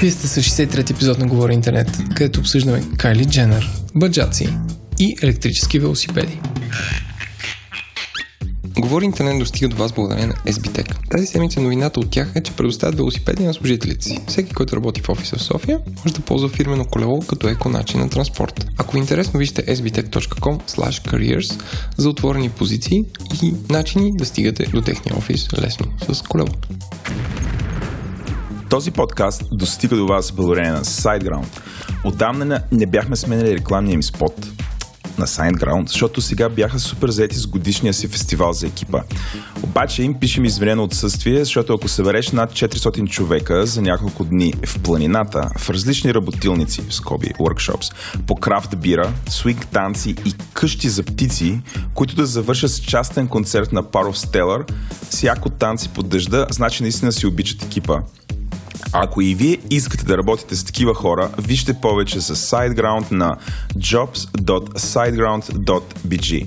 Вие сте с 63 епизод на Говори Интернет, където обсъждаме Кайли Дженър, баджаци и електрически велосипеди. Говори интернет достига до вас благодарение на SBTech. Тази седмица новината от тях е, че предоставят велосипеди на служителите си. Всеки, който работи в офиса в София, може да ползва фирмено колело като еко начин на транспорт. Ако ви е интересно, вижте sbtech.com careers за отворени позиции и начини да стигате до техния офис лесно с колело. Този подкаст достига до вас благодарение на SiteGround. Отдавна не бяхме сменили рекламния им спот на SiteGround, защото сега бяха супер заети с годишния си фестивал за екипа. Обаче им пишем извинено отсъствие, защото ако събереш над 400 човека за няколко дни в планината, в различни работилници, в скоби, workshops, по крафт бира, свинг танци и къщи за птици, които да завършат с частен концерт на Power of Stellar, всяко танци под дъжда, значи наистина си обичат екипа. Ако и вие искате да работите с такива хора, вижте повече с SiteGround на jobs.siteground.bg.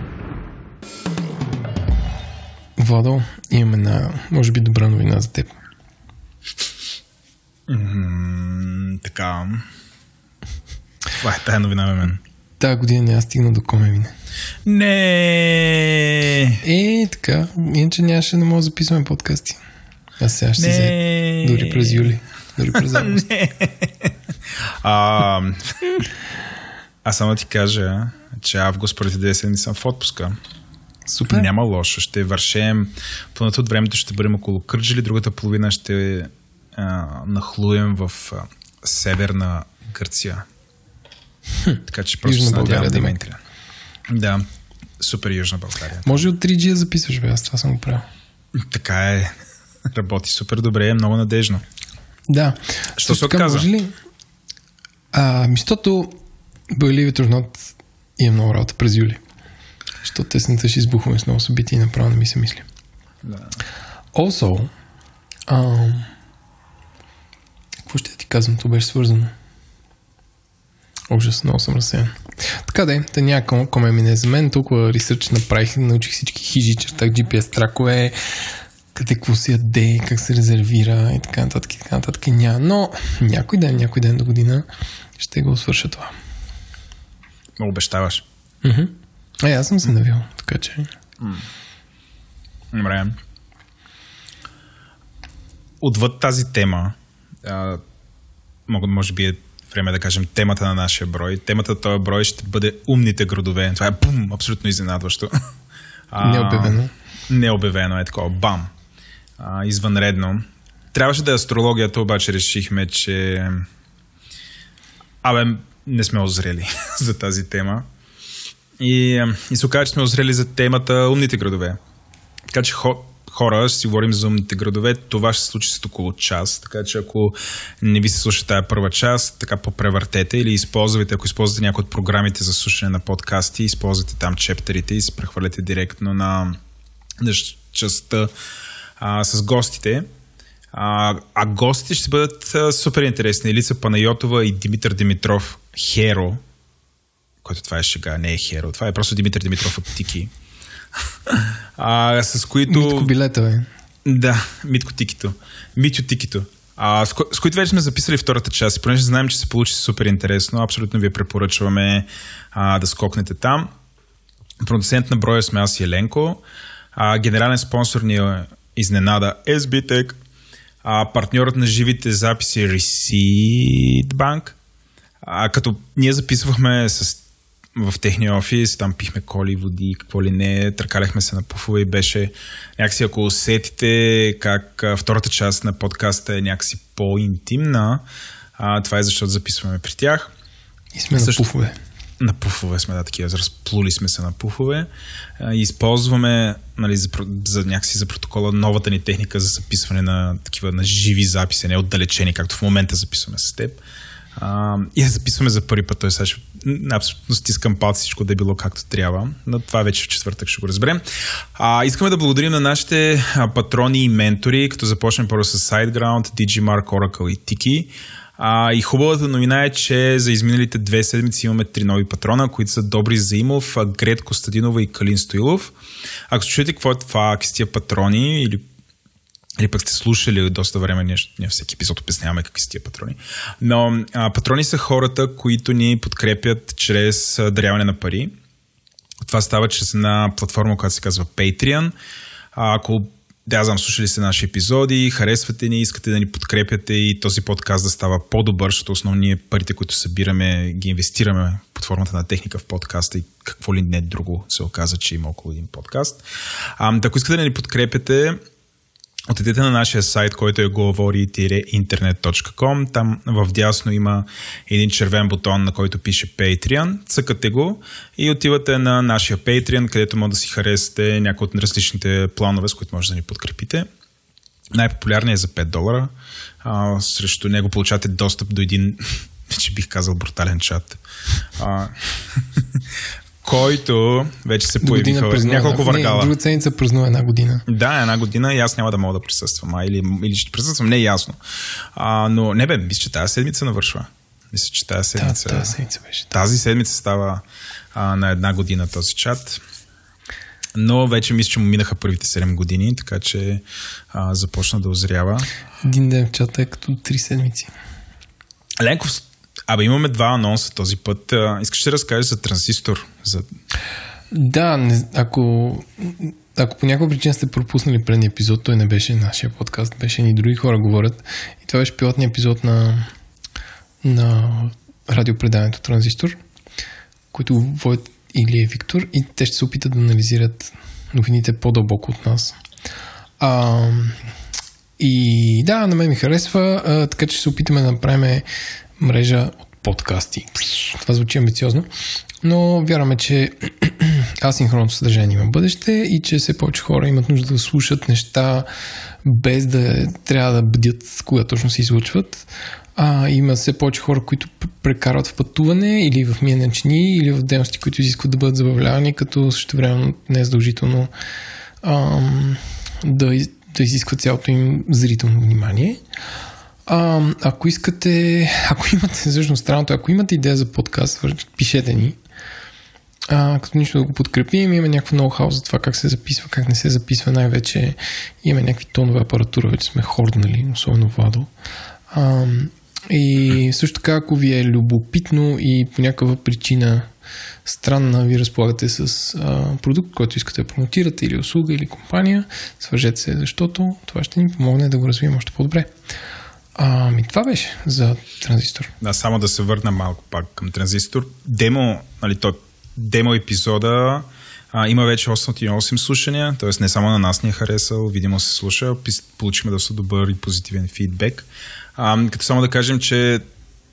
Владо, имаме една, може би, добра новина за теб. Mm, така. Това е тая новина на мен. Тази година няма стигна до коме мине. Не. Е, така. Иначе нямаше да може да записваме подкасти. Аз сега ще се Дори през юли. Дори през август. Не. А, аз само ти кажа, че август преди две седмици съм в отпуска. Супер. Няма лошо. Ще вършем. Половината от времето ще бъдем около Кърджили, другата половина ще а, нахлуем в а, северна Гърция. Така че просто Южна България, да има да. супер Южна България. Може от 3G да записваш, бе, аз това съм го правил. Така е. Работи супер добре, е много надежно. Да. Що се отказа? Може ли? А, мистото Believe it or not има много работа през юли. Защото тесната ще избухваме с много събития и направо не ми се мисли. Да. Also, ам, какво ще ти казвам? То беше свързано. Ужас, много съм разсеян. Така да е, да някакво коме мине за мен. Толкова ресърч направих, научих всички хижи, чертах GPS тракове, къде какво се яде, как се резервира и така нататък и така нататък. Няма. Но някой ден, някой ден до година ще го свърша това. Обещаваш. Мгм. А, аз съм се навил, така че... Добре. Отвъд тази тема, а, може би е време да кажем темата на нашия брой. Темата на този брой ще бъде умните градове. Това е бум, абсолютно изненадващо. А, Необявено. Необявено е такова. Бам. А, извънредно. Трябваше да е астрологията, обаче решихме, че Абе, не сме озрели за тази тема. И, и се оказа, че сме озрели за темата умните градове. Така че хо, хора, ще си говорим за умните градове. Това ще се случи след около час. Така че ако не ви се слуша тази първа част, така попревъртете или използвайте, ако използвате някои от програмите за слушане на подкасти, използвате там чептерите и се прехвърляте директно на, на частта а, с гостите. А, а гостите ще бъдат а, супер интересни. Елица Панайотова и Димитър Димитров Херо, който това е шега, не е Херо, това е просто Димитър Димитров от Тики. а, с които... Митко билета, бе. Да, Митко Тикито. Митю Тикито. А, с, ко... с които вече сме записали втората част. Понеже знаем, че се получи супер интересно, абсолютно ви препоръчваме а, да скокнете там. Продуцент на броя сме аз и Еленко. А, генерален спонсор ни е изненада SBTech. А, партньорът на живите записи е Receipt Bank. А, като ние записвахме с, в техния офис, там пихме коли, води, какво ли не, търкаляхме се на пуфове и беше някакси, ако усетите как втората част на подкаста е някакси по-интимна, а, това е защото записваме при тях. И сме Също- на пуфове. на пуфове сме, да, такива, разплули сме се на пуфове. Използваме нали, за, за някакси за протокола новата ни техника за записване на такива на живи записи, не отдалечени, както в момента записваме с теб. А, и да записваме за първи път. Той сега ще, абсолютно стискам палци всичко да е било както трябва. Но това вече в четвъртък ще го разберем. А, искаме да благодарим на нашите патрони и ментори, като започнем първо с SiteGround, DigiMark, Oracle и Tiki. А, и хубавата новина е, че за изминалите две седмици имаме три нови патрона, които са Добри Заимов, Грет Костадинова и Калин Стоилов. Ако чуете какво е това, какви патрони или или пък сте слушали доста време, нещо, ние всеки епизод обясняваме какви са тия патрони. Но а, патрони са хората, които ни подкрепят чрез даряване на пари. Това става чрез една платформа, която се казва Patreon. А, ако да, знам, слушали сте наши епизоди, харесвате ни, искате да ни подкрепяте и този подкаст да става по-добър, защото основни парите, които събираме, ги инвестираме под формата на техника в подкаста и какво ли не друго се оказа, че има около един подкаст. А, ако искате да ни подкрепяте, Отидете на нашия сайт, който е говори-интернет.com. Там в дясно има един червен бутон, на който пише Patreon. Цъкате го и отивате на нашия Patreon, където може да си харесате някои от различните планове, с които може да ни подкрепите. Най-популярният е за 5 долара. А, срещу него получавате достъп до един, че бих казал, брутален чат. А, който вече се появиха няколко въргала. Не, друга седмица празнува една година. Да, една година и аз няма да мога да присъствам. А, или, или ще присъствам, не е ясно. А, но не бе, мисля, че тази седмица навършва. Мисля, че тази седмица... Да, тази седмица беше. Тази седмица става а, на една година този чат. Но вече мисля, че му минаха първите 7 години, така че а, започна да озрява. Един ден в чата е като 3 седмици. Ленков Абе, имаме два анонса този път. Искаш да разкажеш за транзистор? За... Да, не, ако, ако по някаква причина сте пропуснали предния епизод, той не беше нашия подкаст, беше ни други хора говорят. И това беше пилотния епизод на, на радиопредаването Транзистор, който водят Илия и Виктор и те ще се опитат да анализират новините по-дълбоко от нас. А, и да, на мен ми харесва, а, така че ще се опитаме да направим мрежа от подкасти. Това звучи амбициозно, но вярваме, че асинхронното съдържание има бъдеще и че все повече хора имат нужда да слушат неща без да трябва да бдят кога точно се излъчват. А, има все повече хора, които прекарват в пътуване или в миене или в дейности, които изискват да бъдат забавлявани, като също време не е задължително ам, да, да изисква цялото им зрително внимание. А, ако искате, ако имате, всъщност странното, ако имате идея за подкаст, пишете ни. А, като нищо да го подкрепим, има някакво ноу-хау за това как се записва, как не се записва. Най-вече имаме някакви тонове апаратура, вече сме хорднали, особено Владо. А, и също така, ако ви е любопитно и по някаква причина странна ви разполагате с а, продукт, който искате да промотирате или услуга или компания, свържете се, защото това ще ни помогне да го развием още по-добре. Ами това беше за транзистор. Да, само да се върна малко пак към транзистор. Демо, нали, то, демо епизода а, има вече 808 слушания, т.е. не само на нас ни е харесал, видимо се слуша, получихме доста добър и позитивен фидбек. А, като само да кажем, че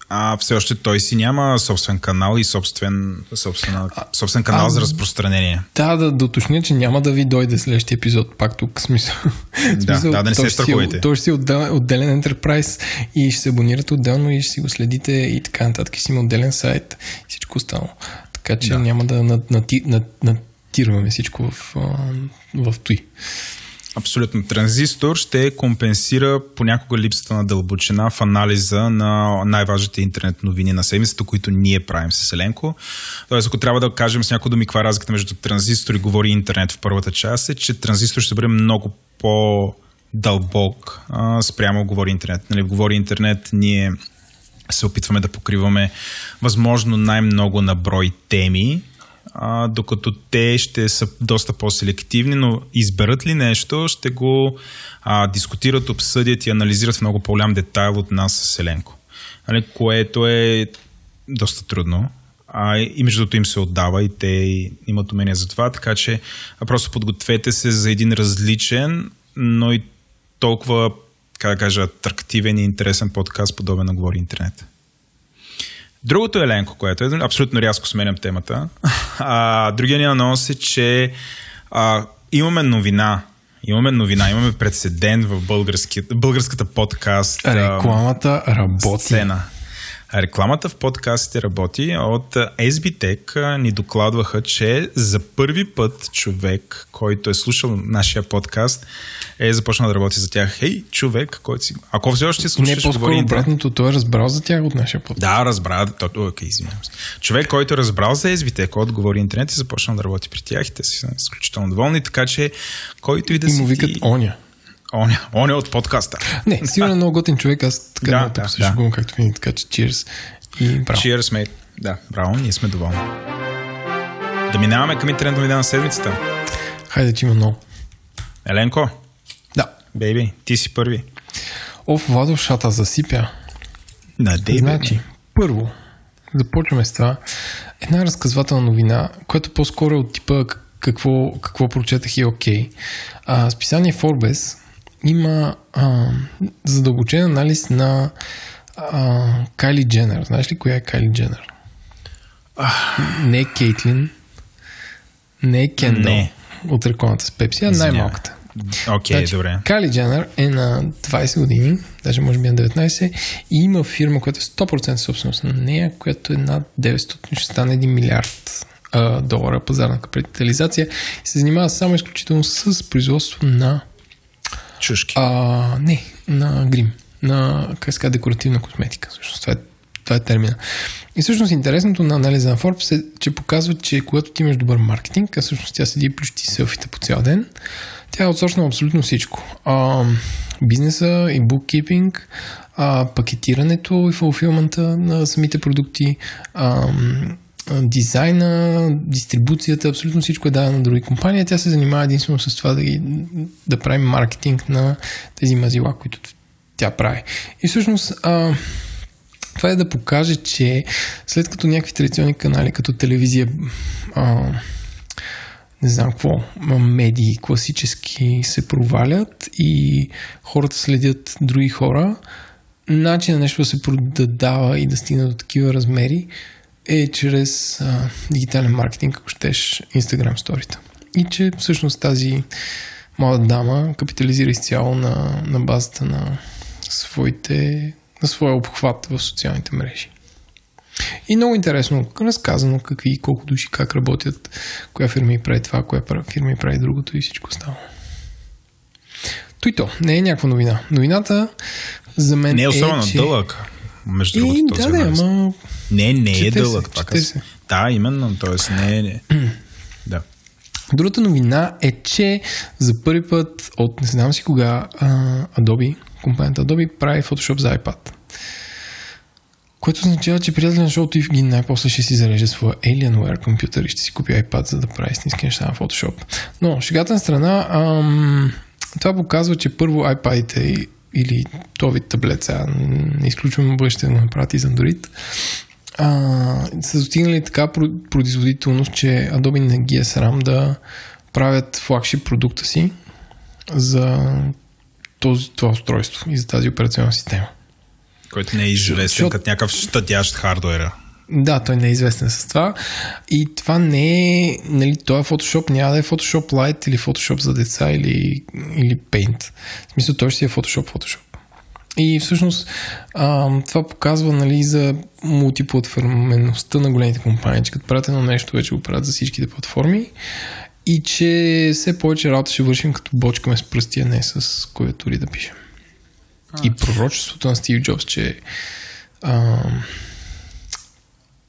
а все още той си няма собствен канал и собствен, собствен, собствен канал а, за разпространение. Да, да, уточня, че няма да ви дойде следващия епизод, пак тук, смисъл. Да, смисъл, да, да не се страхувайте. Той ще си отдел, отделен enterprise и ще се абонирате отделно и ще си го следите и така нататък. Ще си има отделен сайт и всичко останало. Така че да. няма да натирваме всичко в, в, в той. Абсолютно. Транзистор ще компенсира понякога липсата на дълбочина в анализа на най-важните интернет новини на седмицата, които ние правим с Еленко. Тоест, ако трябва да кажем с някои думи каква е разликата между транзистор и говори интернет в първата част, е, че транзистор ще бъде много по- дълбок а, спрямо говори интернет. Нали, в говори интернет ние се опитваме да покриваме възможно най-много на брой теми, а, докато те ще са доста по-селективни, но изберат ли нещо, ще го а, дискутират, обсъдят и анализират в много по-голям детайл от нас с Еленко. Нали, което е доста трудно. А, и между другото им се отдава и те имат умения за това, така че просто подгответе се за един различен, но и толкова, как да кажа, атрактивен и интересен подкаст, подобен на Говори Интернет. Другото е Ленко, което е абсолютно рязко сменям темата. А, другия ни анонс е, че а, имаме новина. Имаме новина, имаме прецедент в българската подкаст. Рекламата работи. Сцена. Рекламата в подкастите работи. От SBTech ни докладваха, че за първи път човек, който е слушал нашия подкаст, е започнал да работи за тях. Хей, човек, който си... Ако все още слушаш... Не, по-скоро обратното, той е разбрал за тях от нашия подкаст. Да, разбра. Окей, извинявам се. Човек, който е разбрал за SBTech, който говори интернет и започнал да работи при тях и те са изключително доволни, така че който и да си... И му викат ти... Оня. Оня, оня от подкаста. Не, сигурно е много готин човек, аз така да, да, да. го, както винаги, така че cheers и браво. Cheers, mate. Да, браво, ние сме доволни. Да минаваме към интернет новина на седмицата. Хайде, че има много. Еленко? Да. Бейби, ти си първи. Оф, Владо Шата засипя. Да, дей, Значи, първо, започваме с това. Една разказвателна новина, която по-скоро е от типа какво, какво прочетах и е окей. Okay. списание Forbes има а, задълбочен анализ на а, Кайли Дженър. Знаеш ли коя е Кайли Дженър? Не е Кейтлин, не е Кендъл не. от рекламата с Пепси, а най-малката. Окей, okay, значи, добре. Кайли Дженър е на 20 години, даже може би на 19, и има фирма, която е 100% собственост на нея, която е над 900, ще стане 1 милиард а, долара пазарна капитализация и се занимава само изключително с производство на Чушки. А, не, на грим. На, как ска, декоративна косметика. Всъщност, това е, това е термина. И всъщност интересното на анализа на Forbes е, че показва, че когато ти имаш добър маркетинг, а всъщност тя седи и плющи селфите по цял ден, тя е отсочна абсолютно всичко. А, бизнеса и буккипинг, а, пакетирането и фулфилмента на самите продукти, а, дизайна, дистрибуцията, абсолютно всичко е дадено на други компании. Тя се занимава единствено с това да, ги, да прави маркетинг на тези мазила, които тя прави. И всъщност а, това е да покаже, че след като някакви традиционни канали, като телевизия, а, не знам какво, медии класически се провалят и хората следят други хора, начин на нещо да се продава и да стигне до такива размери е чрез а, дигитален маркетинг, ако щеш Instagram сторите. И че всъщност тази млада дама капитализира изцяло на, на базата на своите, на своя обхват в социалните мрежи. И много интересно разказано какви, колко души, как работят, коя фирма и прави това, коя фирма и прави другото и всичко става. Той то, не е някаква новина. Новината за мен не е особено е, че... дълъг между другото. И, да, да, ама... Не, не е дълъг. Се, се. Да, именно, т.е. не е... да. Другата новина е, че за първи път от не знам си кога Adobe, компанията Adobe прави Photoshop за iPad. Което означава, че приятел на шоуто Евгин най-после ще си зареже своя Alienware компютър и ще си купи iPad, за да прави истински неща на Photoshop. Но, шегата на страна, ам, това показва, че първо iPad-ите или този таблет, сега не изключвам бъдеще да го направят и за Android, а, са достигнали така производителност, че Adobe не ги е срам да правят флагшип продукта си за този, това устройство и за тази операционна система. Който не е известен Шо... като някакъв щадящ хардуера. Да, той не е известен с това. И това не е, нали, това е Photoshop, няма да е Photoshop Lite или Photoshop за деца или, или Paint. В смисъл, той ще си е Photoshop, Photoshop. И всъщност а, това показва нали, за мултиплатформеността на големите компании, че като правят едно нещо, вече го правят за всичките платформи и че все повече работа ще вършим като бочкаме с пръстия, не с клавиатури да пишем. А, и пророчеството на Стив Джобс, че а,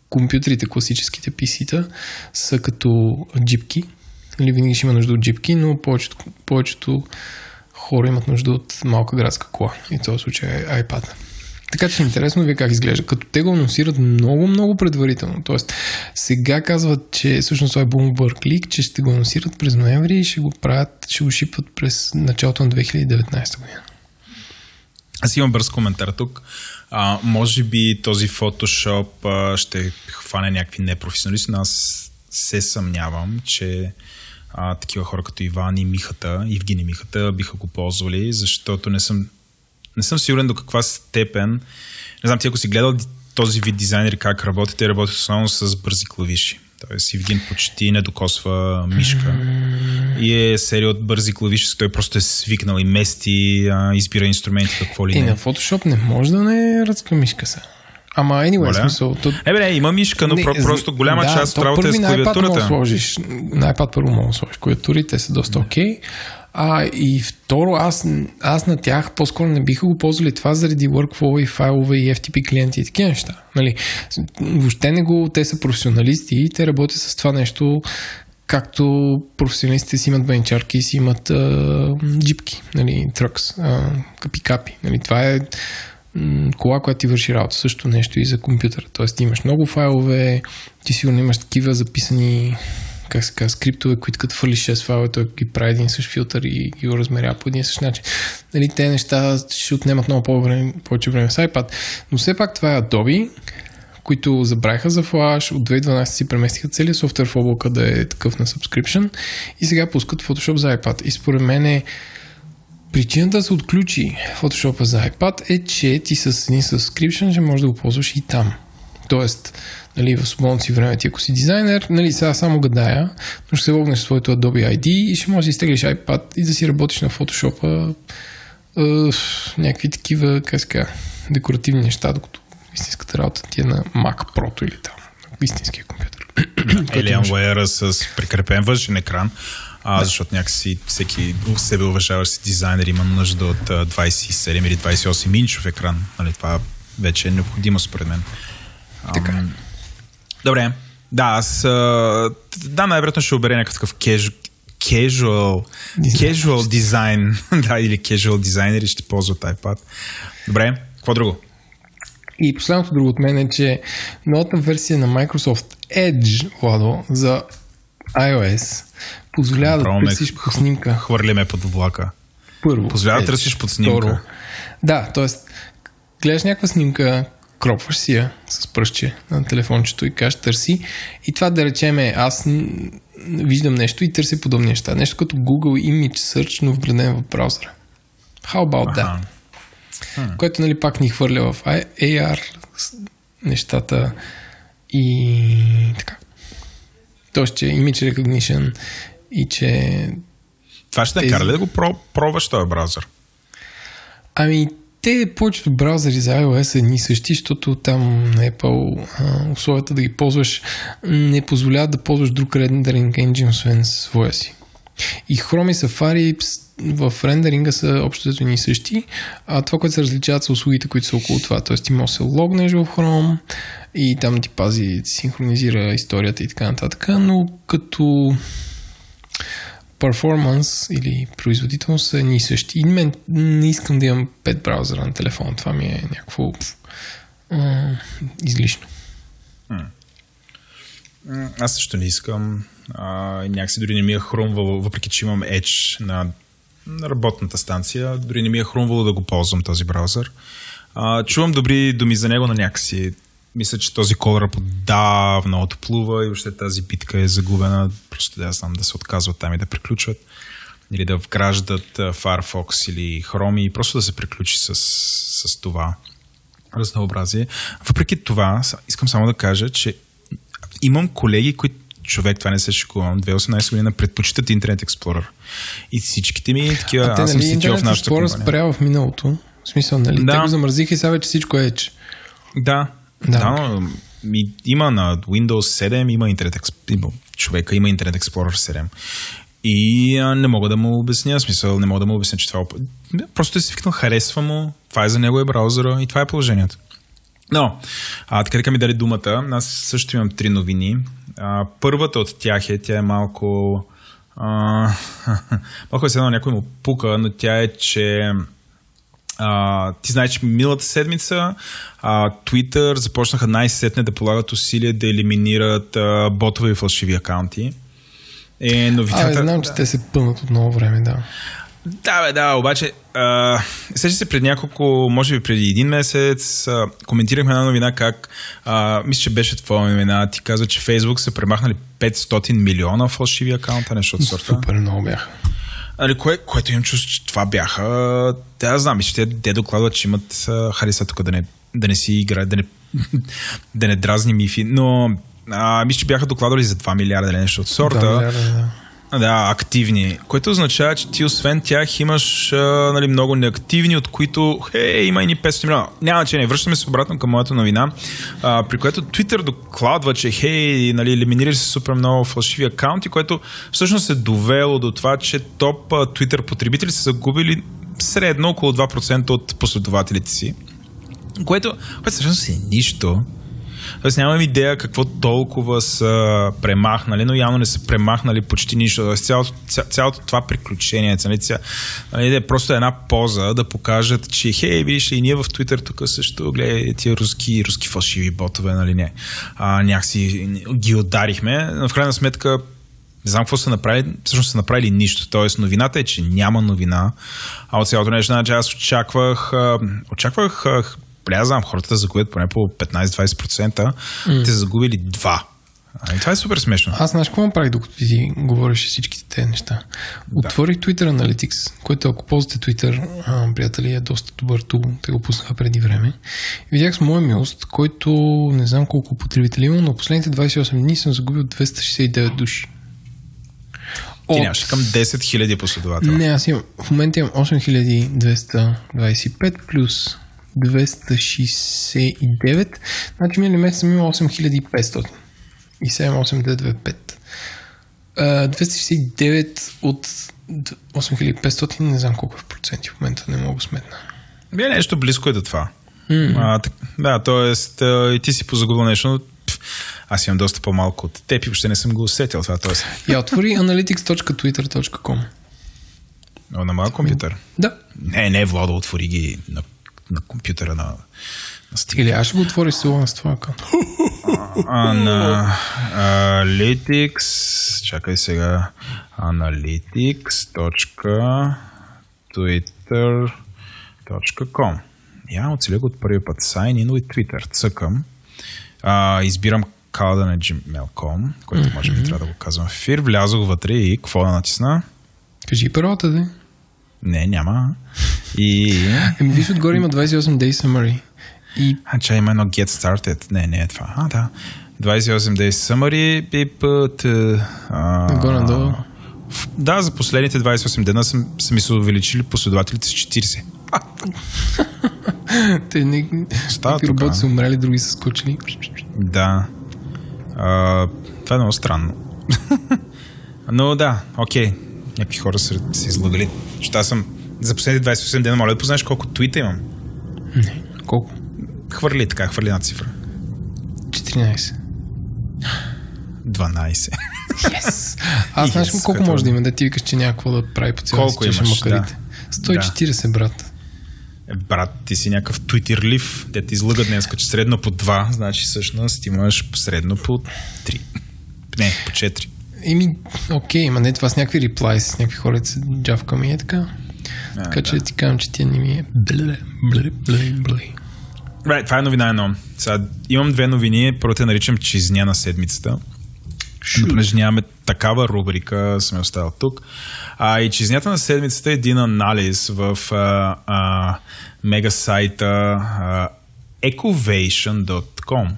компютрите, класическите PC-та, са като джипки. Нали, винаги ще има нужда от джипки, но повечето, повечето хора имат нужда от малка градска кола. И в този случай е iPad. Така че е интересно ви как изглежда. Като те го анонсират много, много предварително. Тоест, сега казват, че всъщност това е Bloomberg Leak, че ще го анонсират през ноември и ще го правят, ще го шипват през началото на 2019 година. Аз имам бърз коментар тук. А, може би този фотошоп а, ще хване някакви непрофесионалисти, но аз се съмнявам, че а, такива хора като Иван и Михата, Евгений Михата, биха го ползвали, защото не съм, не съм сигурен до каква степен. Не знам, ти ако си гледал този вид дизайнери как работят, те работят основно с бързи клавиши. Тоест Евгин почти не докосва мишка. И е серия от бързи клавиши, той просто е свикнал и мести, а, избира инструменти, какво ли не. И на Photoshop не може да не ръцка мишка са. Ама anyway, смисъл... То... Е, бе, има мишка, но не, просто голяма да, част от работа е с клавиатурата. На iPad сложиш. На iPad първо мога да сложиш клавиатурите, са доста окей. Okay. А, и второ, аз, аз на тях по-скоро не биха го ползвали това заради workflow и файлове и FTP клиенти и такива неща. Нали? Въобще не го, те са професионалисти и те работят с това нещо както професионалистите си имат бенчарки и си имат а, джипки, нали, тръкс, капи-капи. Нали, това е кола, която ти върши работа. Също нещо и за компютъра. Тоест ти имаш много файлове, ти сигурно имаш такива записани как се казва, скриптове, които като фърлиш 6 файла, той ги прави един същ филтър и ги размеря по един същ начин. Нали, те неща ще отнемат много повече време с iPad. Но все пак това е Adobe, които забравиха за Flash, от 2012 си преместиха целият софтуер в облака да е такъв на subscription и сега пускат Photoshop за iPad. И според мен е Причината да се отключи Photoshop за iPad е, че ти с един subscription ще можеш да го ползваш и там. Тоест, нали, в свободното си време ти, ако си дизайнер, нали, сега само гадая, но ще се логнеш своето Adobe ID и ще можеш да изтеглиш iPad и да си работиш на Photoshop някакви такива, как ска, декоративни неща, докато истинската работа ти е на Mac Pro или там, истинския компютър. Alienware с прикрепен външен екран, а, да. защото някакси всеки себе уважаващ си дизайнер има нужда от 27 или 28 инчов екран. Нали, това вече е необходимо според мен. Така. Ам, добре. Да, аз да, най-вероятно ще обере някакъв casual, casual, casual дизайн. да, или casual дизайнери ще ползват iPad. Добре, какво друго? И последното друго от мен е, че новата версия на Microsoft Edge, Владо, за iOS позволява да търсиш по снимка. Хвърляме под влака. Първо. Позволява да търсиш под снимка. Второ. Да, т.е. гледаш някаква снимка, кропваш си я с пръстче на телефончето и кажеш търси. И това да речеме, аз виждам нещо и търся подобни неща. Нещо като Google Image Search, но вграден в браузъра. How about that? Hmm. Което нали пак ни хвърля в AR нещата и така. Тоест, че Image Recognition и че... Това ще тези... кара ли да го пробваш този браузър? Ами, те повечето браузъри за iOS са едни същи, защото там на Apple условията да ги ползваш не позволяват да ползваш друг рендеринг engine, освен своя си. И Chrome и Safari в рендеринга са общо едни същи, а това, което се различават са услугите, които са около това. Тоест ти можеш да се логнеш в Chrome и там ти пази, синхронизира историята и така нататък, но като перформанс или производителност са ни същи. И мен не искам да имам 5 браузъра на телефон. Това ми е някакво а, излишно. Аз също не искам. А, някакси дори не ми е хрумвало, въпреки че имам Edge на, на работната станция, дори не ми е хрумвало да го ползвам този браузър. А, чувам добри думи за него на някакси мисля, че този колър подавна отплува и въобще тази битка е загубена. Просто да знам да се отказват там и да приключват. Или да вграждат Firefox или Chrome и просто да се приключи с, с това разнообразие. Въпреки това, искам само да кажа, че имам колеги, които човек, това не се шикувам, 2018 година предпочитат Internet Explorer. И всичките ми такива, а, аз съм нали, CTO в нашата компания. спря в миналото. В смисъл, нали? Да. Те го замързиха и сега вече всичко е че. Да, да, да ми, има на Windows 7, има Internet Explorer, човека има Internet Explorer 7. И а, не мога да му обясня, смисъл, не мога да му обясня, че това е... Просто е свикнал, харесва му, това е за него е браузъра и това е положението. Но, а, така така ми дали думата, аз също имам три новини. А, първата от тях е, тя е малко... А, малко е едно някой му пука, но тя е, че а, ти знаеш, че миналата седмица а, Twitter започнаха най-сетне да полагат усилия да елиминират а, ботове и фалшиви акаунти. Е, новината... А, знам, че те се пълнат от много време, да. Да, бе, да, обаче, сега се пред няколко, може би преди един месец, а, коментирахме една новина как, а, мисля, че беше твоя новина, ти каза, че Фейсбук са премахнали 500 милиона фалшиви акаунта, нещо от сорта. Супер много бяха. Али, кое, което имам чувство, че това бяха... Те, аз знам, че те, те докладват, че имат хариса тук да не, да не си играят, да не да не дразни мифи, но а, мисля, че бяха докладвали за 2 милиарда или нещо от сорта. 2 милиарда, да. Да, активни. Което означава, че ти освен тях имаш а, нали, много неактивни, от които, хей, има и ни 500 милиона. Няма че. Връщаме се обратно към моята новина, а, при което Twitter докладва, че хей, нали, елиминирали се супер много фалшиви акаунти, което всъщност е довело до това, че топ а, Twitter потребители са загубили средно около 2% от последователите си. Което, което всъщност е нищо. Тоест нямам идея какво толкова са премахнали, но явно не са премахнали почти нищо. Тоест цялото, ця, цялото това приключение, нали, ця, нали, е просто една поза да покажат, че хей, видиш и ние в Twitter тук също, гледай, тия руски, руски фалшиви ботове, нали не. А, някакси ги ударихме, в крайна сметка не знам какво са направили, всъщност са направили нищо. Тоест новината е, че няма новина, а от цялото нещо, значи аз очаквах, очаквах знам, хората загубят поне по 15-20%, mm. те загубили 2%. А, и това е супер смешно. Аз знаеш какво направих, докато ти говориш всичките тези неща? Да. Отворих Twitter Analytics, който ако ползвате Twitter, а, приятели, е доста добър тул. Те го пуснаха преди време. Видях с моя милост, който не знам колко потребители има, но последните 28 дни съм загубил 269 души. Ти От... нямаш към 10 000 последователи. Не, аз имам, в момента имам 8225 плюс 269. Значи минали месец съм имал 8500. И 78225. 269 от 8500, не знам колко е в проценти в момента, не мога сметна. Бе нещо близко е до това. Mm. А, да, т.е. и ти си позагубил нещо, но аз имам доста по-малко от теб и въобще не съм го усетил това. Тоест. Я отвори analytics.twitter.com Но на малък компютър? Да. Не, не, Владо, отвори ги на на компютъра на, на Steam. Или аз ще го отворя силно с това аккаунт. А, на Analytics, чакай сега, analytics.twitter.com Я оцеля го от първия път. Sign in with Twitter. Цъкам. А, избирам калда на gmail.com, който може би трябва да го казвам в ефир. Влязох вътре и какво да натисна? Кажи първата, да. Не, няма. И... Еми, виж, отгоре има 28 day summary. И... А, че има едно get started. Не, не е това. А, да. 28 day summary и път... Горе-надолу. Да, за последните 28 дена са, са ми се увеличили последователите с 40. Те не... Става роботи са умрели, други са скочили. Да. А, това е много странно. Но да, окей. Някакви хора са се излагали. Що аз съм за последните 28 дена, моля да познаеш колко твита имам. Не, колко? Хвърли така, хвърли една цифра. 14. 12. Yes. Аз знаеш yes, колко може да има, да ти викаш, че някакво да прави по цяло колко имаш, макарите. Да. 140, да. брат. Е, брат, ти си някакъв твитерлив, те ти излъгат днес, че средно по 2, значи всъщност имаш средно по 3. Не, по 4. Еми, окей, ма не това с някакви реплайс, с някакви хора се джавкаме и е така. А, така да. че ти казвам, че ти не ми е бле, бле, бле, бле. Right, това е новина едно. Сега, имам две новини. Първата наричам чизня на седмицата. Понеже нямаме такава рубрика, съм оставил тук. А, и чизнята на седмицата е един анализ в а, а, мега сайта а, ecovation.com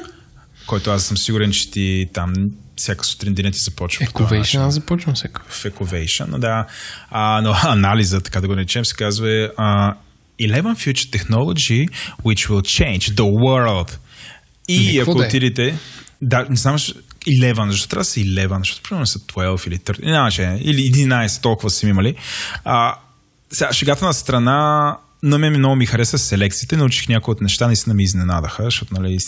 който аз съм сигурен, че ти там всяка сутрин деня ти започва. Ecovation, аз започвам всяка. В Ecovation, да. А, но анализа, така да го наречем, се казва uh, 11 Future Technology which will change the world. И не, ако е? отидете... Да, не знам, 11, защо трябва да са 11, защото примерно са 12 или 13, няма че, или 11, толкова са имали. А, сега, шегата на страна, на мен много ми хареса селекциите, научих някои от неща, наистина ми изненадаха, защото, нали,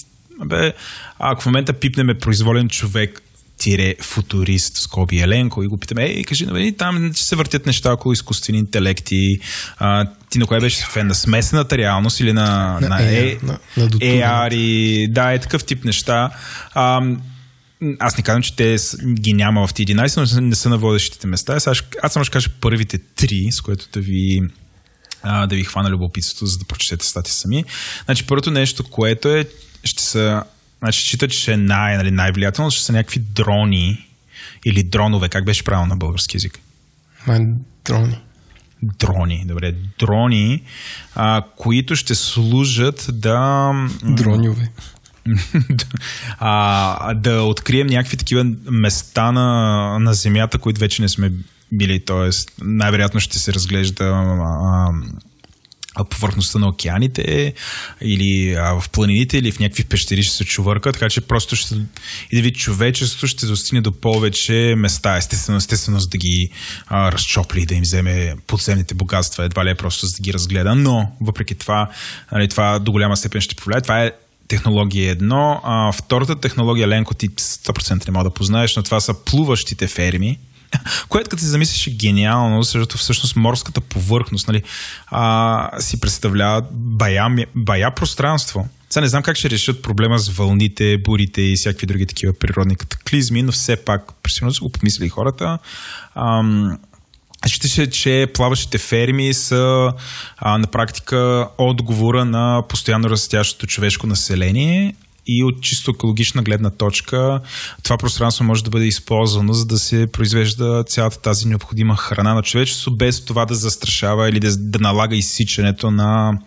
бе, ако в момента пипнеме произволен човек тире футурист скоби Еленко и го питаме, ей, кажи, нали, там се въртят неща около изкуствени интелекти. А, ти на кое беше фен? На смесената реалност или на, на, на, е, на, на AR и да, е такъв тип неща. А, аз не казвам, че те ги няма в T11, но не са на водещите места. Аз, аз само ще кажа първите три, с което да ви а, да ви хвана любопитството, за да прочетете стати сами. Значи, първото нещо, което е, ще са Значи, счита, че ще е най, нали, най-влиятелно, ще са някакви дрони или дронове. Как беше правилно на български язик? Дрони. дрони, добре, дрони, а, които ще служат да... Дроньове. а, да открием някакви такива места на, на Земята, които вече не сме били, т.е. най-вероятно ще се разглежда а, повърхността на океаните или а, в планините или в някакви пещери ще се чувърка, така че просто ще и да ви човечеството ще достигне до повече места, естествено, естествено за да ги а, разчопли, да им вземе подземните богатства, едва ли е просто за да ги разгледа, но въпреки това, нали, това до голяма степен ще повлияе. Това е технология едно. А, втората технология, Ленко, ти 100% не мога да познаеш, но това са плуващите ферми което като се замислиш е гениално, защото всъщност морската повърхност нали, а, си представлява бая, бая пространство. Сега не знам как ще решат проблема с вълните, бурите и всякакви други такива природни катаклизми, но все пак, пресилно са го помислили хората. Ам, Считаше, че плаващите ферми са а, на практика отговора на постоянно растящото човешко население и от чисто екологична гледна точка това пространство може да бъде използвано, за да се произвежда цялата тази необходима храна на човечество, без това да застрашава или да, да налага изсичането на,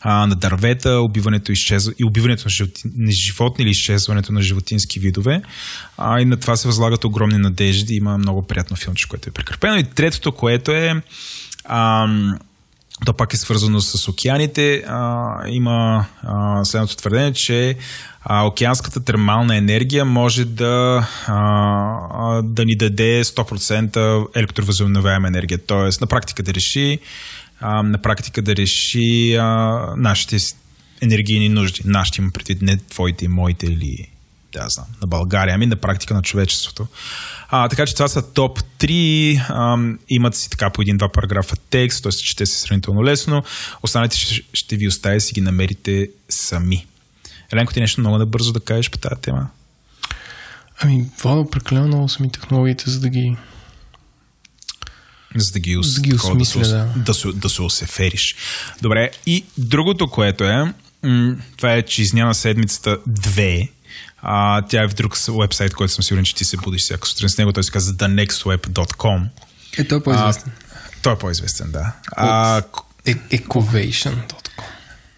а, на дървета, убиването, изчезва, и убиването на, животи, на животни или изчезването на животински видове. А, и на това се възлагат огромни надежди. Има много приятно филмче, което е прекърпено. И третото, което е ам, то пак е свързано с океаните. А, има а, следното твърдение, че а, океанската термална енергия може да, а, да ни даде 100% електровъзобновяема енергия. Тоест, на практика да реши, а, на практика да реши а, нашите енергийни нужди. Нашите има предвид не твоите моите или да знам, на България, ами на практика на човечеството. А, така че това са топ 3. А, имат си така по един-два параграфа текст, т.е. чете се сравнително лесно. Останалите ще, ще ви оставя си ги намерите сами. Еленко, ти нещо много да бързо да кажеш по тази тема? Ами, Владо, прекалено много са ми технологиите, за да ги за да ги, ус... да ги осмисля, да, да. Да, се, да се осефериш. Добре, и другото, което е, м- това е, че изняна седмицата 2 а, тя е в друг вебсайт, който съм сигурен, че ти се будиш всяка сутрин с него. Той се казва thenextweb.com. Е, той е по-известен. А, той е по-известен, да. А, е, Ecovation.com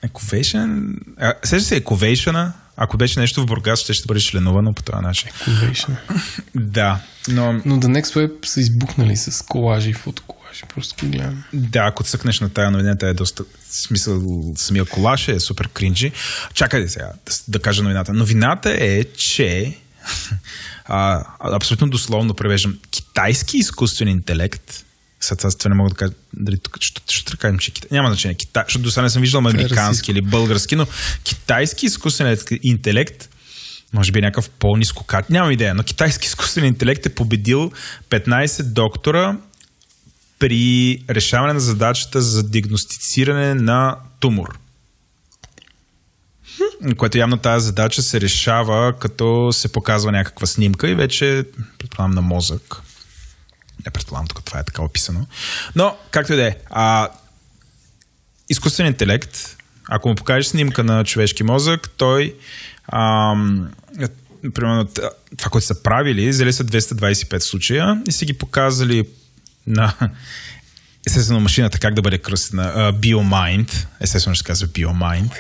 Ecovation? Сеща се Ecovation ако беше нещо в Бургас, ще ще бъде членувано по този начин. Ecovation. да, но... Но The Next Web са избухнали с колажи и фотоколажи. Просто ги гледам. Да, ако цъкнеш на тая новина, тя е доста... Смисъл, самия колаж е супер кринджи. Чакайте сега да, да кажа новината. Новината е, че а, абсолютно дословно превеждам китайски изкуствен интелект сега това не мога да кажа дали тук ще, ще, кажем, че Китай. Няма значение Китай, защото до сега не съм виждал американски или български, но китайски изкуствен интелект може би е някакъв по-низко кат. Нямам идея, но китайски изкуствен интелект е победил 15 доктора при решаване на задачата за диагностициране на тумор. Което явно тази задача се решава, като се показва някаква снимка и вече, предполагам, на мозък. Не предполагам тук това е така описано. Но, както и да е. Изкуствен интелект, ако му покажеш снимка на човешки мозък, той ам, примерно това, което са правили, взели са 225 случая и са ги показали на естествено машината как да бъде кръстена? BioMind, естествено ще се казва BioMind,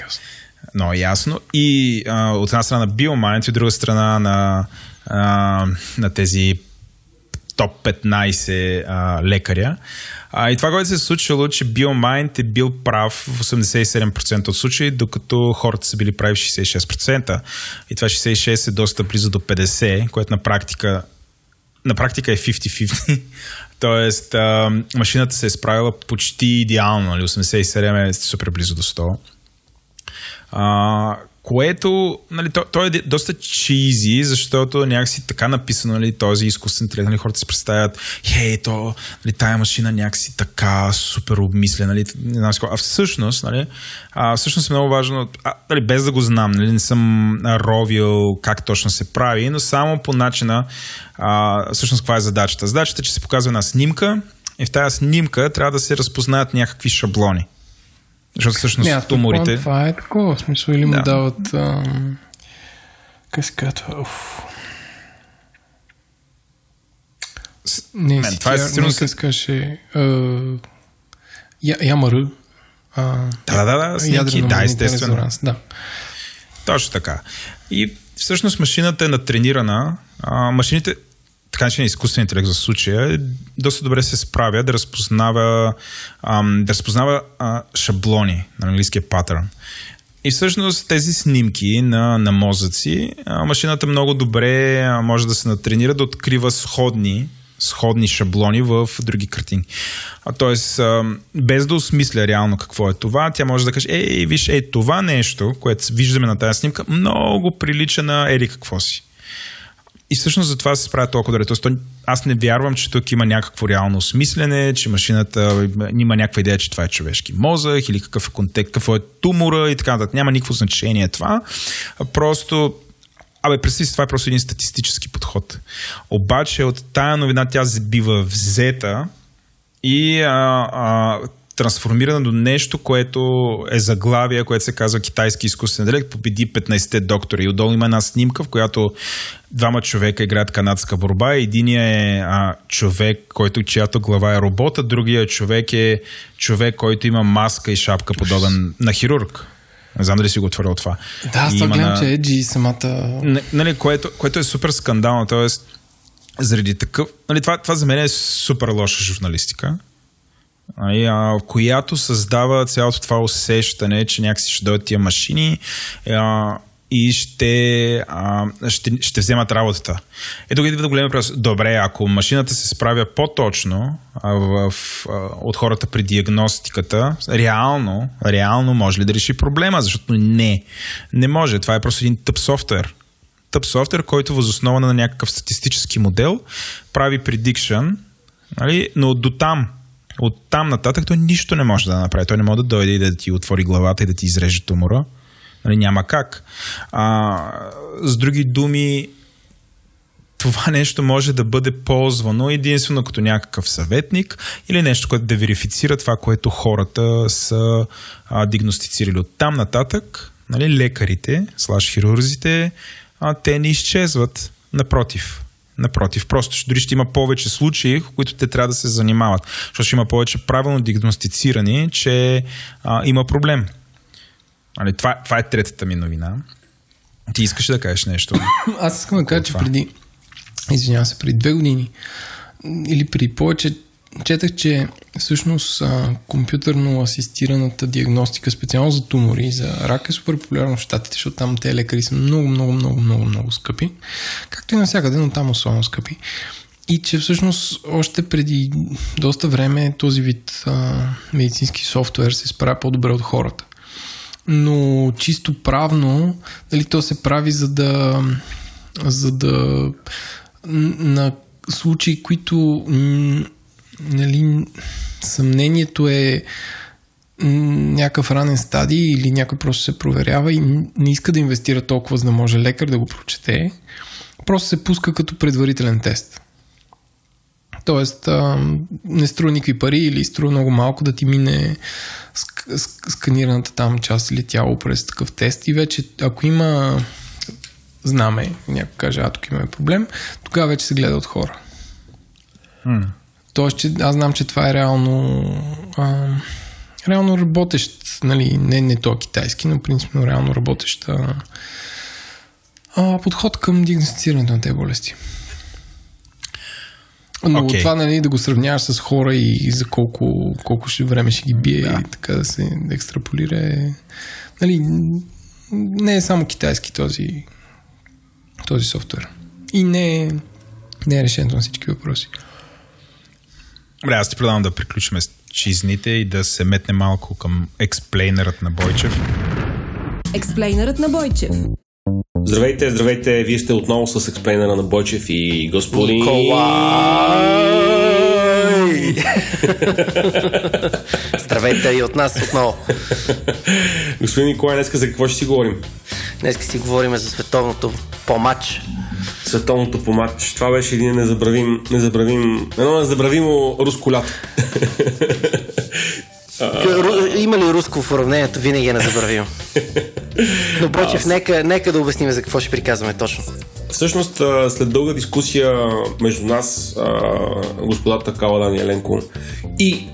много ясно, и uh, от една страна на BioMind и от друга страна на, uh, на тези топ 15 а, лекаря. А, и това, което се е случило, че BioMind е бил прав в 87% от случаи, докато хората са били прави в 66%. И това 66% е доста близо до 50%, което на практика, на практика е 50-50. Тоест, а, машината се е справила почти идеално, 87% нали, е супер близо до 100%. А, което, нали, то, то е доста чизи, защото някакси така написано, нали, този изкуствен интелект, нали, хората си представят, хей, то, нали, тая машина някакси така супер обмисля, нали, не знам а всъщност, нали, а, всъщност е много важно, а, нали, без да го знам, нали, не съм ровил как точно се прави, но само по начина, а, всъщност каква е задачата. Задачата е, че се показва една снимка и в тази снимка трябва да се разпознаят някакви шаблони. Защото всъщност Не, туморите... Това е такова, в смисъл или му да. дават... Ам... Как се казва? Не, Мен, това е сигурно се каже... Я, Ямару. А, да, да, да, снимки, да, естествено. Да. Точно така. И всъщност машината е натренирана. А, машините, така че изкуствен интелект за случая, доста добре се справя да разпознава, ам, да разпознава а, шаблони на английския патърн. И всъщност тези снимки на, на мозъци, а, машината много добре а, може да се натренира да открива сходни сходни шаблони в други картини. А, тоест, без да осмисля реално какво е това, тя може да каже, ей, виж, ей, това нещо, което виждаме на тази снимка, много прилича на ели какво си. И всъщност за това се справя толкова добре. Тоест, аз не вярвам, че тук има някакво реално осмислене, че машината има някаква идея, че това е човешки мозък или какъв е контекст, какво е тумора и така нататък. Няма никакво значение това. Просто Абе, представи си, това е просто един статистически подход. Обаче от тая новина тя бива взета и а, а, трансформирана до нещо, което е заглавие, което се казва китайски изкуствен интелект, победи 15-те доктори. И отдолу има една снимка, в която двама човека играят канадска борба. Единия е а, човек, който чиято глава е робота, другия човек е човек, който има маска и шапка, подобен на хирург. Не знам дали си го отворил това. Да, аз гледам, на... че Еджи самата... Нали, което, което е супер скандално, т.е. заради такъв... Нали, това, това за мен е супер лоша журналистика, нали, която създава цялото това усещане, че някакси ще дойдат тия машини и ще, ще, ще вземат работата. Ето идва да големи въпрос. Добре, ако машината се справя по-точно а, в, от хората при диагностиката, реално, реално може ли да реши проблема? Защото не. Не може. Това е просто един тъп софтуер. Тъп софтуер, който възоснова на някакъв статистически модел прави prediction, нали? но до там от там нататък той нищо не може да направи. Той не може да дойде и да ти отвори главата и да ти изреже тумора. Нали, няма как. А, с други думи, това нещо може да бъде ползвано единствено като някакъв съветник или нещо, което да верифицира това, което хората са а, диагностицирали. От там нататък, нали, лекарите, слаш хирурзите, а, те не изчезват. Напротив, Напротив, просто ще, дори ще има повече случаи, в които те трябва да се занимават. Защото ще има повече правилно диагностицирани, че а, има проблем. Али, това, това е третата ми новина. Ти искаш да кажеш нещо? Аз искам да кажа, че преди, извинявам се, преди две години или преди повече, четах, че всъщност а, компютърно асистираната диагностика, специално за тумори и за рак е супер популярна в Штатите, защото там те лекари са много, много, много, много, много скъпи. Както и навсякъде, но там особено скъпи. И че всъщност още преди доста време този вид а, медицински софтуер се справя по-добре от хората но чисто правно, дали то се прави за да, за да на случаи, които нали, съмнението е някакъв ранен стадий или някой просто се проверява и не иска да инвестира толкова, за да може лекар да го прочете, просто се пуска като предварителен тест. Тоест, не струва никакви пари или струва много малко да ти мине сканираната там част или тяло през такъв тест и вече ако има знаме, някой каже, а тук имаме проблем, тогава вече се гледа от хора. Mm. Тоест, че аз знам, че това е реално а, реално работещ, нали, не, не то китайски, но принципно реално работещ а, подход към диагностицирането на тези болести. Но okay. това нали, да го сравняваш с хора и за колко, колко ще време ще ги бие да. и така да се екстраполира е, нали, не е само китайски този, този софтуер. И не е, не е решението на всички въпроси. Добре, аз ти предавам да приключим с чизните и да се метне малко към експлейнерът на Бойчев. Експлейнерът на Бойчев. Здравейте, здравейте! Вие сте отново с експлейнера на Бойчев и господин... Николай! здравейте и от нас отново. господин Николай, днес за какво ще си говорим? Днес си говорим за световното по-матч. Световното по-матч. Това беше един незабравим, незабравим, едно незабравимо руско лято. Има ли руско в уравнението? Винаги е незабравимо. Но Почев, нека, нека да обясним за какво ще приказваме точно. Всъщност, след дълга дискусия между нас, господата Каладан и Еленко и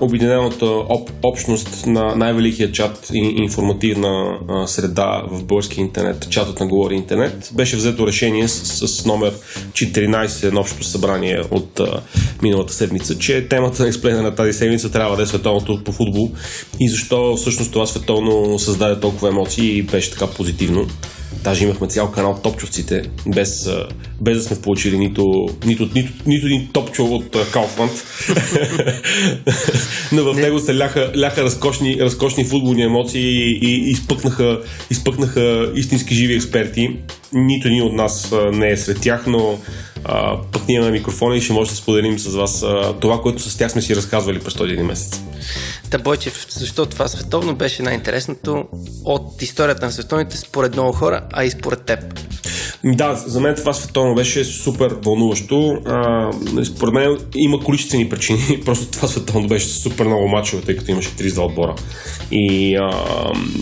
обединената об, общност на най-великия чат и информативна среда в български интернет, чатът на Говори интернет, беше взето решение с, с номер 14 на общото събрание от а, миналата седмица, че темата на експлейна на тази седмица трябва да е световното по футбол и защо всъщност това световно създаде толкова емоции и беше така позитивно. Даже имахме цял канал Топчовците, без, без да сме получили нито, нито, нито, нито един топчо от Кауфманд. Но в него се ляха, ляха разкошни, разкошни футболни емоции и, и изпъкнаха, изпъкнаха истински живи експерти. Нито един от нас не е сред тях, но а, пък ние имаме микрофона и ще може да споделим с вас а, това, което с тях сме си разказвали през този един месец. Та Бойчев, защо това световно беше най-интересното от историята на световните според много хора, а и според теб? Да, за мен това световно беше супер вълнуващо. Според мен има количествени причини. Просто това световно беше супер много мачове, тъй като имаше 32 отбора. И а,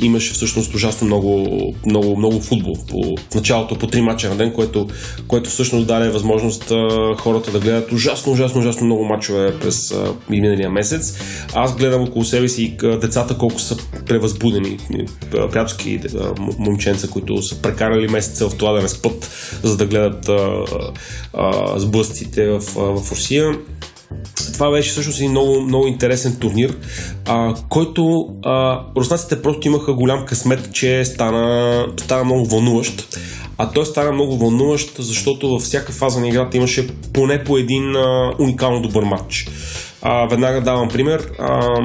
имаше всъщност ужасно много, много, много футбол. По, в началото по 3 мача на ден, което, което всъщност даде възможност а, хората да гледат ужасно, ужасно, ужасно много мачове през а, миналия месец. Аз гледам около себе си децата колко са превъзбудени. Приятелски момченца, които са прекарали месеца в това да не спът, за да гледат а, а, сблъсците в, в Русия. Това беше всъщност един много, много интересен турнир, а, който а, руснаците просто имаха голям късмет, че стана, стана много вълнуващ. А той стана много вълнуващ, защото във всяка фаза на играта имаше поне по един а, уникално добър матч. А, веднага давам пример. А,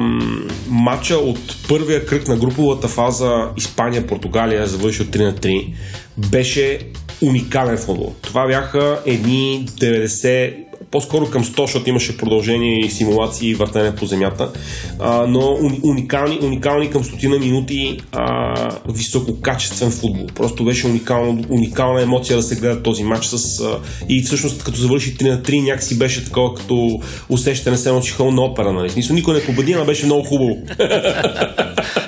матча от първия кръг на груповата фаза Испания-Португалия, завърши от 3 на 3, беше уникален футбол. Това бяха едни 90 по-скоро към 100, защото имаше продължение и симулации и въртане по земята, а, но уникални, уникални към стотина минути а, висококачествен футбол. Просто беше уникално, уникална емоция да се гледа този матч с, а, и всъщност като завърши 3 на 3 някакси беше такова като усещане се едно на опера, нали? Смисъл, никой не победи, но беше много хубаво.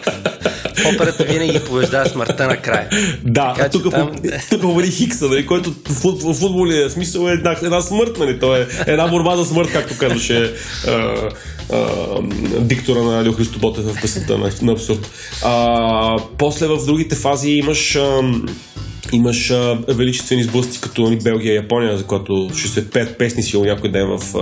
операта винаги побеждава смъртта накрая. Да, така, тук, там... тук победи Хикса, нали, който в футболния смисъл е една, една смърт, нали, то е една борба за смърт, както казваше а, а, диктора на Алио Христо Ботев в песента на, на абсурд. А, после в другите фази имаш а, Имаш а, величествени сблъсъци като нали, Белгия и Япония, за което ще се пеят песни силно някой ден в,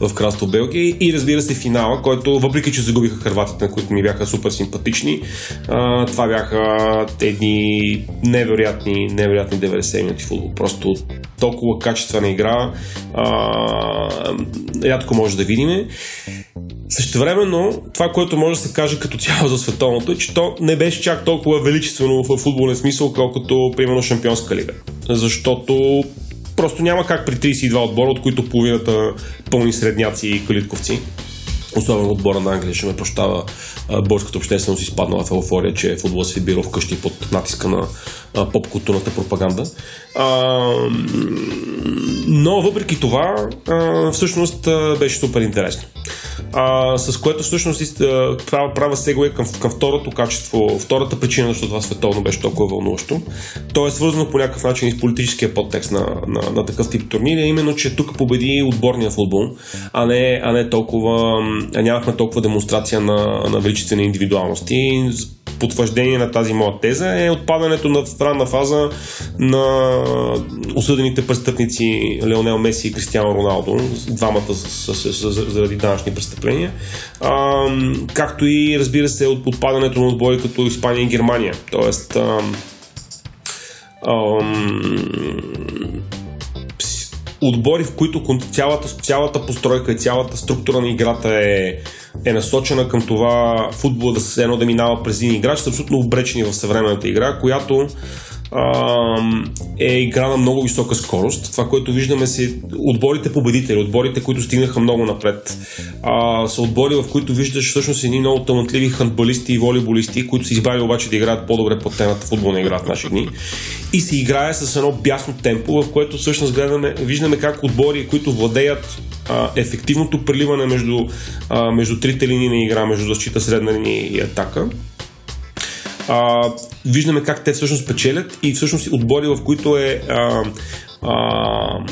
в кралство Белгия. И разбира се финала, който въпреки, че загубиха хърватите, на които ми бяха супер симпатични, а, това бяха едни невероятни, невероятни 90 минути футбол. Просто толкова качествена игра а, рядко може да видим. Същевременно, това, което може да се каже като цяло за световното, е, че то не беше чак толкова величествено в футболен смисъл, колкото, примерно, Шампионска лига. Защото просто няма как при 32 отбора, от които половината пълни средняци и калитковци, особено отбора на Англия, ще ме прощава българската общественост изпаднала в еуфория, че футбол се бил вкъщи под натиска на поп-културната пропаганда. А, но въпреки това, а, всъщност беше супер интересно а, с което всъщност права, права сегуе към, към второто качество, втората причина, защото това световно беше толкова вълнуващо. То е свързано по някакъв начин и с политическия подтекст на, на, на такъв тип турнири, именно, че тук победи отборния футбол, а не, а не толкова, нямахме толкова демонстрация на, на величествени индивидуалности потвърждение на тази моя теза е отпадането на ранна фаза на осъдените престъпници Леонел Меси и Кристиано Роналдо, двамата с, с, с, заради данъчни престъпления, а, както и разбира се от отпадането на отбори като Испания и Германия. Тоест, а, а, отбори, в които цялата, цялата постройка и цялата структура на играта е, е насочена към това футбола да се едно да минава през един играч, са абсолютно обречени в съвременната игра, която е игра на много висока скорост. Това, което виждаме си отборите победители, отборите, които стигнаха много напред. А, са отбори, в които виждаш всъщност едни много талантливи хандбалисти и волейболисти, които са избрали обаче да играят по-добре по темата футболна игра в наши дни. И се играе с едно бясно темпо, в което всъщност гледаме, виждаме как отбори, които владеят а, ефективното преливане между, а, между трите линии на игра, между защита, средна линия и атака, а, виждаме как те всъщност печелят и всъщност отбори, в които е а, а,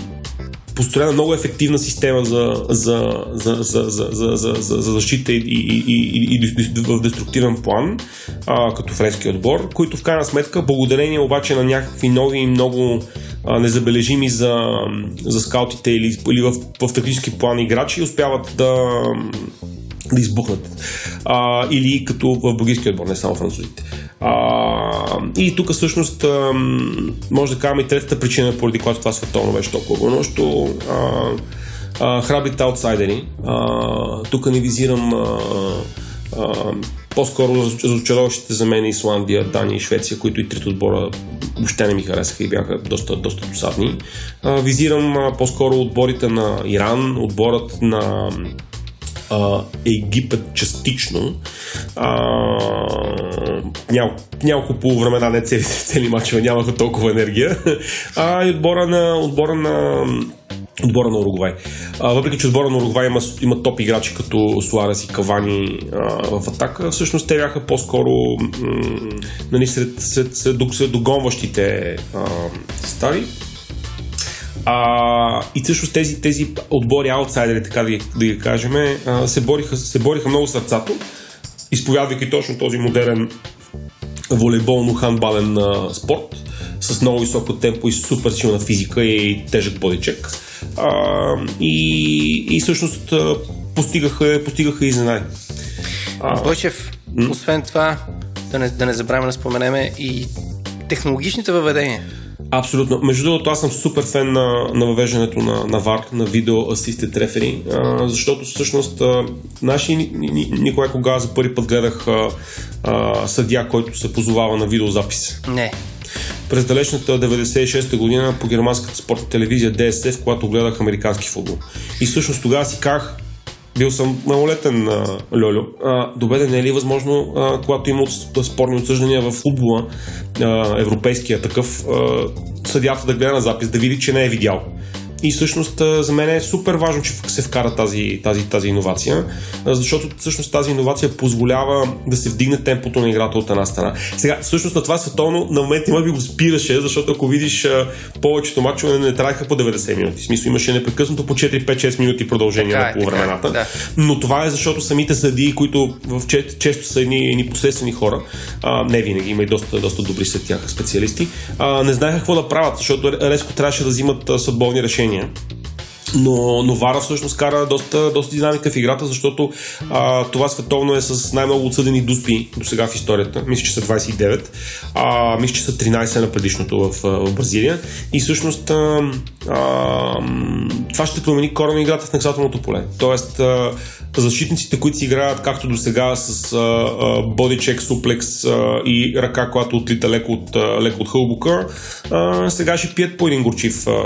построена много ефективна система за, за, за, за, за, за, за, за, за защита и, и, и, и, и в деструктивен план, а, като френски отбор, които в крайна сметка, благодарение обаче на някакви нови и много а, незабележими за, за скаутите или, или в, в тактически план играчи, успяват да да избухнат. А, или като в бългийския отбор, не само французите. А, и тук всъщност а, може да кажем и третата причина, поради която това световно беше толкова а, а, храбрите аутсайдери. Тук не визирам а, а, по-скоро разочароващите за мен Исландия, Дания и Швеция, които и трите отбора въобще не ми харесаха и бяха доста, доста досадни. А, визирам а, по-скоро отборите на Иран, отборът на а, Египет частично. А, няколко, няколко полувремена, не цели, цели мачове, нямаха толкова енергия. А, и отбора на, отбора на отбора на Уругвай. А, въпреки, че отбора на Уругвай има, има топ играчи като Суарес и Кавани а, в атака, всъщност те бяха по-скоро м- нали, сред, сред, сред, сред догонващите а, стари. А, и всъщност тези, тези отбори аутсайдери, така да ги, да ги кажем, а, се, бориха, се бориха много сърцато, изповядвайки точно този модерен волейболно-хандбален а, спорт с много високо темпо и супер силна физика и тежък бодичек. А, и, и всъщност постигаха, постигаха изненади. Бойчев, освен това, да не, да не забравяме да споменеме и технологичните въведения. Абсолютно. Между другото, аз съм супер фен на, на въвеждането на, на VAR, на Video Assisted Referee, а, защото всъщност а, наши никога кога за първи път гледах а, а, съдия, който се позовава на видеозапис. Не. През далечната 96-та година по германската спортна телевизия DSF, когато гледах американски футбол. И всъщност тогава си казах, бил съм малолетен а, Льолю. А, добре, не е ли възможно, а, когато има спорни отсъждания в футбола, а, европейския такъв, а, съдята да гледа на запис, да види, че не е видял. И всъщност за мен е супер важно, че се вкара тази, тази, тази иновация, защото всъщност тази иновация позволява да се вдигне темпото на играта от една страна. Сега, всъщност на това световно на моменти може би го спираше, защото ако видиш повечето мачове не траеха по 90 минути. В смисъл имаше непрекъснато по 4-5-6 минути продължение така, на полувремената. Да. Но това е защото самите съдии, които в често, често са едни, едни посредствени хора, а, не винаги, има и доста, доста добри след тях специалисти, а, не знаеха какво да правят, защото резко трябваше да взимат съдбовни решения решения. Но, но Вара всъщност кара доста, доста динамика в играта, защото а, това световно е с най-много отсъдени дуспи до сега в историята. Мисля, че са 29. А, мисля, че са 13 на предишното в, в Бразилия. И всъщност а, а, това ще промени корено играта в наказателното поле. Тоест, а, защитниците, които си играят както до сега с бодичек, суплекс а, и ръка, която отлита леко от, леко от хълбука, а, сега ще пият по един горчив а,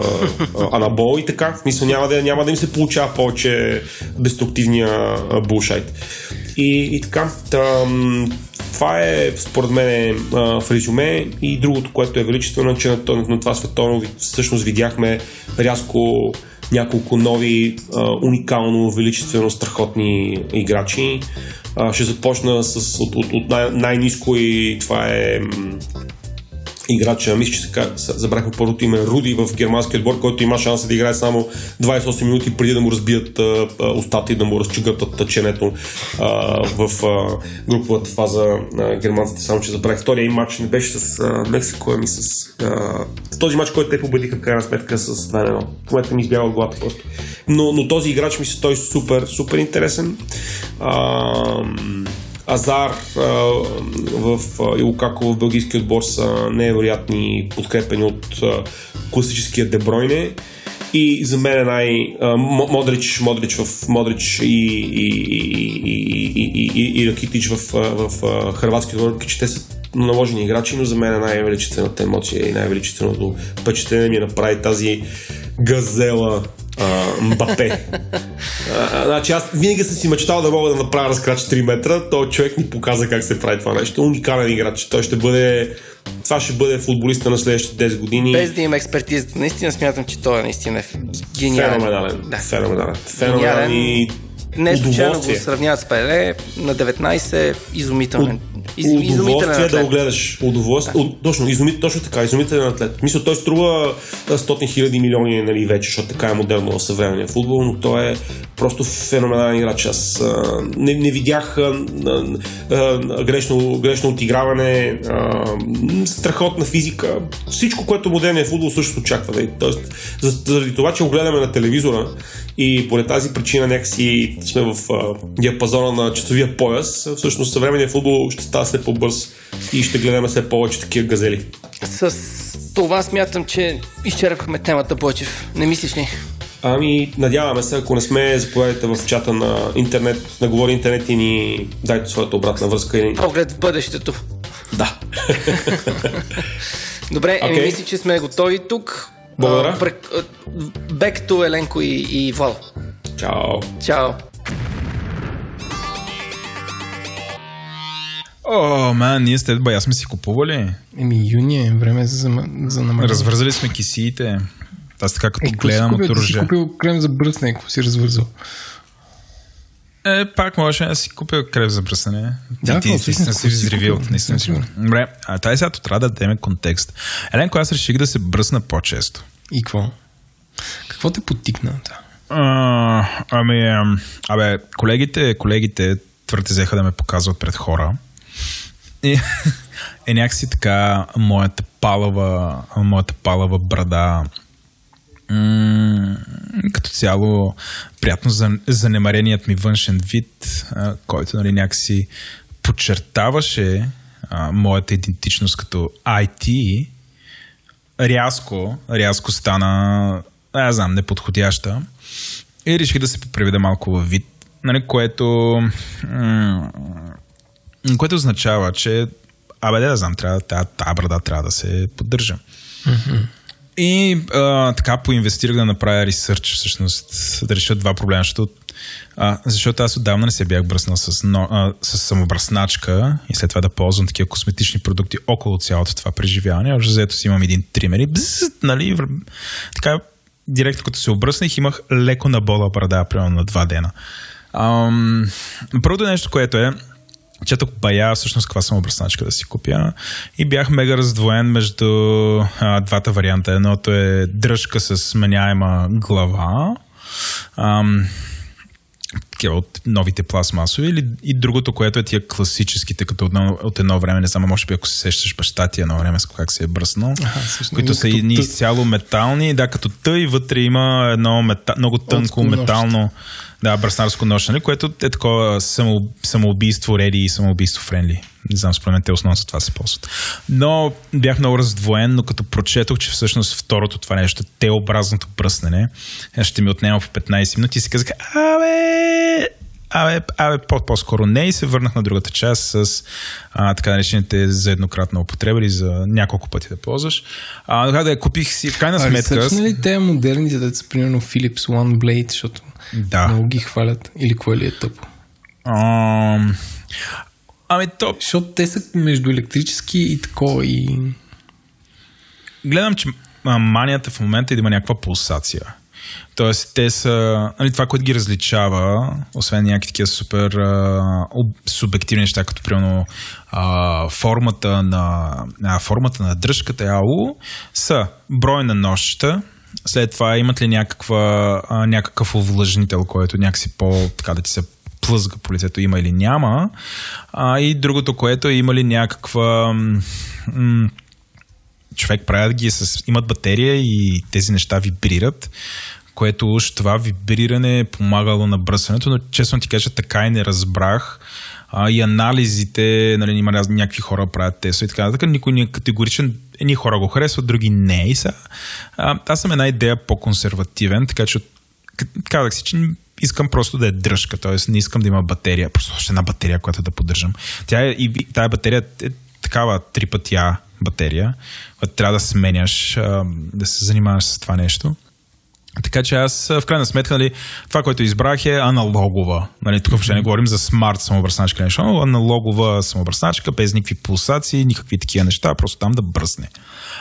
анабол и така. В смисъл няма да, няма да им се получава повече деструктивния булшайт. И, и така, тъм, това е според мен в резюме и другото, което е величествено, че на, на това световно всъщност видяхме рязко няколко нови, а, уникално, величествено, страхотни играчи. А, ще започна с, от, от, от най- най-низко и това е играча, мисля, че се забрахме първото име Руди в германския отбор, който има шанс да играе само 28 минути преди да му разбият а, устата и да му разчугат тъченето а, в а, груповата фаза на германците, само че забрах втория им матч не беше с а, Мексико, ами с а, този матч, който те победиха в крайна сметка с 2-1. В момента ми избяга от главата просто. Но, но този играч ми се той супер, супер интересен. А, Азар в Илукако в бългийския отбор са невероятни, подкрепени от класическия Дебройне. И за мен е най... Модрич, Модрич в Модрич и, и, и, и, и, и, Ракитич в, в, в Хрватския отбор, че те са наложени играчи, но за мен е най-величествената емоция и най-величественото впечатление ми направи тази газела Мбапе. А, значи аз винаги съм си мечтал да мога да направя разкрач 3 метра. Той човек ни показа как се прави това нещо. Уникален играч. Той ще бъде това ще бъде футболиста на следващите 10 години. Без да има експертиза. Наистина смятам, че той е наистина гениален. Феноменален. Да. Феноменален. Феноменален и Не случайно го сравняват с Пеле на 19 изумителен. Из, удоволствие да го атлет. гледаш. Удоволствие. Да. Точно, изуми, точно така, изумителен атлет. Мисля, той струва 100 хиляди милиони нали, вече, защото така е модерно в съвременния футбол, но той е просто феноменален играч. Аз а, не, не видях а, а, грешно, грешно отиграване, а, страхотна физика, всичко, което модерният футбол също очаква. Нали. Тоест, за- заради това, че го гледаме на телевизора и поради тази причина някакси сме в а, диапазона на часовия пояс, всъщност съвременният футбол ще става все по-бърз и ще гледаме все повече такива газели. С това смятам, че изчерпахме темата, Бойчев. Не мислиш ли? Ами, надяваме се, ако не сме, заповядайте в чата на интернет, на Говори интернет и ни дайте своята обратна връзка. И... Поглед в бъдещето. Да. Добре, okay. еми мисля, че сме готови тук. Благодаря. To Еленко и, и Вал. Чао. Чао. О, man, ние с теб бая сме си купували. Еми, юни е време за, за намаляване. Развързали сме кисиите. Аз така като Е, гледам от Ти си купил крем за бръсне, какво си развързал? Е, пак можеше да си купя крем за бръсане. Да, ти, ти, ти си взривил. купил? Наистина си. Сигурно. Добре, а тази сега трябва да дадем контекст. Еленко, аз реших да се бръсна по-често. И какво? Какво те потикна? А, ами, ам, абе, колегите, колегите твърде взеха да ме показват пред хора. И е някакси така моята палава, моята палава брада като цяло приятно за, занемареният ми външен вид, а, който нали, някакси подчертаваше а, моята идентичност като IT, рязко, рязко стана, аз знам, неподходяща. И реших да се приведа малко във вид, нали, което, м- което означава, че абе, да знам, трябва, тази, тази брада трябва да се поддържа. И а, така поинвестирах да направя ресърч, всъщност, да реша два проблема, защото, а, защото аз отдавна не се бях бръснал с, но, а, с самобръсначка и след това да ползвам такива косметични продукти около цялото това преживяване. Общо взето си имам един тример и бзз, нали, вр- така, директно като се обръснах, имах леко набола брада, примерно на два дена. Ам, първото нещо, което е, четох бая всъщност каква самобръсначка да си купя и бях мега раздвоен между а, двата варианта. Едното е дръжка с сменяема глава, ам, такива от новите пластмасови, или и другото, което е тия класическите, като от едно, от едно време, не знам, може би ако се сещаш баща ти едно време, с как се е бръснал, които са едни тъ- изцяло метални, да, като тъй, вътре има едно мета, много тънко метално да, бръснарско ношене, което е такова само, самоубийство реди и самоубийство френли. Не знам, според мен те основно за това се ползват. Но бях много раздвоен, но като прочетох, че всъщност второто това нещо, теобразното бръснене, ще ми отнема по 15 минути и си казах, абе, Абе, абе по- по-скоро не и се върнах на другата част с а, така наречените за еднократна употреба или за няколко пъти да ползваш. А, да я купих си, в крайна А сметка... ресърчна ли те модерните, да са примерно Philips One Blade, защото Да. много ги хвалят? Или кое ли е тъпо? Ам, ами то, Защото те са между електрически и такова и... гледам, че а, манията в момента е да има някаква пулсация. Тоест, те са. Нали, това, което ги различава, освен някакви такива супер а, субективни неща, като примерно а, формата, на, а, формата на дръжката АУ, са брой на нощта, след това имат ли някаква, а, някакъв увлажнител, който някакси по, така да ти се плъзга по лицето, има или няма. А, и другото, което е има ли някаква. М- човек правят ги с... имат батерия и тези неща вибрират, което уж това вибриране е помагало на бръсването, но честно ти кажа, така и не разбрах. А, и анализите, нали, има някакви хора правят тестове и така нататък. Никой не е категоричен. Едни хора го харесват, други не. И са, а, аз съм една идея по-консервативен, така че казах си, че искам просто да е дръжка, т.е. не искам да има батерия, просто още една батерия, която да поддържам. Тя е, и тая батерия е такава три пъти А батерия, която трябва да сменяш, да се занимаваш с това нещо. Така че аз в крайна сметка, нали, това, което избрах е аналогова. Нали, тук въобще не говорим за смарт самобръсначка нещо, но аналогова самобръсначка, без никакви пулсации, никакви такива неща, просто там да бръсне.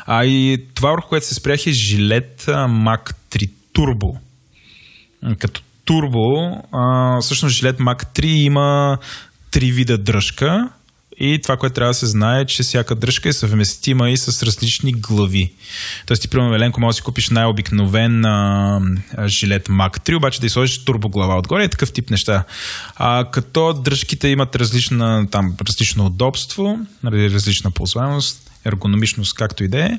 А и това, върху което се спрях е жилет Mac 3 Turbo. Като турбо, а, всъщност жилет Mac 3 има три вида дръжка и това, което трябва да се знае, е, че всяка дръжка е съвместима и с различни глави. Тоест, ти, примерно, Еленко, може да си купиш най-обикновен а, жилет Mac 3, обаче да и сложиш турбоглава отгоре и такъв тип неща. А, като дръжките имат различна, там, различно удобство, нали, различна ползваемост, ергономичност, както и да е.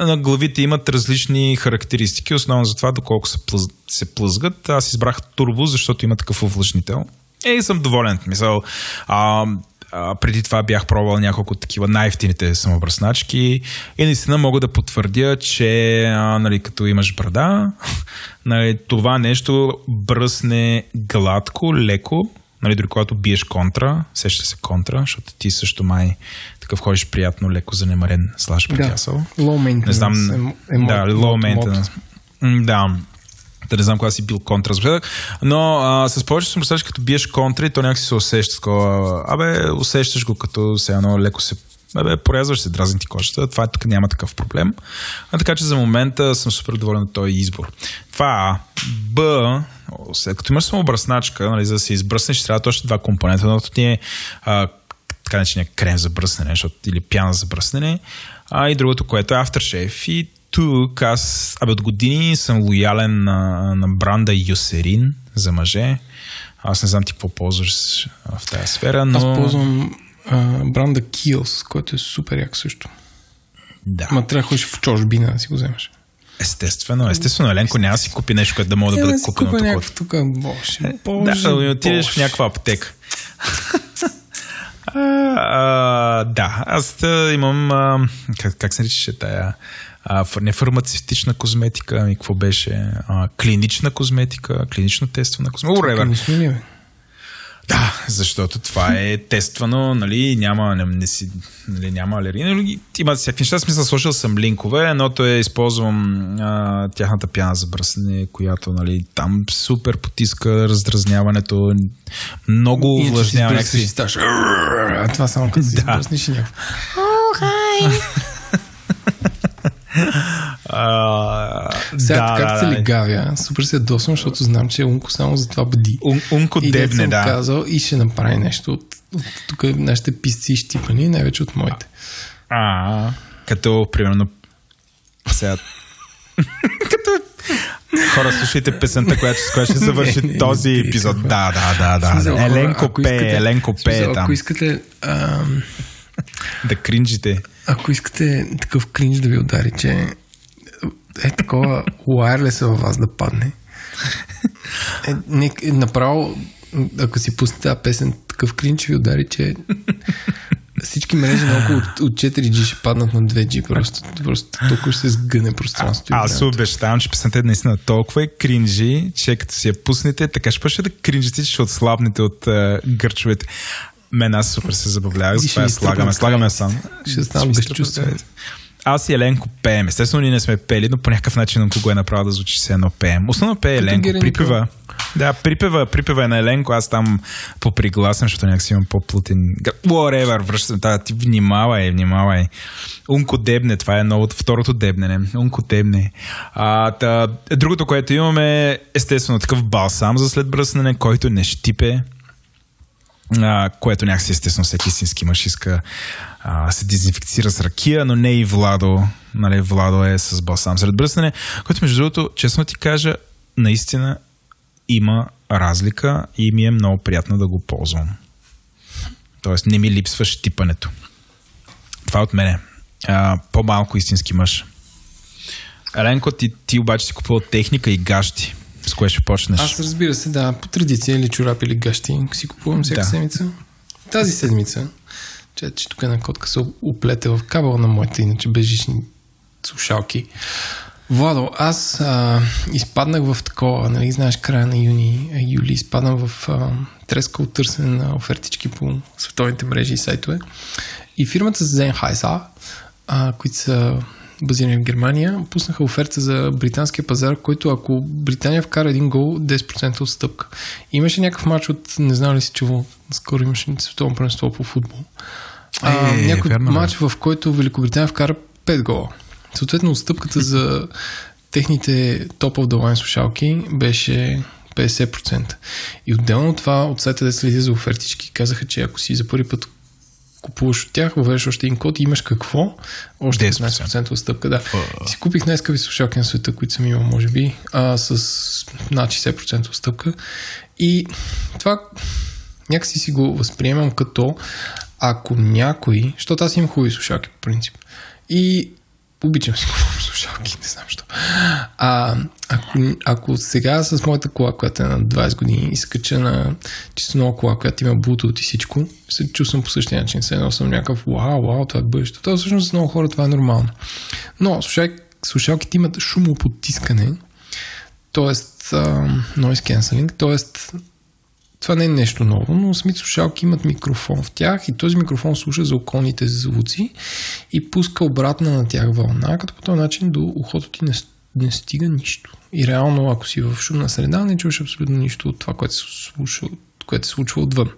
На главите имат различни характеристики, основно за това доколко се, плъз, се плъзгат. Аз избрах турбо, защото има такъв увлажнител. Е, и съм доволен. Мисъл, а, а, преди това бях пробвал няколко такива най-ефтините самобръсначки и наистина мога да потвърдя, че а, нали, като имаш брада, нали, това нещо бръсне гладко, леко, нали, дори когато биеш контра, сеща се контра, защото ти също май такъв ходиш приятно, леко занемарен слаш притясъл. Да, low maintenance. Не знам, е, е да, low maintenance. Да, да не знам кога си бил контра но а, с повечето съм представяш, като биеш контра и то някакси се усеща такова, абе, усещаш го като все едно леко се Абе, порязваш се, дразни ти кожата. Това е тук няма такъв проблем. А така че за момента съм супер доволен от този избор. Това А. Б. След като имаш самобръсначка, нали, за да се избръснеш, трябва точно два компонента. Едното ти е а, така наречения крем за бръснене, защото, или пяна за бръснене, а и другото, което е Aftershave. И тук аз, абе от години съм лоялен на, на бранда Юсерин за мъже. Аз не знам ти какво ползваш в тази сфера, но... Аз ползвам а, бранда Kiehl's, който е супер як също. Да. Ма трябва да ходиш в чужбина да си го вземеш. Естествено, естествено, Еленко няма да си купи нещо, което да може да бъде купено тук. някакво тук, боже, боже, Да, да отидеш в някаква аптека. а, а, да, аз да, имам. А, как, как се наричаше тая? А, не фармацевтична козметика, ами какво беше? А, клинична козметика, клинично тествана козметика. Whatever. Да, защото това е тествано, нали, няма, не, не си, нали, няма алергия. Нали, има всякакви неща, смисъл сложил съм линкове, едното е използвам а, тяхната пяна за бръсне, която, нали, там супер потиска раздразняването, много си някакси. това само като си Да. бръснеш и някакво. А, Сега да, как да, се да. легавя, супер се досвам, защото знам, че Унко само за това бъди. Ун- Унко и дебне, да. казал и ще направи нещо от, от тук нашите писци щипани, най-вече от моите. А, като, примерно, сега... като... Хора, слушайте песента, която, с която ще завърши Не, не, този не, епизод. какво? Да, да, да, да. Еленко пее, Еленко пее там. Ако искате, ам, Да кринжите. Ако искате такъв кринж да ви удари, че е такова уайрлеса във вас да падне, е, не, е, направо, ако си пуснете тази песен, такъв кринж ще ви удари, че всички мрежи наоколо от, от 4G ще паднат на 2G. Просто, просто толкова ще се сгъне пространството. Аз се обещавам, че песента е наистина толкова е кринжи, че като си я пуснете, така ще почне да кринжите, че ще отслабнете от uh, гърчовете. Мен аз супер се забавлявах, затова я слагаме, слагаме сам. Ще станам ви безчувствен. Аз и Еленко пеем. Естествено, ние не сме пели, но по някакъв начин Енко го е направил да звучи се едно пеем. Основно пее Еленко, припева. Да, припева, припева е на Еленко, аз там попригласен, защото някакси имам по-плутен... Whatever, връщам тази, ти внимавай, внимавай. Унко дебне, това е новото, второто дебнене. Унко дебне. А, та, другото, което имаме, е естествено такъв балсам за след бръснене, който не щипе, а, което някакси естествено всеки истински мъж иска а, се дезинфекцира с ракия, но не и Владо. Нали, Владо е с балсам сред бръснене, което между другото, честно ти кажа, наистина има разлика и ми е много приятно да го ползвам. Тоест не ми липсва щипането. Това от мене. А, по-малко истински мъж. Еленко, ти, ти обаче си купувал техника и гащи. С кое ще почнеш? Аз разбира се, да, по традиция или чорапи или гащи си купувам всяка Да. седмица. Тази седмица, че, че тук една котка се оплете в кабела на моите иначе безжични слушалки. Владо, аз а, изпаднах в такова, нали, знаеш, края на юни, юли, изпаднах в а, треска от търсене на офертички по световните мрежи и сайтове. И фирмата Sennheiser, а, които са базирани в Германия, пуснаха оферта за британския пазар, който ако Британия вкара един гол, 10% отстъпка. Имаше някакъв матч от, не знам ли си чувал, скоро имаше световно първенство по футбол. А, Е, някой вярно, бе. матч, в който Великобритания вкара 5 гола. Съответно, отстъпката за техните топ of the слушалки беше 50%. И отделно от това, от сайта да следи за офертички, казаха, че ако си за първи път купуваш от тях, въвеждаш още един код и имаш какво? Още 10%. 15% отстъпка, да. И си купих най-скъпи слушалки на света, които съм имал, може би, а, с над 60% отстъпка. И това някакси си го възприемам като ако някой, защото аз имам хубави слушалки по принцип. И обичам си купувам слушалки, не знам защо. А, ако, ако сега с моята кола, която е на 20 години, изкача на чисто нова кола, която има Bluetooth и всичко, се чувствам по същия начин. Все едно съм някакъв вау, вау, това е бъдещето. Това всъщност за много хора това е нормално. Но слушай, слушалките имат шумопотискане, т.е. noise cancelling, т.е. това не е нещо ново, но самите слушалки имат микрофон в тях и този микрофон слуша за околните звуци и пуска обратна на тях вълна, като по този начин до ухото ти не, не стига нищо. И реално, ако си в шумна среда, не чуваш абсолютно нищо от това, което се случва, което се случва отвън.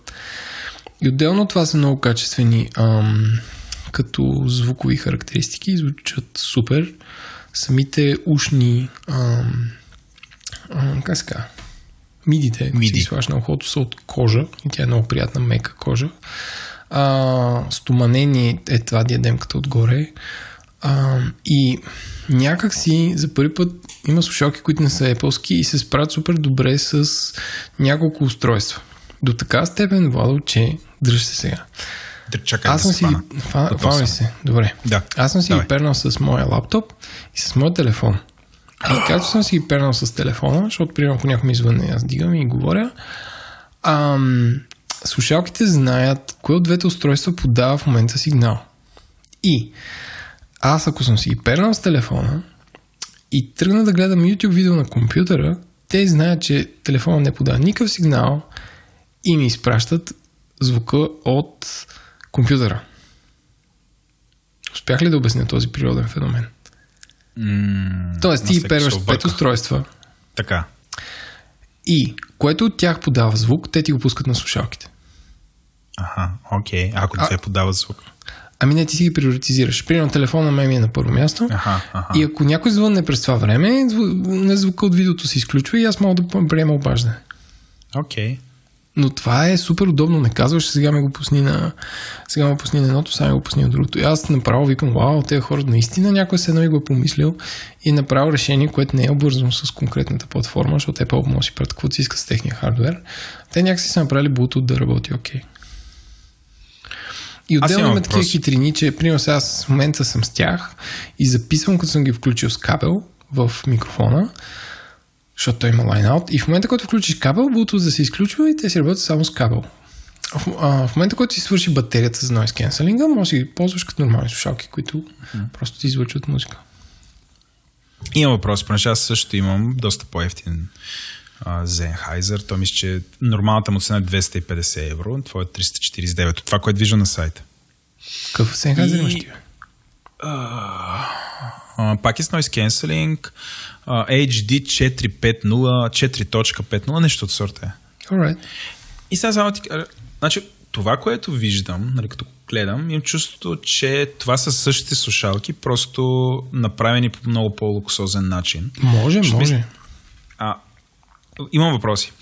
И отделно от това са много качествени ам, като звукови характеристики, звучат супер. Самите ушни ам, ам, как? Мидите, Миди. си на ухото, са от кожа и тя е много приятна, мека кожа. А, стоманени е това диадемката отгоре. А, и някак си за първи път има слушалки, които не са Apple и се справят супер добре с няколко устройства. До така степен, Владо, че дръж се сега. Да, чакай Аз да съм се си хвана. Фа... Фана се? Добре. Да. Аз съм си Давай. пернал с моя лаптоп и с моя телефон. И както съм си ги пернал с телефона, защото примерно ако някой ми звънне, аз дигам и говоря, ам, слушалките знаят кое от двете устройства подава в момента сигнал. И аз ако съм си ги пернал с телефона и тръгна да гледам YouTube видео на компютъра, те знаят, че телефона не подава никакъв сигнал и ми изпращат звука от компютъра. Успях ли да обясня този природен феномен? М, Тоест, ти перваш пет устройства Така. и което от тях подава звук, те ти го пускат на слушалките. Аха, окей. Ако А- две подават звук. Ами не, ти си ги приоритизираш. Примерно телефона на мен ми е на първо място. Аха, аха. И ако някой звънне през това време, зву- звука от видеото се изключва и аз мога да приема обаждане. Окей. Но това е супер удобно. Не казваш, сега ме го пусни на, сега ме пусни на едното, сега ме го пусни на другото. И аз направо викам, вау, тези хора наистина някой се едно и го е помислил и е направил решение, което не е обвързано с конкретната платформа, защото Apple може си правят каквото си искат с техния хардвер. Те някакси са направили Bluetooth да работи окей. И Аз отделно има такива хитрини, че примерно сега аз в момента съм с тях и записвам, като съм ги включил с кабел в микрофона, защото той има лайнаут. И в момента, който включиш кабел, Bluetooth да се изключва и те си работят само с кабел. В, а, в момента, който си свърши батерията за noise cancelling, може да ги ползваш като нормални слушалки, които просто ти излъчват музика. Имам въпрос, понеже аз също имам доста по-ефтин Sennheiser. Той мисля, че нормалната му цена е 250 евро, това е 349. От това, което вижда на сайта. Какъв Sennheiser И- имаш ти? бе? Пак е с Noise Cancelling, HD 450, 4.50, нещо от сорта е. Alright. И сега само ти значи, това, което виждам, нали, като гледам, имам чувството, че това са същите слушалки, просто направени по много по-луксозен начин. Може, Ще може. мисля- А, имам въпроси.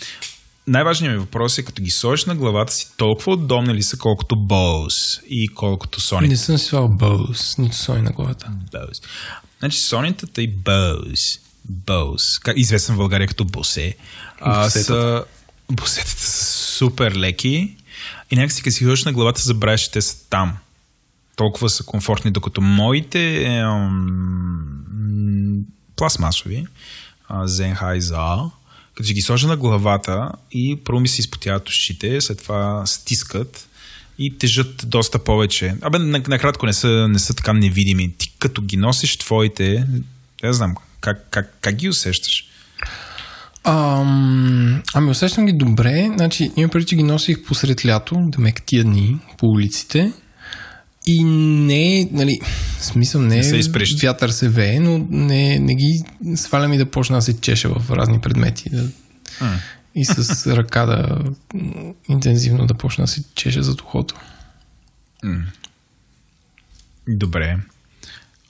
Най-важният ми въпрос е, като ги сложиш на главата си, толкова удобни ли са, колкото Bose и колкото Sony. Не съм си слагал Bose, нито Sony на главата. Bose. Значи Sony-тата и Bose, Bose, известен в България като Bose, а, са, босетата са супер леки и някакси като си ходиш на главата, забравяш, че те са там. Толкова са комфортни, докато моите е, м, пластмасови, Sennheiser, като си ги сложа на главата и първо ми се изпотяват ушите, след това стискат и тежат доста повече. Абе, на- накратко не са, не са така невидими. Ти като ги носиш твоите, не знам, как, как, как ги усещаш? Ам, ами усещам ги добре. Значи, има преди, че ги носих посред лято, да ме тия дни по улиците. И не нали, в смисъл не Не се изприща. вятър се вее, но не, не ги свалям и да почна да се чеша в разни предмети. Да, и с ръка да интензивно да почна да се чеша зад ухото. Добре.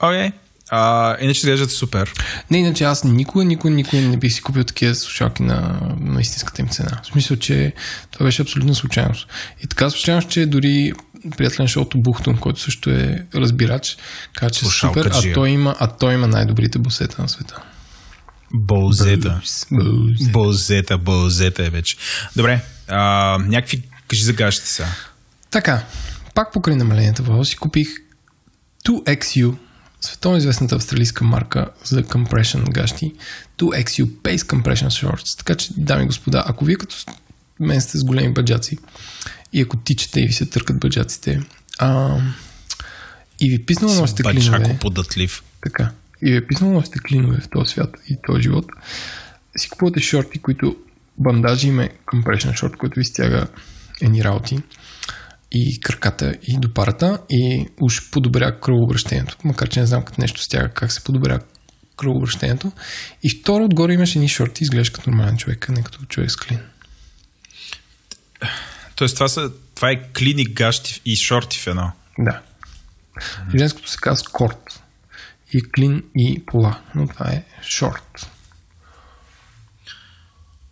Окей. А, иначе изглеждат супер. Не, иначе аз никога, никога, никога не бих си купил такива слушалки на, на истинската им цена. В смисъл, че това беше абсолютно случайност. И така случайност, че дори приятел на шоуто Бухтун, който също е разбирач, каза, че е супер, а той, има, а той има най-добрите бусета на света. Болзета. Болзета, болзета е вече. Добре, а, някакви кажи за гащите сега. Така, пак покрай намаленията в си купих 2XU, световно известната австралийска марка за compression гащи, 2XU Base Compression Shorts. Така че, дами и господа, ако вие като мен сте с големи баджаци и ако тичате и ви се търкат баджаците, а, и ви писнало носите клинове, податлив. така, и ви е писнало носите клинове в този свят и този живот, си купувате шорти, които бандажи им е compression шорт, който ви стяга едни работи и краката и до парата и уж подобря кръвообращението. Макар, че не знам като нещо стяга как се подобря кръвообращението. И второ, отгоре имаш едни шорти, изглеждаш като нормален човек, а не като човек с клин. Тоест това, са, това е клиник гащи и шорти в едно. Да. Женското се казва корт. И клин и пола. Но това е шорт.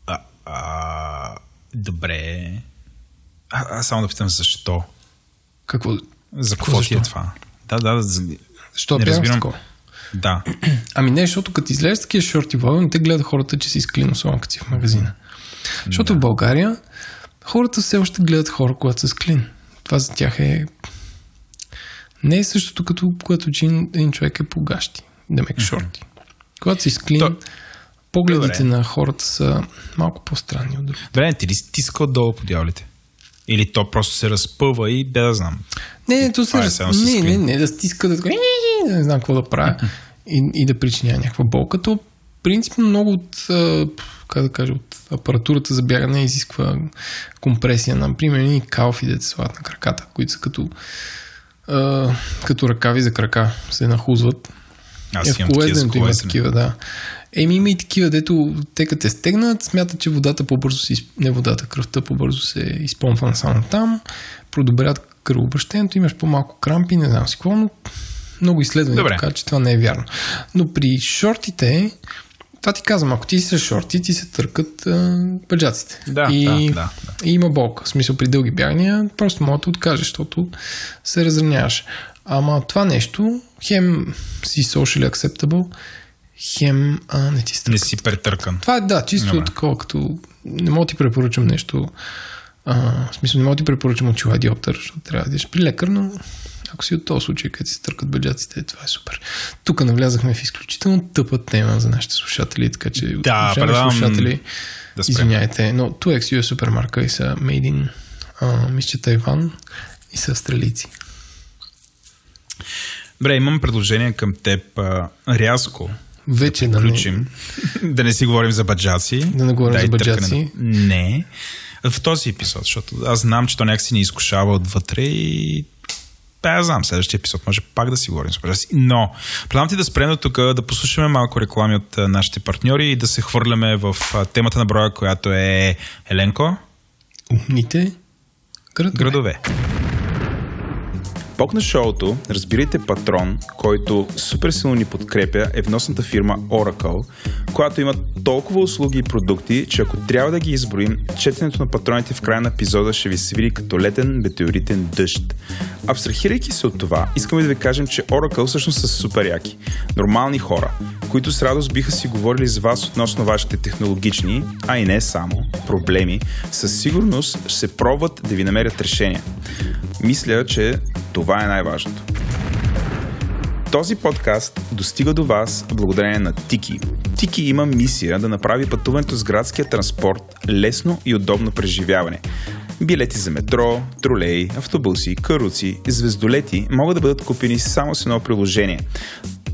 А, а, добре. А, аз само да питам защо. Какво? За Какво ти е защо? това? Да, да, за... Що не разбирам. такова? Да. Ами не, защото като излезеш такива шорти в не те гледат хората, че си с клин, особено като си в магазина. Защото в България хората все още гледат хора, когато са с клин. Това за тях е... Не е същото, като когато че един човек е по гащи, да мек шорти. Когато си с клин, То- погледите Добре. на хората са малко по-странни от други. Добре, ти ли стиска отдолу по дяволите? Или то просто се разпъва и бе да знам. Не, не, то се... Е раз- не, не, не, да стиска, да, да не знам какво да правя и, и да причиня някаква болка. То принципно много от, как да кажа, от апаратурата за бягане изисква компресия. Например, едни калфи, дете слагат на краката, които са като, а, като ръкави за крака, се нахузват. Аз Е, имам такива за колезденето има такива, да. Еми има и такива, дето те като те стегнат, смятат, че водата по-бързо се... Не водата, кръвта по-бързо се изпомпва само там, продобрят кръвообращението, имаш по-малко крампи, не знам си какво, но много изследвания Добре. така, че това не е вярно. Но при шортите, това ти казвам, ако ти си с шорти, ти се търкат а, бъджаците. Да, и, да, да, и има болка. В смисъл при дълги бягания просто мога да откажеш, защото се разраняваш. Ама това нещо, хем си socially acceptable, хем а, не ти Не стърка. си претъркан. Това е да, чисто Добре. такова, като не мога да ти препоръчам нещо. А, в смисъл, не мога да ти препоръчам очила диоптър, защото трябва да идеш при лекар, но ако си от този случай, където си търкат бюджетите, това е супер. Тук навлязахме в изключително тъпа тема за нашите слушатели, така че Да, предавам слушатели, да спрем. извиняйте, но 2XU е супер марка и са made in, а, мисля, че Тайван и са австралийци. Добре, имам предложение към теб. А, рязко Вече да не, включим. да не си говорим за баджаци. Да не говорим Дай за баджаци. на- Не. В този епизод, защото аз знам, че то някакси ни изкушава отвътре и аз знам, следващия епизод може пак да си говорим с баджаци. Но, предлагам ти да спрем до тук, да послушаме малко реклами от нашите партньори и да се хвърляме в темата на броя, която е Еленко. умните градове. Градове. Бог на шоуто, разбирайте патрон, който супер силно ни подкрепя е вносната фирма Oracle, която има толкова услуги и продукти, че ако трябва да ги изброим, четенето на патроните в края на епизода ще ви се види като летен метеоритен дъжд. Абстрахирайки се от това, искаме да ви кажем, че Oracle всъщност са супер яки. Нормални хора, които с радост биха си говорили с вас относно вашите технологични, а и не само, проблеми, със сигурност ще се пробват да ви намерят решения. Мисля, че това е най-важното. Този подкаст достига до вас благодарение на Тики. Тики има мисия да направи пътуването с градския транспорт лесно и удобно преживяване. Билети за метро, тролей, автобуси, каруци, звездолети могат да бъдат купени само с едно приложение.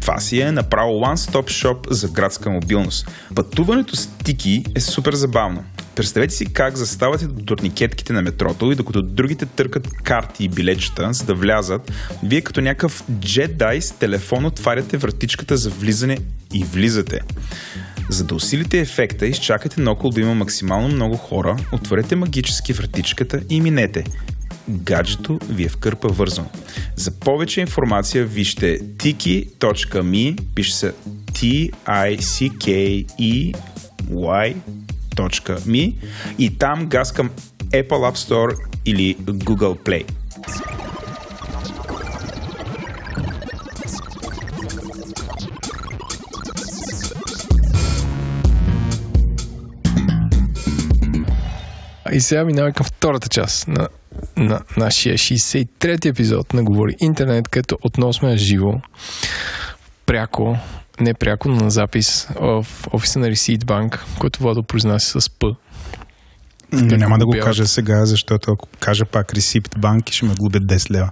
Това си е направо one-stop shop за градска мобилност. Пътуването с Тики е супер забавно. Представете си как заставате до турникетките на метрото и докато другите търкат карти и билетчета, за да влязат, вие като някакъв джедай с телефон отваряте вратичката за влизане и влизате. За да усилите ефекта, изчакайте наоколо да има максимално много хора, отворете магически вратичката и минете. Гаджето ви е в кърпа вързано. За повече информация вижте tiki.me, пише се T-I-C-K-E y.me и там газ към Apple App Store или Google Play. И сега минаваме към втората част на, на нашия 63-ти епизод на Говори Интернет, където отново сме живо, пряко, не пряко, но на запис в офиса на Receipt Bank, който Владо произнася с П. Не, няма да го Бялата. кажа сега, защото ако кажа пак Receipt Bank ще ме глобят 10 лева.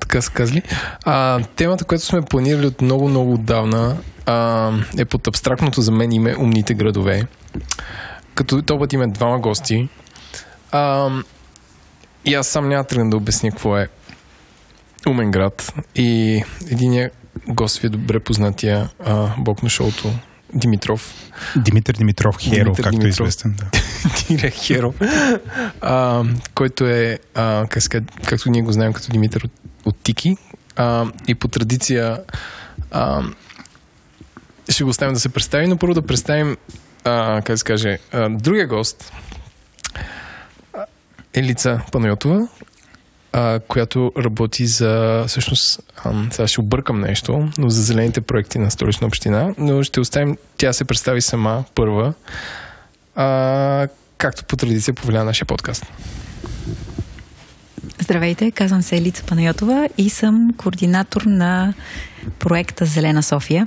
така са казали. А, темата, която сме планирали от много, много отдавна а, е под абстрактното за мен име Умните градове. Като този път има двама гости. А, и аз сам няма тръгна да обясня какво е умен град. И единия гост ви е добре познатия а, бог на шоуто Димитров. Димитър Димитров Херо, Димитър както е Димитров. известен. Да. Дирек Херо, а, който е, а, как както ние го знаем като Димитър от, от Тики. А, и по традиция а, ще го оставим да се представи, но първо да представим, а, как се каже, а, другия гост. Елица Панайотова, а, която работи за, всъщност, сега ще объркам нещо, но за зелените проекти на столична община, но ще оставим тя се представи сама първа, а, както по традиция повеля нашия подкаст. Здравейте, казвам се Елица Панайотова и съм координатор на проекта Зелена София.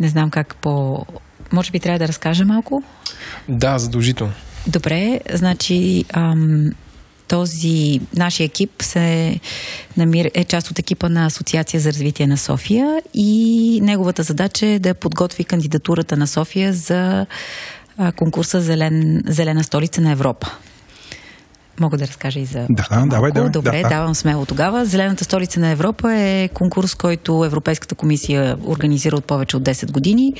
Не знам как по... Може би трябва да разкажа малко? Да, задължително. Добре, значи ам, този нашия екип се намира, е част от екипа на Асоциация за развитие на София и неговата задача е да подготви кандидатурата на София за конкурса Зелен, Зелена столица на Европа. Мога да разкажа и за. Да, да, давай, давай. Добре, да. давам смело тогава. Зелената столица на Европа е конкурс, който Европейската комисия организира от повече от 10 години.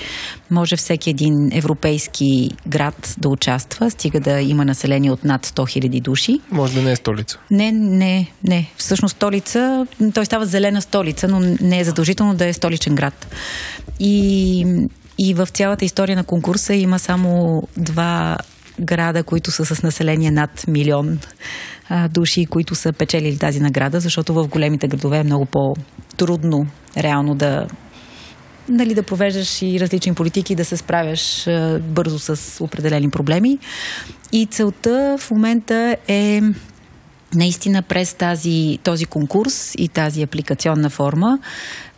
Може всеки един европейски град да участва, стига да има население от над 100 000 души. Може да не е столица. Не, не, не. Всъщност столица, той става зелена столица, но не е задължително да е столичен град. И, и в цялата история на конкурса има само два града, които са с население над милион а, души, които са печелили тази награда, защото в големите градове е много по-трудно реално да нали, да провеждаш и различни политики, да се справяш а, бързо с определени проблеми. И целта в момента е наистина през тази, този конкурс и тази апликационна форма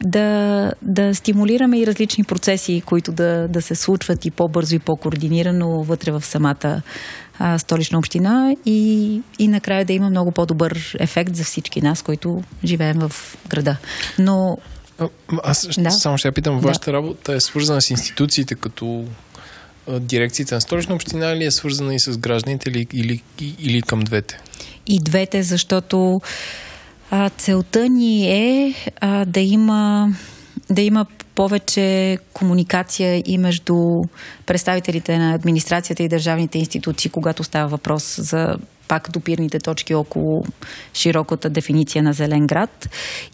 да, да стимулираме и различни процеси, които да, да се случват и по-бързо и по-координирано вътре в самата а, столична община и, и накрая да има много по-добър ефект за всички нас, които живеем в града. Но Аз Да. само ще я питам, Да. вашата работа е свързана с институциите, като дирекцията на столична община или е свързана и с гражданите или, или, или към двете? И двете, защото а, целта ни е а, да има да има повече комуникация и между представителите на администрацията и държавните институции, когато става въпрос за пак допирните точки около широката дефиниция на зелен град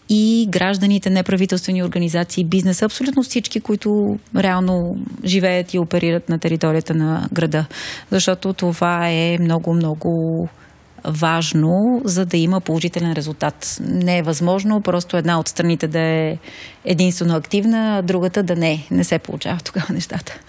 и гражданите, неправителствени организации, бизнеса, абсолютно всички, които реално живеят и оперират на територията на града. Защото това е много-много важно, за да има положителен резултат. Не е възможно просто една от страните да е единствено активна, а другата да не. Не се получава тогава нещата.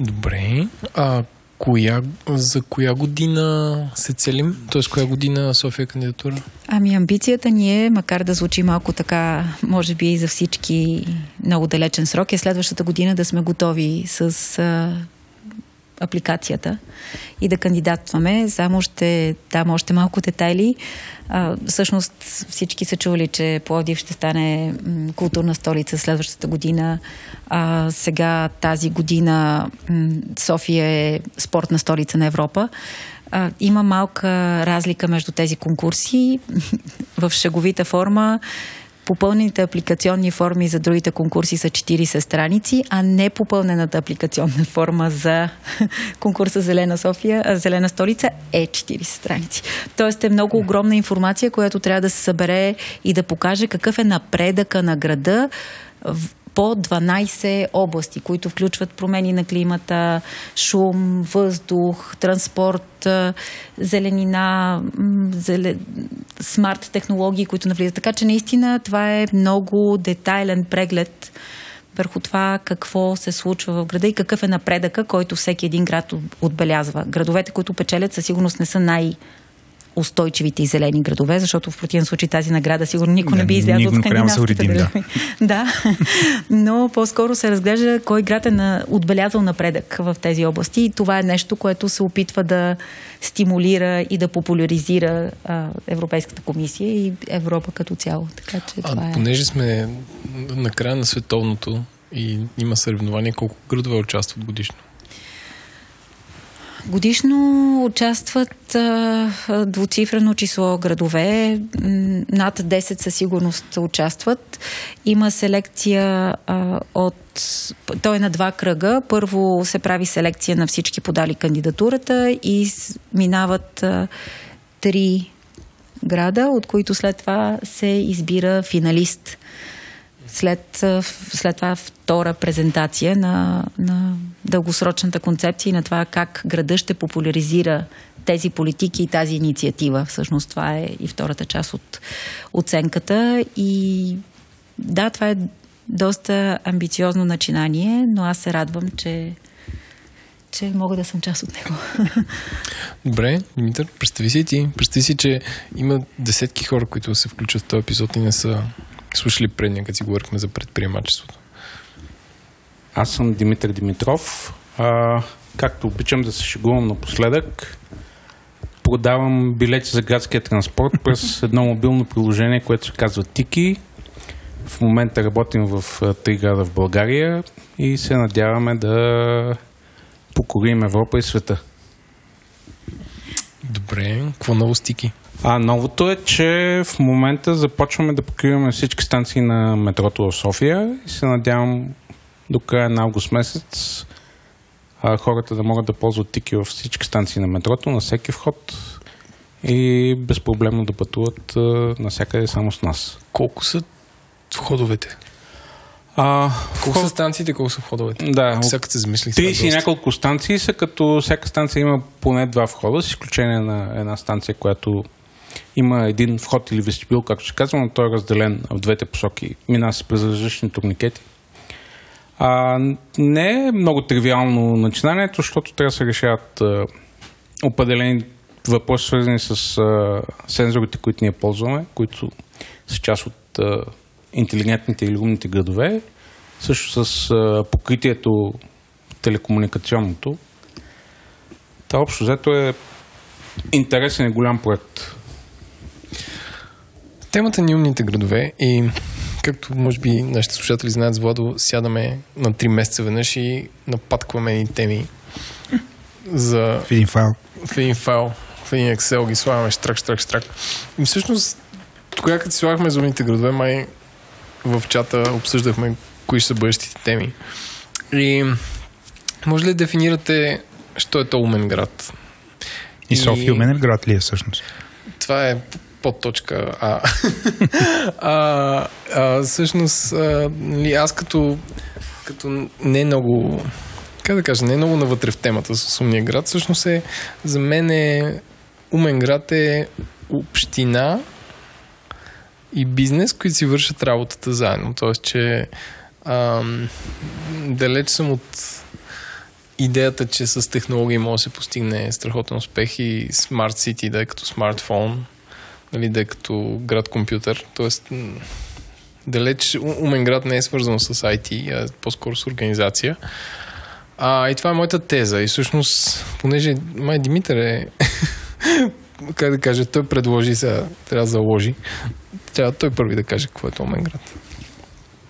Добре. А коя, за коя година се целим? Тоест, коя година София е кандидатура? Ами амбицията ни е, макар да звучи малко така, може би и за всички много далечен срок, е следващата година да сме готови с а, апликацията и да кандидатстваме. Само ще дам още малко детайли. А, всъщност всички са чули, че Пловдив ще стане културна столица следващата година. А, сега тази година София е спортна столица на Европа. А, има малка разлика между тези конкурси. В шеговита форма попълнените апликационни форми за другите конкурси са 40 страници, а не попълнената апликационна форма за конкурса Зелена София, Зелена столица е 40 страници. Тоест е много огромна информация, която трябва да се събере и да покаже какъв е напредъка на града по 12 области, които включват промени на климата, шум, въздух, транспорт, зеленина, зеле... смарт технологии, които навлизат. Така че наистина това е много детайлен преглед върху това какво се случва в града и какъв е напредъка, който всеки един град отбелязва. Градовете, които печелят, със сигурност не са най- устойчивите и зелени градове, защото в противен случай тази награда сигурно никой не, би излязъл от скандинавските градове. Да. да, но по-скоро се разглежда кой град е на, отбелязал напредък в тези области и това е нещо, което се опитва да стимулира и да популяризира а, Европейската комисия и Европа като цяло. Така, че а, това е... понеже сме на края на световното и има съревнования, колко градове участват годишно? Годишно участват а, двуцифрено число градове, над 10 със сигурност участват. Има селекция а, от. Той е на два кръга. Първо се прави селекция на всички подали кандидатурата и минават а, три града, от които след това се избира финалист след, след това втора презентация на, на дългосрочната концепция и на това как града ще популяризира тези политики и тази инициатива. Всъщност това е и втората част от оценката. И да, това е доста амбициозно начинание, но аз се радвам, че че мога да съм част от него. Добре, Димитър, представи си ти. Представи си, че има десетки хора, които се включат в този епизод и не са слушали предния, като си говорихме за предприемачеството? Аз съм Димитър Димитров. А, както обичам да се шегувам напоследък, продавам билети за градския транспорт през едно мобилно приложение, което се казва Тики. В момента работим в три града в България и се надяваме да покорим Европа и света. Добре, какво ново стики? А новото е, че в момента започваме да покриваме всички станции на метрото в София и се надявам до края на август месец а, хората да могат да ползват тики във всички станции на метрото, на всеки вход и безпроблемно да пътуват а, навсякъде само с нас. Колко са входовете? А, колко вход... са станциите, колко са входовете? Да, всяка се замислих. 30 и няколко станции са, като всяка станция има поне два входа, с изключение на една станция, която има един вход или вестибюл, както се казва, но той е разделен в двете посоки. Мина се през различни турникети. А, не е много тривиално начинанието, защото трябва да се решават а, определени въпроси, свързани с а, сензорите, които ние ползваме, които са част от а, интелигентните или умните градове, също с а, покритието телекомуникационното. Та общо взето е интересен и голям проект. Темата ни умните градове и както може би нашите слушатели знаят с Владо, сядаме на 3 месеца веднъж и напаткваме ни теми за... В един файл. В един файл. В един Excel ги слагаме штрак, штрак, штрак. И всъщност, тогава като слагахме за умните градове, май в чата обсъждахме кои ще са бъдещите теми. И може ли да дефинирате, що е то умен град? И, и София умен град ли е всъщност? Това е подточка А. а, а всъщност, а, нали, аз като, като не много как да кажа, не много навътре в темата с умния град, всъщност е, за мен е умен град е община и бизнес, които си вършат работата заедно. Тоест, че ам, далеч съм от идеята, че с технологии може да се постигне страхотен успех и Smart City да е като смартфон нали, да е като град компютър. Тоест, далеч умен град не е свързан с IT, а по-скоро с организация. А, и това е моята теза. И всъщност, понеже май Димитър е как да кажа, той предложи сега, трябва да заложи. Трябва той първи да каже какво е това умен град.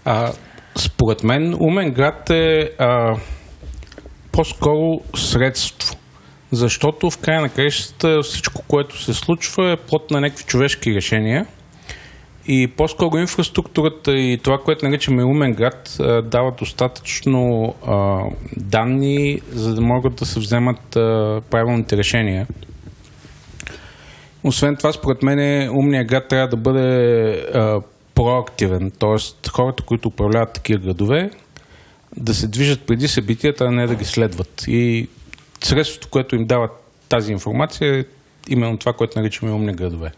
А, според мен умен град е а, по-скоро средство защото в края на краищата всичко, което се случва е плод на някакви човешки решения И по-скоро инфраструктурата и това, което наричаме умен град, дава достатъчно а, данни, за да могат да се вземат а, правилните решения. Освен това, според мен, умният град трябва да бъде а, проактивен, т.е. хората, които управляват такива градове, да се движат преди събитията, а не да ги следват. И средството, което им дава тази информация е именно това, което наричаме умни градове.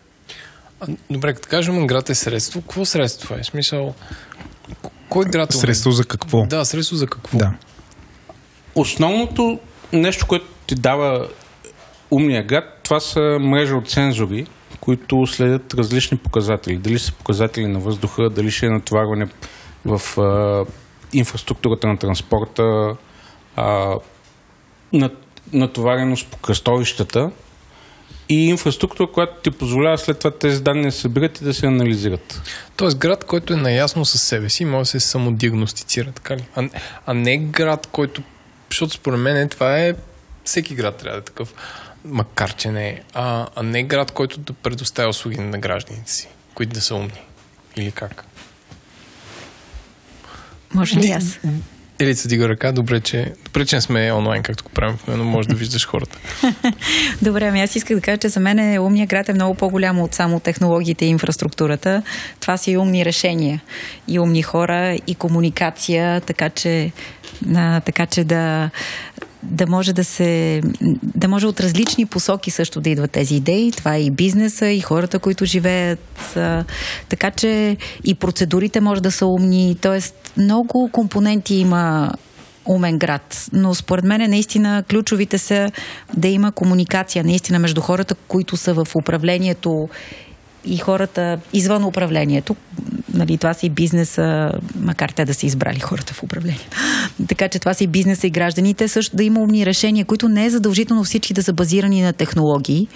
Добре, като кажем град е средство, какво средство е? В смисъл, кой град е? Средство за какво? Да, средство за какво? Да. Основното нещо, което ти дава умния град, това са мрежа от сензори, които следят различни показатели. Дали са показатели на въздуха, дали ще е натоварване в а, инфраструктурата на транспорта, а, натовареност по кръстовищата и инфраструктура, която ти позволява след това тези данни да се събират и да се анализират. Тоест град, който е наясно със себе си, може да се самодиагностицира, така ли? А, а не град, който, защото според мен това е, всеки град трябва да е такъв, макар че не е, а, а не град, който да предоставя услуги на гражданите си, които да са умни. Или как? Може ли аз? Елица дига ръка, добре че, добре, че не сме онлайн, както го правим, но може да виждаш хората. добре, ами аз исках да кажа, че за мен умният град е много по-голямо от само технологиите и инфраструктурата. Това са и умни решения, и умни хора, и комуникация, така че, а, така че да, да може да се. да може от различни посоки също да идват тези идеи. Това е и бизнеса, и хората, които живеят. Така че и процедурите може да са умни. Тоест, много компоненти има умен град. Но според мен наистина ключовите са да има комуникация наистина между хората, които са в управлението и хората извън управлението. Нали, това си бизнеса, макар те да са избрали хората в управление. Така че това си бизнеса и гражданите също да има умни решения, които не е задължително всички да са базирани на технологии,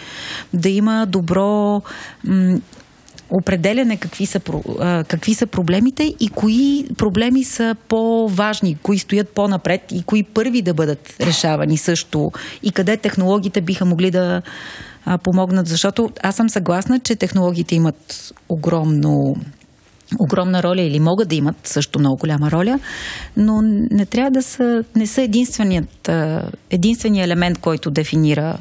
да има добро м- определяне какви са, какви са проблемите и кои проблеми са по-важни, кои стоят по-напред и кои първи да бъдат решавани също и къде технологиите биха могли да а, помогнат, защото аз съм съгласна, че технологиите имат огромно огромна роля или могат да имат също много голяма роля, но не трябва да са, не са единственият, единственият елемент, който дефинира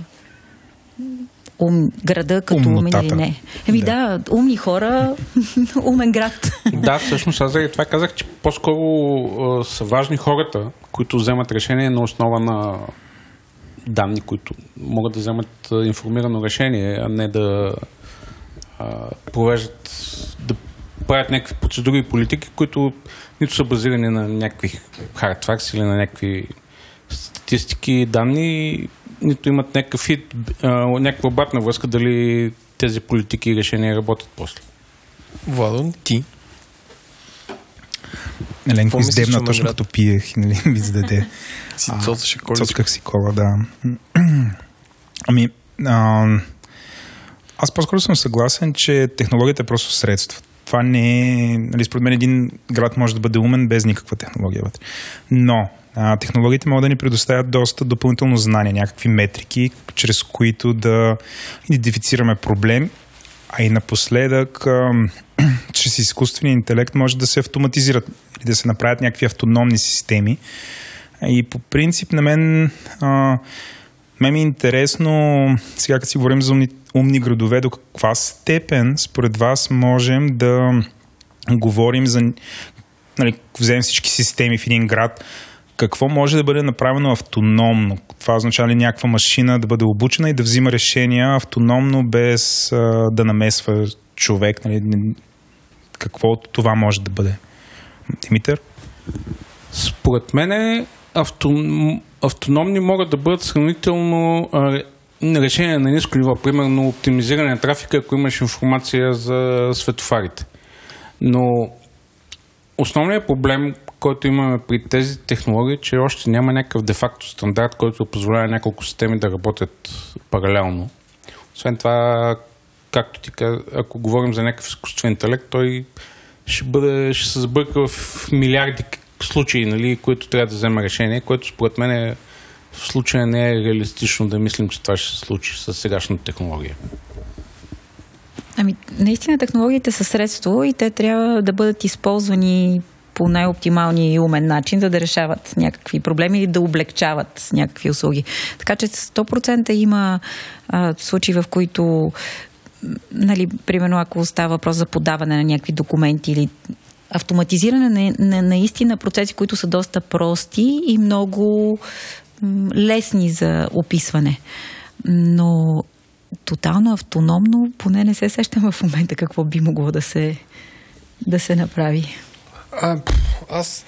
ум, града като умен или не. Еми да, да умни хора, умен град. Да, всъщност аз за това казах, че по-скоро а, са важни хората, които вземат решение на основа на данни, които могат да вземат информирано решение, а не да а, провеждат, да правят някакви процедури и политики, които нито са базирани на някакви хардфакс или на някакви статистики, данни, нито имат някакъв фит, а, някаква обратна връзка дали тези политики и решения работят после. Владо, ти? Еленко издебна точно като пиех нали, ми зададе. Си цоцаше кола. Цоцках си кола, да. Ами, а, аз по-скоро съм съгласен, че технологията е просто средство. Това не е... Нали, според мен един град може да бъде умен без никаква технология вътре. Но а, технологиите могат да ни предоставят доста допълнително знания, някакви метрики, чрез които да идентифицираме проблем, а и напоследък чрез изкуствения интелект може да се автоматизират или да се направят някакви автономни системи. И по принцип на мен а, мен ми е интересно, сега като си говорим за умни, умни градове, до каква степен според вас можем да говорим за, нали, вземем всички системи в един град, какво може да бъде направено автономно? Това означава ли някаква машина да бъде обучена и да взима решения автономно, без а, да намесва човек? Нали? Какво това може да бъде? Димитър? Според мен автом... автономни могат да бъдат сравнително а, решения на ниско ниво. Примерно оптимизиране на трафика, ако имаш информация за светофарите. Но основният проблем, който имаме при тези технологии, че още няма някакъв де-факто стандарт, който позволява няколко системи да работят паралелно. Освен това, както ти каза, ако говорим за някакъв изкуствен интелект, той ще, бъде, ще се сбърка в милиарди случаи, нали, които трябва да вземе решение, което според мен е, в случая не е реалистично да мислим, че това ще се случи с сегашната технология. Ами, наистина технологиите са средство и те трябва да бъдат използвани по най-оптималния и умен начин, за да решават някакви проблеми или да облегчават някакви услуги. Така че 100% има а, случаи, в които нали, примерно ако става въпрос за подаване на някакви документи или автоматизиране на, на наистина процеси, които са доста прости и много лесни за описване. Но тотално автономно, поне не се сещам в момента какво би могло да се, да се направи. А, аз...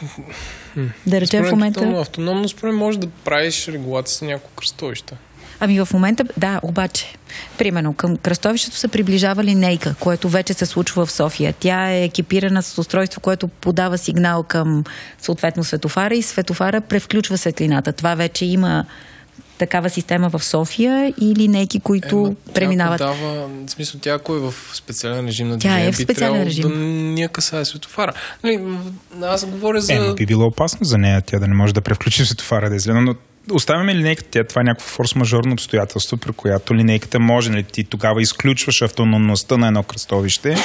Да речем в момента... Автономно, автономно според може да правиш регулация с няколко кръстовища. Ами в момента, да, обаче, примерно към кръстовището се приближава линейка, което вече се случва в София. Тя е екипирана с устройство, което подава сигнал към съответно светофара и светофара превключва светлината. Това вече има такава система в София и линейки, които Ема, преминават. Тя подава, в смисъл, тя ако е в специален режим на Тя движение, е в специален би режим. трябвало да ни я касае светофара. Нали, аз говоря за... Е, но би било опасно за нея, тя да не може да превключи светофара да е зелено, но оставяме линейката, тя, това е някакво форс-мажорно обстоятелство, при която линейката може, нали, ти тогава изключваш автономността на едно кръстовище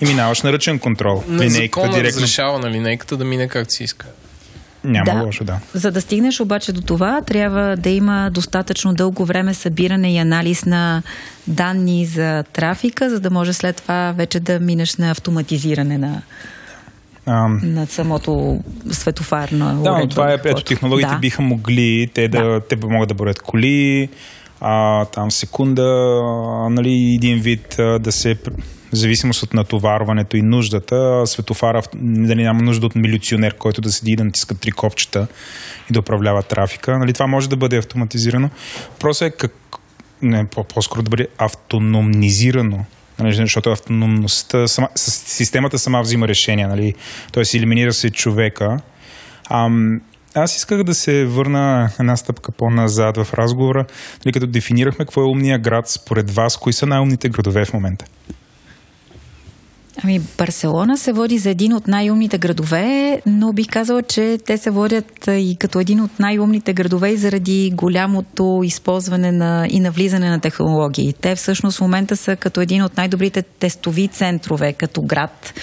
и минаваш на ръчен контрол. на линейката директно разрешава на линейката да мине както си иска. Няма Да. лошо, да. За да стигнеш обаче до това, трябва да има достатъчно дълго време събиране и анализ на данни за трафика, за да може след това вече да минеш на автоматизиране на, А, на самото светофарно Да, но това е, ето технологиите да. биха могли, те да, Да. те могат да броят коли, а, там секунда, нали, един вид да се, в зависимост от натоварването и нуждата, светофара, дали няма нужда от милиционер, който да седи и да натиска три копчета и да управлява трафика. Нали, това може да бъде автоматизирано. Въпросът е как, не, по- по-скоро да бъде автономизирано. Нали, защото автономността, сама, системата сама взима решения, нали? т.е. елиминира се човека. Ам, аз исках да се върна една стъпка по-назад в разговора, нали, като дефинирахме какво е умния град според вас, кои са най-умните градове в момента. Ами, Барселона се води за един от най-умните градове, но бих казала, че те се водят и като един от най-умните градове заради голямото използване на, и навлизане на технологии. Те всъщност в момента са като един от най-добрите тестови центрове като град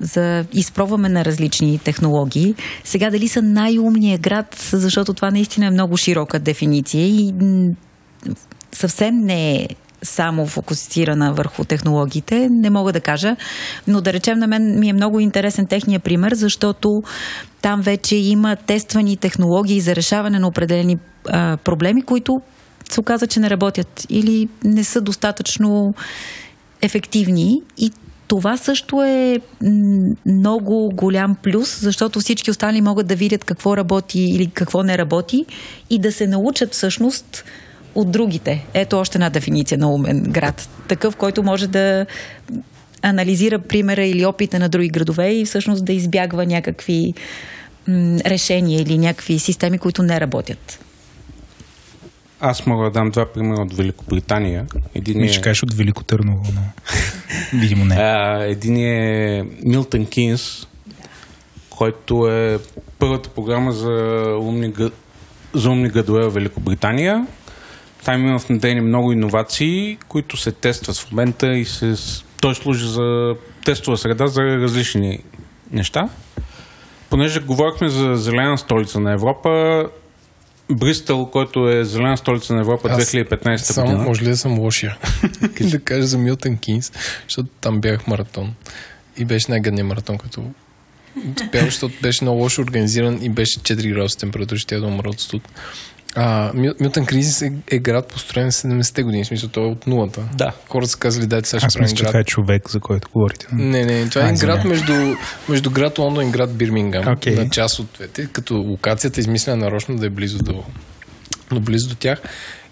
за изпробваме на различни технологии. Сега дали са най-умният град, защото това наистина е много широка дефиниция и съвсем не е само фокусирана върху технологиите, не мога да кажа, но да речем на мен ми е много интересен техния пример, защото там вече има тествани технологии за решаване на определени а, проблеми, които се оказа, че не работят или не са достатъчно ефективни. И това също е много голям плюс, защото всички останали могат да видят какво работи или какво не работи и да се научат всъщност от другите. Ето още една дефиниция на умен град. Такъв, който може да анализира примера или опита на други градове и всъщност да избягва някакви м, решения или някакви системи, които не работят. Аз мога да дам два примера от Великобритания. Един Ми ще кажеш от Велико Търново, но видимо не. А, един е Милтън Кинс, който е първата програма за умни, за умни градове в Великобритания. Там има внедрени много иновации, които се тестват в момента и се, той служи за тестова среда за различни неща. Понеже говорихме за зелена столица на Европа, Бристъл, който е зелена столица на Европа Аз 2015 Само, година. може ли да съм лошия? да кажа за Милтън Кинс, защото там бях маратон. И беше най-гадният маратон, като успях, защото беше много лошо организиран и беше 4 градуса температура, ще я да умра от студ. А, Милтън Кризис е, е град построен в 70-те години, в смисъл той е от нулата. Да. Хората са казали, дайте сега ще правим мисля, град. това е човек, за който говорите. Не, не, това е А, един град между, между град Лондон и град Бирмингам. Окей. На част от двете, като локацията е измислена нарочно да е близо до, до близо до тях.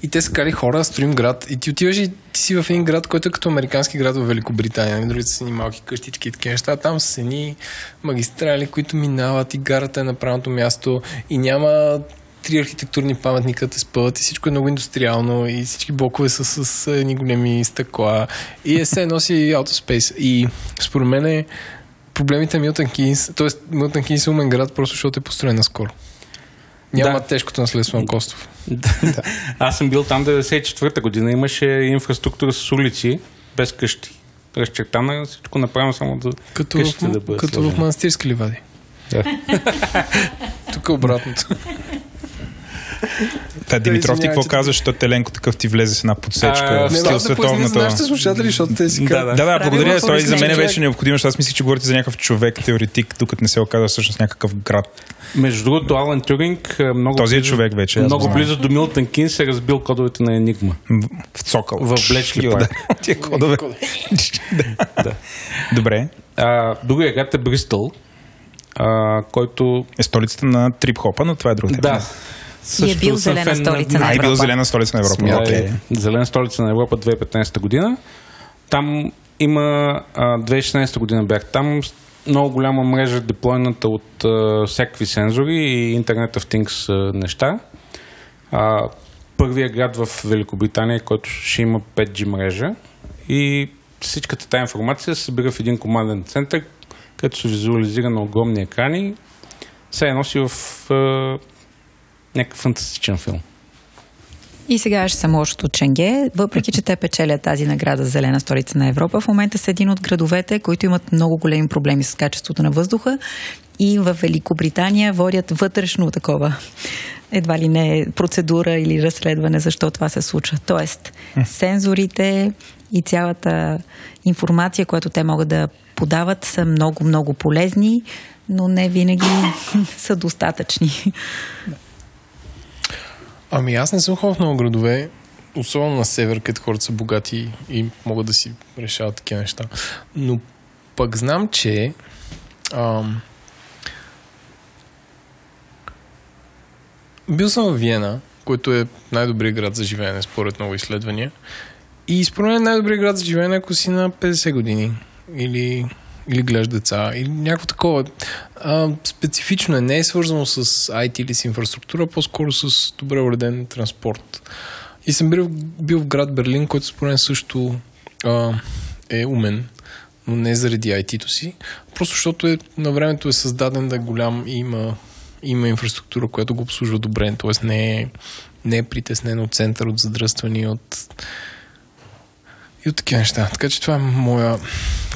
И те са кали хора, строим град. И ти отиваш и ти си в един град, който е като американски град в Великобритания. Нали, Другите са ни малки къщички и такива неща. Там са едни магистрали, които минават и гарата е на правилното място и няма три архитектурни паметника те спъват и всичко е много индустриално и всички блокове са с, с едни големи стъкла и е се носи Autospace. И според мен е проблемите Милтън Кинс, т.е. Милтън Кинс е умен град, просто защото е построен наскоро. Няма Да. тежкото наследство на Костов. Да. Аз съм бил там 94-та година. Имаше инфраструктура с улици без къщи. разчертана, всичко направено само за Като, къщите в, да бъде като в сложено. манастирски ливади. Да. Тук е обратното. Та, Димитров, ти какво че- казваш, що теленко такъв ти влезе с една подсечка А, в стил да световната... нашите слушатели, защото те си Да. Да, да, благодаря. Това и за мен беше необходимо, защото аз мислих, че говорите за някакъв човек, теоретик, докато не се оказа всъщност някакъв град. Между другото, Алан Тюринг е много Този е близо, човек вече, много близо до Милтън Кинс е разбил кодовете на Енигма. В цокъл. В парк. да. Тия кодове. Да. Добре. Другия град е Бристъл, който Е столицата на трип-хопа, но това е друг тема. да, И е също бил зелена фен столица на А, и бил Европа. зелена столица на Европа. Окей. е Зелена столица на Европа 2015 година. Там има, а, 2016 година бях там, много голяма мрежа деплойната от а, всякакви сензори и Internet of Things а, неща. А, първият град в Великобритания, който ще има 5G мрежа и всичката тази информация се събира в един команден център, където се визуализира на огромни екрани. Се е носи в а, някакъв фантастичен филм. И сега ще съм лошото Ченге, въпреки че те печелят тази награда за Зелена столица на Европа, в момента са един от градовете, които имат много големи проблеми с качеството на въздуха и в Великобритания водят вътрешно такова едва ли не процедура или разследване, защо това се случва. Тоест, сензорите и цялата информация, която те могат да подават, са много-много полезни, но не винаги са достатъчни. Ами аз не съм ходил в много градове, особено на север, където хората са богати и могат да си решават такива неща. Но пък знам, че ам, бил съм в Виена, който е най-добрият град за живеене, според много изследвания. И според мен най-добрият град за живеене, ако си на 50 години или, или гледаш деца, или някакво такова. А, специфично е, не е свързано с IT или с инфраструктура, по-скоро с добре уреден транспорт. И съм бил, бил в град Берлин, който според мен също а, е умен, но не заради IT-то си, просто защото е, на времето е създаден да е голям и има, има инфраструктура, която го обслужва добре, т.е. не е, не е притеснен от център, от задръствания, от и от такива неща. Така че това е моя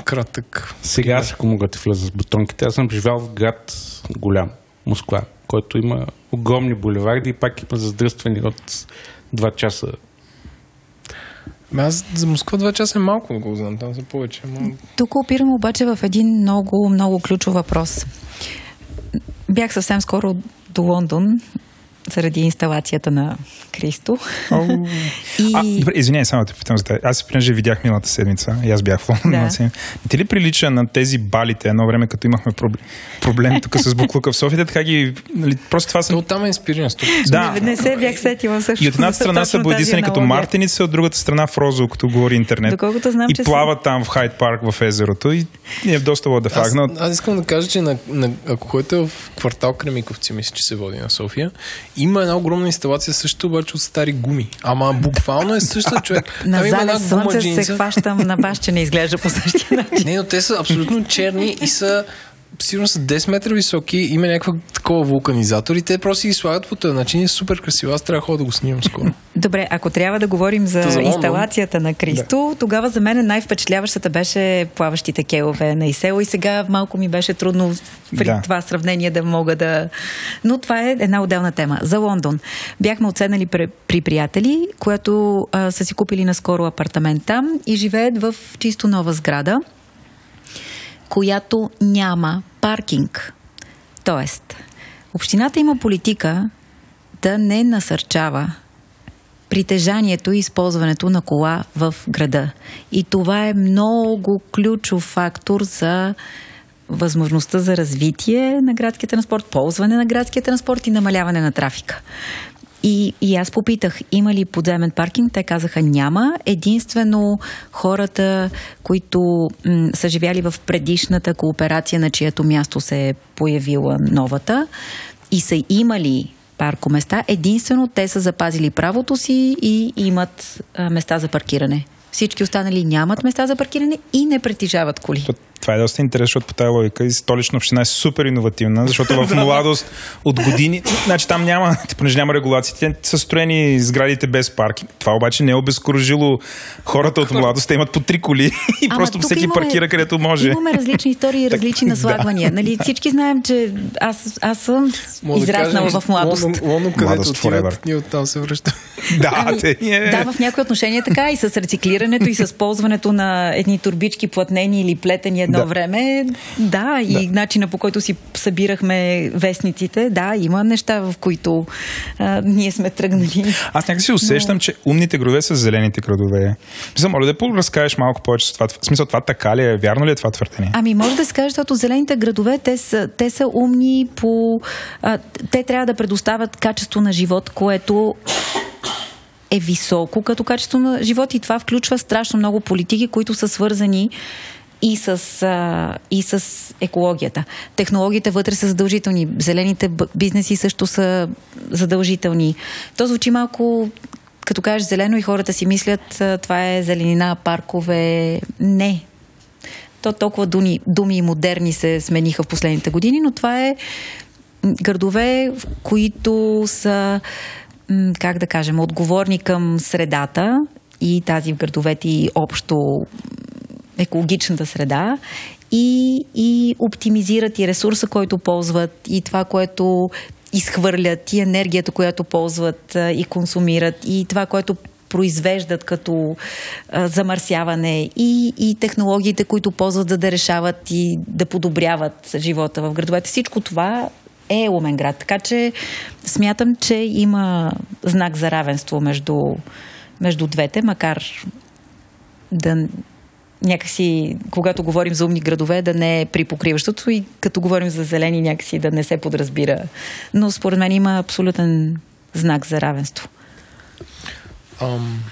кратък Сега аз, ако мога да вляза с бутонките, аз съм живял в град голям, Москва, който има огромни булеварди и пак има задръствани от 2 часа. Ме Аз за Москва два часа е малко, да го знам. Там са повече. Ама... Тук опирам обаче в един много, много ключов въпрос. Бях съвсем скоро до Лондон заради инсталацията на Кристо. и... А, добре, извиняй, само да те питам за това. Аз, понеже видях миналата седмица, и аз бях в Лондон. Да. Ти ли прилича на тези балите едно време, като имахме проблем, проблем тук с буклука в София, така ги... Нали, просто това То съм... оттам е инспириран. Стоп. Да. Не, не се бях сетила всъщност. И от едната страна са боядисани като мартеница, от другата страна в розово, като говори интернет. Доколкото знам, и че са- плават там в Хайд парк в езерото и е доста the fuck. Аз, Но аз искам да кажа, че на, на, ако ходите в квартал Кремиковци, мисля, че се води на София, има една огромна инсталация също обаче от стари гуми. Ама буквално е същата човек. На залез слънце се хващам на баш, че не изглежда по същия начин. Не, но те са абсолютно черни и са сигурно са 10 метра високи, има някаква такова вулканизатор и те просто ги слагат по този начин е супер красиво. Аз трябва да да го снимам скоро. Добре, ако трябва да говорим за, за инсталацията на Кристо, тогава за мен най-впечатляващата беше плаващите кейове на Исело и сега малко ми беше трудно при Да. това сравнение да мога да... Но това е една отделна тема. За Лондон. Бяхме отседнали при, при приятели, които а, са си купили наскоро апартамент там и живеят в чисто нова сграда, която няма паркинг. Тоест, общината има политика да не насърчава притежанието и използването на кола в града. И това е много ключов фактор за възможността за развитие на градския транспорт, ползване на градския транспорт и намаляване на трафика. И, и аз попитах, има ли подземен паркинг? Те казаха няма. Единствено хората, които м- са живяли в предишната кооперация, на чието място се е появила новата и са имали паркоместа, единствено те са запазили правото си и имат а, места за паркиране. Всички останали нямат места за паркиране и не притежават коли. Това е доста интересно, защото по тази логика и столична община е супер иновативна, защото в младост от години, значи там няма, понеже няма регулации, те са строени сградите без паркинг. Това обаче не е обезкуражило хората от младост, те имат по три коли и Ама просто всеки имаме- паркира където може. Имаме различни истории и различни да. наслагвания. Нали? Всички знаем, че аз, аз съм Мога да израснала кажем, в младост. Лондон, Лондон където Младост отиват, forever. ние оттам се връщаме. Да, Ами, те, е. да, в някои отношения така и с рециклирането и с ползването на едни турбички платнени или плетени едно Да. време. Да, и начина по който си събирахме вестниците. Да, има неща, в които а, ние сме тръгнали. Аз някакси усещам, че умните градове са зелените градове. Мисля, моля да разкажеш малко повече за това. В смисъл, това така ли е? Вярно ли е това твърдение? Ами може да се каже, защото зелените градове, те са, те са умни по... А, те трябва да предоставят качество на живот, което е високо като качество на живот и това включва страшно много политики, които са свързани и с, а, и с екологията. Технологиите вътре са задължителни. Зелените бизнеси също са задължителни. То звучи малко като кажеш зелено и хората си мислят, това е зеленина, паркове. Не, то толкова думи, думи и модерни се смениха в последните години, но това е градове, в които са, как да кажем, отговорни към средата и тази в градовете и общо екологичната среда и, и оптимизират и ресурса, който ползват и това, което изхвърлят и енергията, която ползват и консумират и това, което произвеждат като а, замърсяване и, и технологиите, които ползват за да решават и да подобряват живота в градовете. Всичко това е умен град. Така че смятам, че има знак за равенство между, между двете, макар да някакси, когато говорим за умни градове, да не е при покриващото и като говорим за зелени, някакси да не се подразбира. Но според мен има абсолютен знак за равенство. Ам...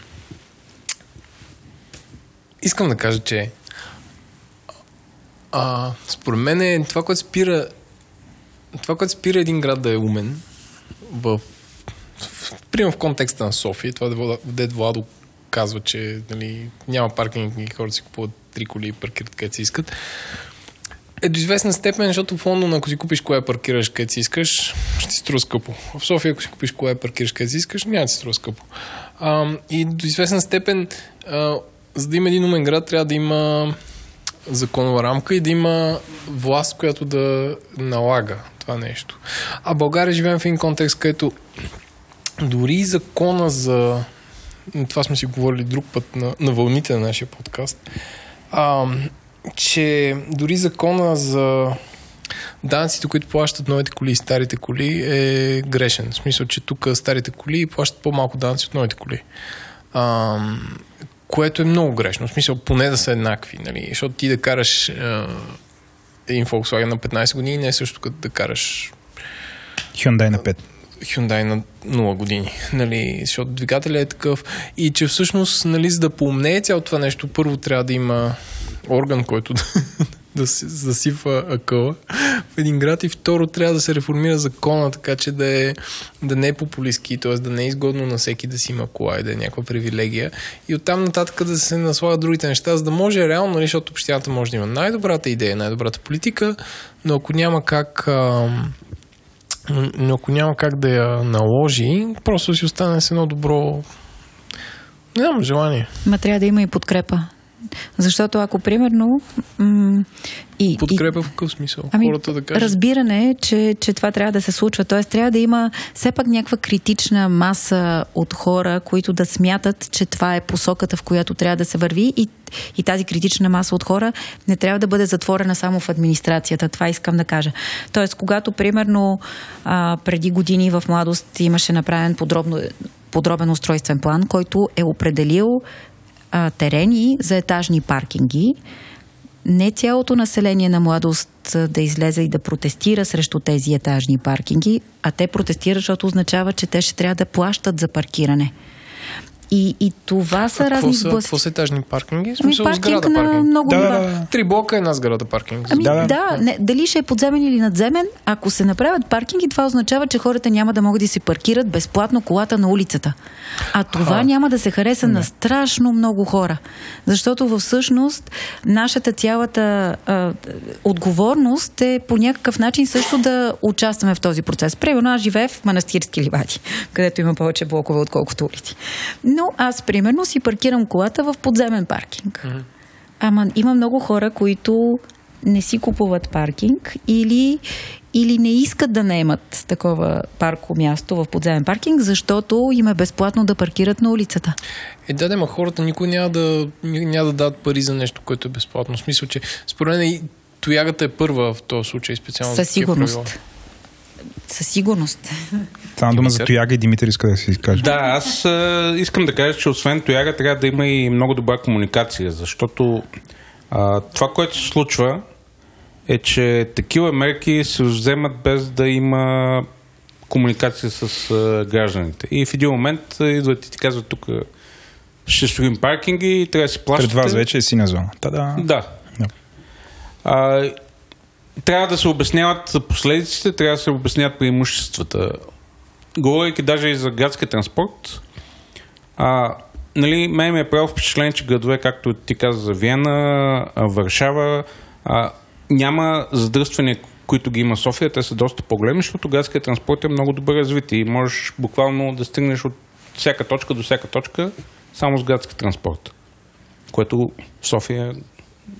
Искам да кажа, че а, според мен е това, което спира това, което спира един град да е умен в, в примерно в контекста на София, това де- дед Владо казва, че нали, няма паркинг и хората си купуват три коли и паркират където си искат. Е до известна степен, защото в Лондон, ако си купиш коя паркираш където си искаш, ще ти струва скъпо. В София, ако си купиш коя паркираш където си искаш, няма да ти струва скъпо. А, и до известна степен, а, за да има един умен град, трябва да има законова рамка и да има власт, която да налага това нещо. А България живеем в един контекст, където дори закона за това сме си говорили друг път на, на вълните на нашия подкаст, а, че дори закона за данъците, които плащат новите коли и старите коли е грешен. В смисъл, че тук старите коли плащат по-малко данъци от новите коли. А, което е много грешно. В смисъл, поне да са еднакви. Нали? Защото ти да караш а, един Volkswagen на 15 години не е също като да караш Hyundai на 5. Hyundai на 0 години, нали, защото двигателят е такъв. И че всъщност, нали, за да поумнее цялото това нещо, първо трябва да има орган, който да, да засипва акъла в един град. И второ трябва да се реформира закона, така че да, е, да не е популистски, т.е. да не е изгодно на всеки да си има кола и да е някаква привилегия. И оттам нататък да се наслагат другите неща, за да може реално, нали, защото общината може да има най-добрата идея, най-добрата политика, но ако няма как ам, но ако няма как да я наложи, просто си остане с едно добро... Нямам желание. Ма трябва да има и подкрепа. Защото ако, примерно... М- и, Подкрепа в какъв смисъл? Ами, Хората да кажат... разбиране, че, че това трябва да се случва. Тоест, трябва да има все пак някаква критична маса от хора, които да смятат, че това е посоката, в която трябва да се върви и, и тази критична маса от хора не трябва да бъде затворена само в администрацията. Това искам да кажа. Тоест, когато, примерно, а, преди години в младост имаше направен подробно, подробен устройствен план, който е определил а, терени за етажни паркинги, не цялото население на младост да излезе и да протестира срещу тези етажни паркинги, а те протестират, защото означава, че те ще трябва да плащат за паркиране. И, и това са А какво разни са, сблъсъци. какво са етажни паркинги? Ами смисъл, паркинг сграда на паркинг. много Да, нива. да, да. Три блока, една сграда паркинг. Ами Да, да, да. не, дали ще е подземен или надземен, ако се направят паркинги, това означава, че хората няма да могат да си паркират безплатно колата на улицата. А това няма да се хареса на страшно много хора. Защото всъщност нашата цялата а, отговорност е по някакъв начин също да участваме в този процес. Примерно аз живея в манастирски ливади, където има повече блокове, отколкото улици. Но аз, примерно, си паркирам колата в подземен паркинг. Ама има много хора, които не си купуват паркинг или, или не искат да наемат такова парко място в подземен паркинг, защото им е безплатно да паркират на улицата. Е, да, да, ма хората никой няма да, няма да дадат пари за нещо, което е безплатно. В смисъл, че според мен и тоягата е първа в този случай специално. Със такива правила. Със сигурност. Стана дума за? Тояга и Димитър иска да си каже. Да, аз а, искам да кажа, че освен тояга трябва да има и много добра комуникация, защото а, това, което се случва е, че такива мерки се вземат без да има комуникация с а, гражданите. И в един момент а, идват и ти казват тук ще строим паркинги и трябва да си плащате. Пред вас вече е синя зона. Та-да. Да. Да. А, трябва да се обясняват последиците, трябва да се обясняват преимуществата. Говорейки даже и за градския транспорт, а, нали, мен ми е правило впечатление, че градове, както ти каза за Виена, Варшава, а, няма задръствания, които ги има София, те са доста по-големи, защото градският транспорт е много добре развит и можеш буквално да стигнеш от всяка точка до всяка точка само с градски транспорт, което в София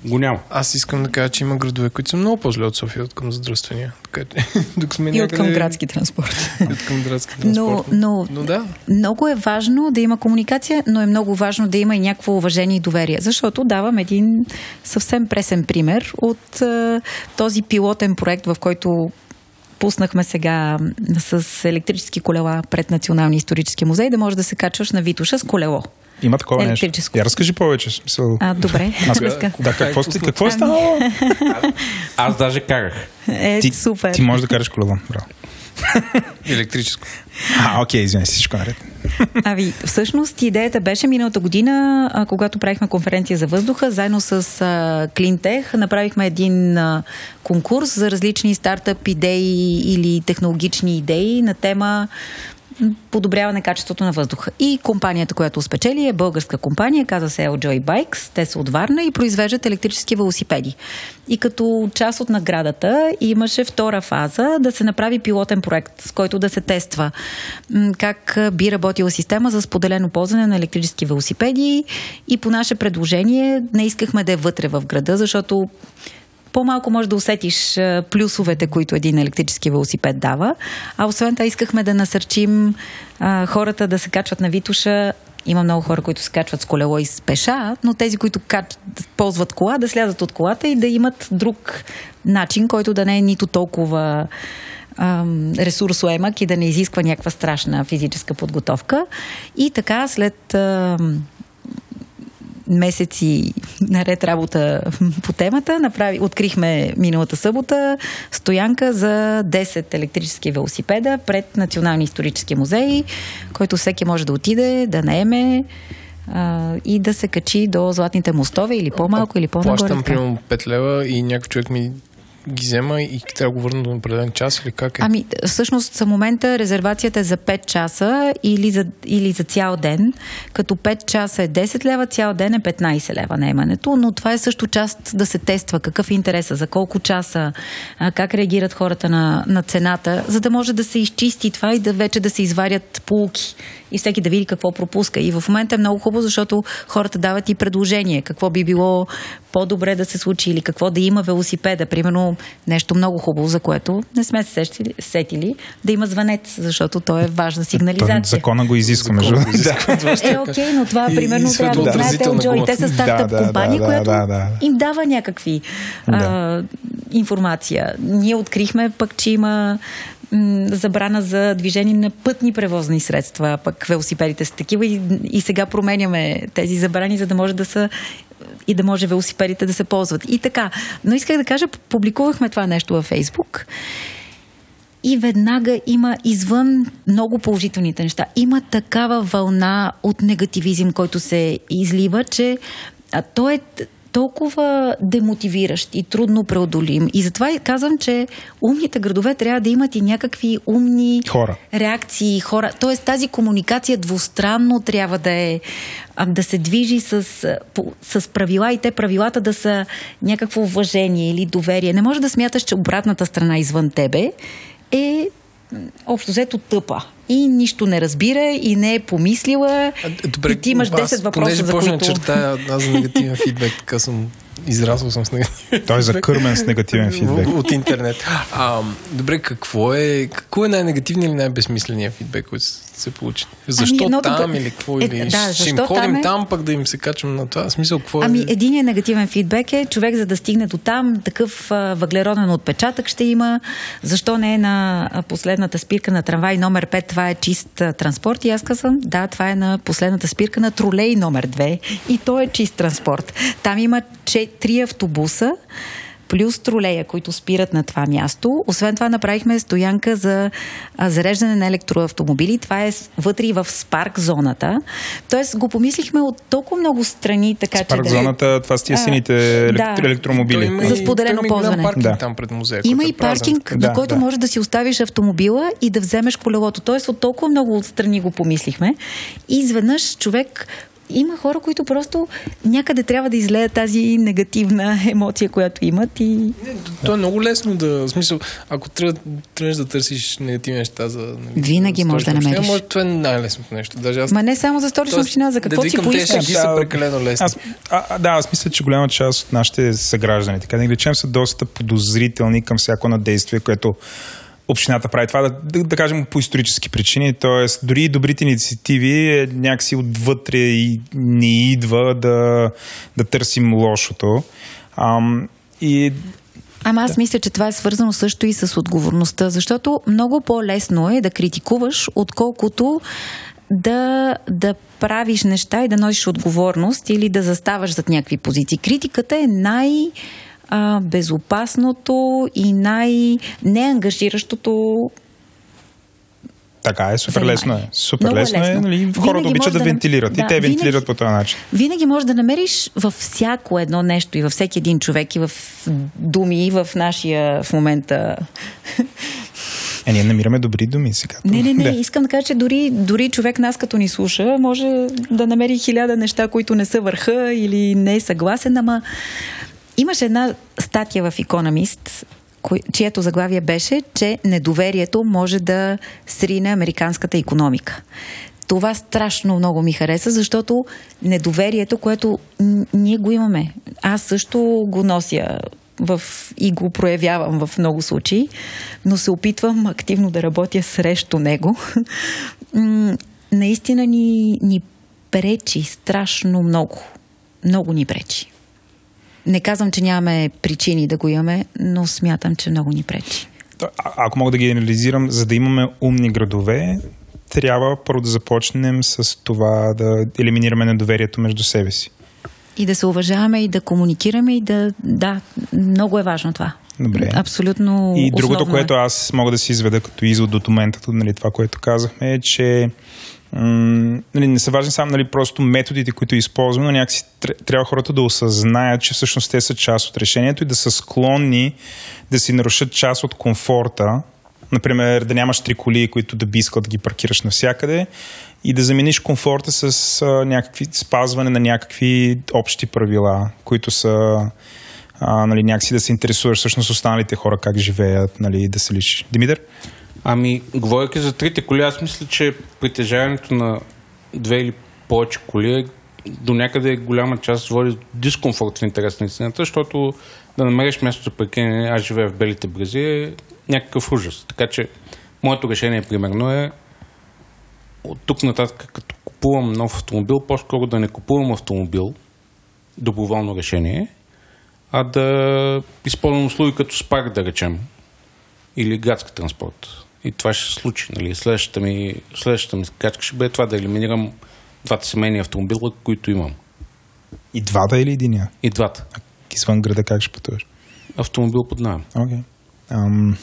го няма. Аз искам да кажа, че има градове, които са много по-зле от София от към задръствания. Така че, тук сме И от към градски транспорт. И от към градски Но, транспорт. но, но да. много е важно да има комуникация, но е много важно да има и някакво уважение и доверие. Защото давам един съвсем пресен пример от а, този пилотен проект, в който пуснахме сега с електрически колела пред Националния исторически музей, да може да се качваш на Витуша с колело. Има такова нещо. Я разкажи повече. Смисъл. А, добре. Аз, да, какво, сте, какво е Ами. станало? Аз даже карах. Е, Ти, супер. ти можеш да караш колело. Браво. Електрическо. А, окей, извиня си, всичко наред. Ави, всъщност идеята беше миналата година, а, когато правихме конференция за въздуха, заедно с а, Клинтех, направихме един а, конкурс за различни стартъп идеи или технологични идеи на тема подобряване качеството на въздуха. И компанията, която спечели е българска компания, казва се Joy Bikes. Те са от Варна и произвеждат електрически велосипеди. И като част от наградата имаше втора фаза да се направи пилотен проект, с който да се тества как би работила система за споделено ползване на електрически велосипеди. И по наше предложение не искахме да е вътре в града, защото по-малко можеш да усетиш плюсовете, които един електрически велосипед дава. А освен това искахме да насърчим а, хората да се качват на Витуша. Има много хора, които се качват с колело и с пеша, но тези, които кач... ползват кола, да слязат от колата и да имат друг начин, който да не е нито толкова ам, ресурсоемък и да не изисква някаква страшна физическа подготовка. И така, след ам, месеци наред работа по темата. Направи, открихме миналата събота стоянка за 10 електрически велосипеда пред Националния исторически музей, който всеки може да отиде, да наеме а, и да се качи до златните мостове или по-малко, или по-нагоре. Плащам примерно 5 лева и някой човек ми ги взема и трябва да го върна до определен час или как е? Ами, всъщност, за момента резервацията е за 5 часа или за, или за цял ден, като 5 часа е 10 лева, цял ден е 15 лева наемането, но това е също част да се тества какъв е интереса, за колко часа, как реагират хората на, на цената, за да може да се изчисти това и да вече да се извадят полуки и всеки да види какво пропуска. И в момента е много хубаво, защото хората дават и предложение какво би било по-добре да се случи или какво да има велосипеда. Примерно нещо много хубаво, за което не сме се сетили, сетили да има звънец, защото то е важна сигнализация. закона го изисква, между ще Е, окей, но това примерно и трябва да знаете от Джой. гума. Те са стартъп Да, да, компания, да, която да, да. им дава някакви а, информация. Ние открихме пък, че има забрана за движение на пътни превозни средства, пък велосипедите са такива и, и сега променяме тези забрани, за да може да са и да може велосипедите да се ползват. И така. Но исках да кажа, публикувахме това нещо във Фейсбук и веднага има извън много положителните неща. Има такава вълна от негативизъм, който се излива, че а, той е толкова демотивиращ и трудно преодолим. И затова казвам, че умните градове трябва да имат и някакви умни Хора. реакции, хора. Тоест тази комуникация двустранно трябва да е да се движи с, с правила и те правилата да са някакво уважение или доверие. Не може да смяташ, че обратната страна извън тебе е общо взето тъпа и нищо не разбира и не е помислила Добре, и ти имаш 10 аз, въпроса, понеже за които... чертая, аз за негативен фидбек, така съм израсъл съм с негативен Той е закърмен с негативен фидбек. От интернет. А, добре, какво е, какво е най-негативният или най-безсмисленият фидбек, който се получи? Защо едното там пък- или какво? Е, или да, ще им ходим там там, е? пък да им се качвам на това? Смисъл, какво Ами, е? единият негативен фидбек е човек, за да стигне до там, такъв а, въглероден отпечатък ще има. Защо не е на а, последната спирка на трамвай номер 5, това е чист транспорт? И аз казвам, да, това е на последната спирка на тролей номер 2 и то е чист транспорт. Там има че, три автобуса, плюс тролея, които спират на това място. Освен това направихме стоянка за а, зареждане на електроавтомобили. Това е вътре и в спарк зоната. Тоест го помислихме от толкова много страни, така Парк че да... зоната, това с тия А, сините електро- да. електромобили. Има За и- споделено има и ползване. паркинг Да. там пред музея. Има и е празен. паркинг, Да, на който да. можеш да си оставиш автомобила и да вземеш колелото. Тоест от толкова много страни го помислихме. И изведнъж човек има хора, които просто някъде трябва да излеят тази негативна емоция, която имат и Не, то е много лесно да... В смисъл, ако тръ- тръгнеш да търсиш негативни неща за... Винаги за можеш да Столична община, намериш. Може, това е най-лесното нещо. Даже аз... Ма не само за столична община, за какво да си поискаш. шеги са прекалено лесни. Аз, а, а, да, аз мисля, че голяма част от нашите съграждани, така да ги речем, са доста подозрителни към всяко на действие, което общината прави това, да, да, да кажем по исторически причини, т.е. дори добрите инициативи е, някакси отвътре и не идва да, да търсим лошото. Ам, и Ама аз мисля, че това е свързано също и с отговорността, защото много по-лесно е да критикуваш, отколкото да, да правиш неща и да носиш отговорност или да заставаш зад някакви позиции. Критиката е най- а, безопасното и най-неангажиращото така е, супер Занимание. лесно е. Супер Много е лесно, е. Нали, Винаги хората обичат да, да- вентилират. да, и те винаги- вентилират по този начин. винаги можеш да намериш във всяко едно нещо и във всеки един човек и в думи, и в нашия в момента Е, ние намираме добри думи сега. Не, не, не. Да. Искам да кажа, че дори, дори човек нас като ни слуша, може да намери хиляда неща, които не са върха или не е съгласен, ама имаше една статия в Economist, чието заглавие беше, че недоверието може да срине американската економика. Това страшно много ми хареса, защото недоверието, което ние го имаме. Аз също го нося в, и го проявявам в много случаи, но се опитвам активно да работя срещу него. Наистина ни, ни пречи страшно много. Много ни пречи. Не казвам, че нямаме причини да го имаме, но смятам, че много ни пречи. А- ако мога да ги анализирам, за да имаме умни градове, трябва първо да започнем с това да елиминираме недоверието между себе си. И да се уважаваме, и да комуникираме, и да... Да, много е важно това. Добре. Абсолютно И другото, основно което е. аз мога да си изведа като извод от момента, нали, това, което казахме, е, че нали, не са важни само нали, просто методите, които използваме, но някакси тр- трябва хората да осъзнаят, че всъщност те са част от решението и да са склонни да си нарушат част от комфорта. Например, да нямаш три коли, които да би искал да ги паркираш навсякъде и да замениш комфорта с а, някакви, спазване на някакви общи правила, които са а, нали, някакси да се интересуваш всъщност останалите хора как живеят, нали, да се личиш. Димитър? Ами, говоряки за трите коли, аз мисля, че притежаването на две или повече коли е до някъде голяма част води до дискомфорт в интерес на истината, защото да намериш място за паркиране, аз живея в Белите брези, е някакъв ужас. Така че, моето решение, примерно, е от тук нататък, като купувам нов автомобил, по-скоро да не купувам автомобил, доброволно решение, а да използвам услуги като спарк, да речем, или градски транспорт. И това ще се случи. Нали? Следващата, ми, следващата ми качка ще бъде това да елиминирам двата семейни автомобила, които имам. И двата или единия? И двата. Извън града как ще пътуваш? Автомобил под найем. Окей. Ам,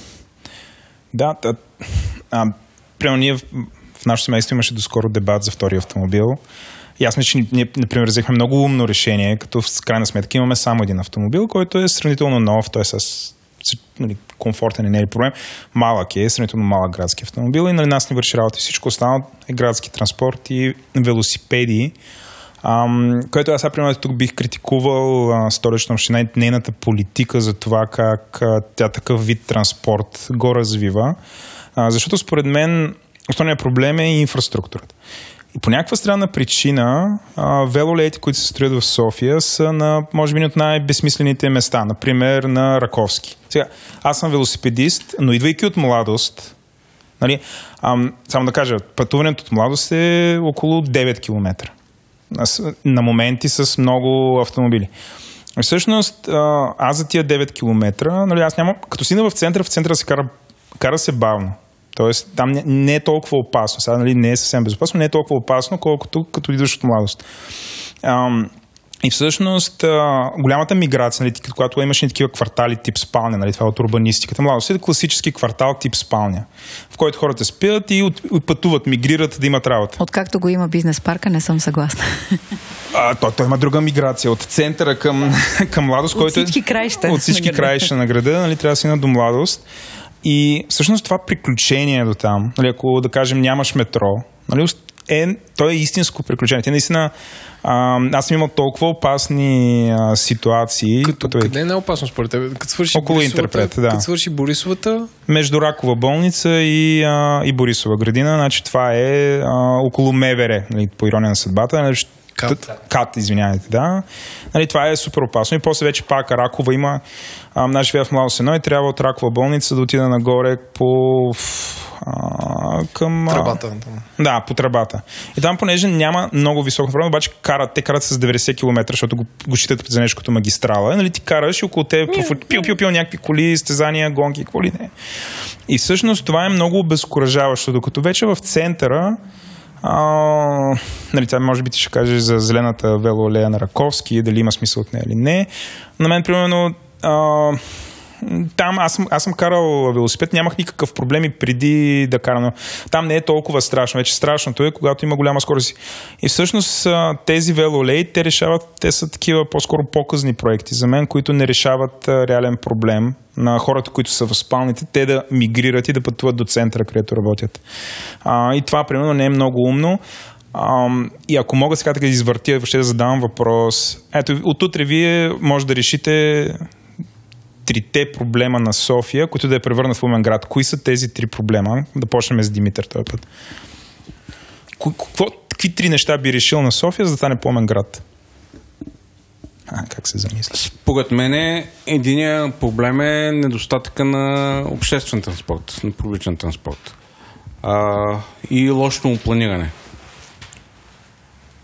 Да, да а, примерно ние в, в нашото семейство имаше доскоро дебат за втори автомобил. Мисля, че ние, например, взехме много умно решение, като в крайна сметка имаме само един автомобил, който е сравнително нов, той е с нали, комфортен не е проблем. Малък е, сравнително малък градски автомобил и нали, нас не върши работа. Всичко останало е градски транспорт и велосипеди. Ам, което аз примерно, тук бих критикувал а, столична община и нейната политика за това как а, тя такъв вид транспорт го развива. А, защото според мен основният проблем е инфраструктурата. И по някаква странна причина а, които се строят в София, са на, може би, от най-безсмислените места. Например, на Раковски. Сега, аз съм велосипедист, но идвайки от младост, нали, ам, само да кажа, пътуването от младост е около 9 км. На моменти с много автомобили. Всъщност, аз за тия 9 км, нали, аз нямам, като си в центъра, в центъра се кара, кара се бавно. Тоест, там не, е толкова опасно. Сега, нали, не е съвсем безопасно, не е толкова опасно, колкото като идваш от младост. Ам, и всъщност а, голямата миграция, нали, когато имаше такива квартали тип спалня, нали, това е от урбанистиката, младост е класически квартал тип спалня, в който хората спят и, от, и пътуват, мигрират да имат работа. Откакто го има бизнес парка, не съм съгласна. А, той, той има друга миграция от центъра към, към младост, от който всички краища. От всички на краища на града, нали, трябва да си до младост. И всъщност това приключение до там, нали, ако да кажем нямаш метро, нали, е, то е истинско приключение. Те наистина, а, аз съм имал толкова опасни а, ситуации. Като, като къде е най-опасно според теб? Като свърши Около Интерпрет, да. Като свърши Борисовата, Между Ракова болница и, а, и Борисова градина, значи това е а, около МВР, нали, по ирония на съдбата. Нали, Кат. Кат, извинявайте, да. Нали, това е супер опасно. И после вече пак Ракова има. А, аз живея в Младост едно и трябва от Ракова болница да отида нагоре по а, към... а, тръбата. там. Да, по тръбата. И там, понеже няма много високо време, обаче карат, те карат с 90 км, защото го, го считат за нещо като магистрала. Нали, ти караш и около те пил, пил, пил някакви коли, стезания, гонки, какво ли не. И всъщност това е много обезкуражаващо, докато вече в центъра а, нали, тя може би ти ще кажеш за зелената велоалея на Раковски, дали има смисъл от нея или не. На мен, примерно, а, там аз съм, аз съм карал велосипед, нямах никакъв проблем и преди да карам. Там не е толкова страшно. Вече страшното е, когато има голяма скорост. И всъщност тези велолеи, те решават, те са такива по-скоро по-късни проекти за мен, които не решават реален проблем на хората, които са в спалните, те да мигрират и да пътуват до центъра, където работят. А, и това, примерно, не е много умно. Ам, и ако мога сега така да извъртя, въобще да задавам въпрос. Ето, от утре вие може да решите трите проблема на София, които да я превърнат в умен град. Кои са тези три проблема? Да почнем с Димитър този път. Какво, какви три неща би решил на София, за да стане по-умен град? А, как се замисля? Според мен единия проблем е недостатъка на обществен транспорт, на публичен транспорт. А, и лошото му планиране.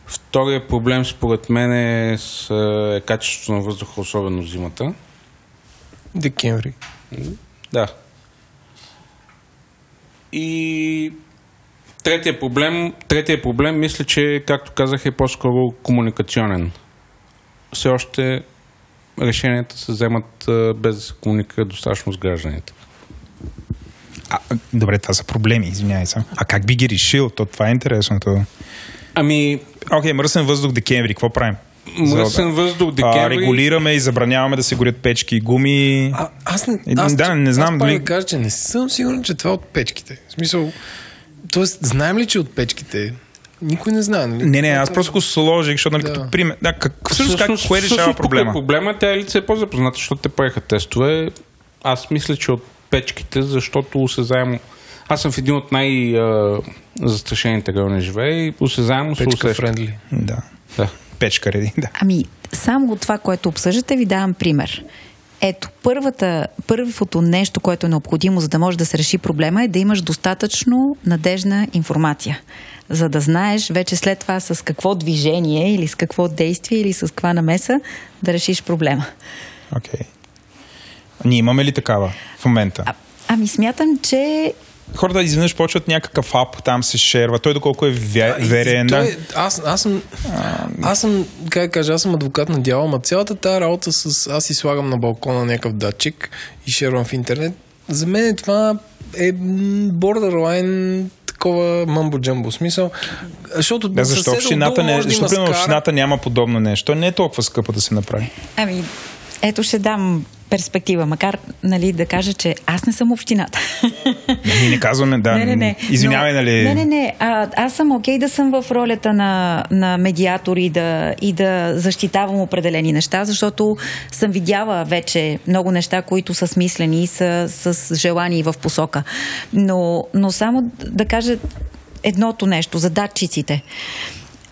Втория проблем според мен е, с, е качеството на въздуха, особено зимата. Декември. Да. И третия проблем, третия проблем, мисля, че, както казах, е по-скоро комуникационен. Все още решенията се вземат без да се комуникира достатъчно с гражданите. А, добре, това са проблеми, извинявай се. А как би ги решил? То, това е интересното. Ами, Окей, мръсен въздух декември, какво правим? Мръсен въздух, А, декември... регулираме и забраняваме да се горят печки и гуми. А, аз не, Е, аз, да, не знам аз дали- дали... да кажа, че не съм сигурен, че това е от печките. В смисъл, тоест, знаем ли, че е от печките? Никой не знае, нали? Не, не, аз просто го сложих, защото нали, Да. като пример. Да, как, всъщност, как, Всъщност- кое решава всъщност тук проблема? Е проблема тя е лице е по-запозната, защото те правиха тестове. Аз мисля, че от печките, защото осезаемо... Аз съм в един от най-застрашените райони живея и осезаемо се Печка усеща. френдли. Да. Да. Печка реди, да. Ами, само от това, което обсъждате, ви давам пример. Ето, първата, първото нещо, което е необходимо, за да може да се реши проблема, е да имаш достатъчно надежна информация. За да знаеш вече след това с какво движение или с какво действие или с каква намеса да решиш проблема. Окей. Ние имаме ли такава в момента? А, ами смятам, че Хората изведнъж почват някакъв ап, там се шерва. Той доколко е вя... верен. Той, Да. е- аз, аз съм, аз съм, как кажа, аз съм адвокат на дяло, ама цялата тази работа с, аз си слагам на балкона някакъв датчик и шервам в интернет, за мен това е borderline такова мамбо-джамбо. Смисъл, защото Да, защо общината, не, защо примерно общината няма подобно нещо? Не е толкова скъпо да се направи. Ами, ето ще дам перспектива, макар нали, да кажа, че аз не съм общината. Ние не казваме, да. не, не, не. Извинявай, Но- нали? Не, не, не. А, аз съм окей да съм в ролята на, на медиатор и да, и да защитавам определени неща, защото съм видяла вече много неща, които са смислени и са с желание в посока. Но, но само да кажа едното нещо за датчиците.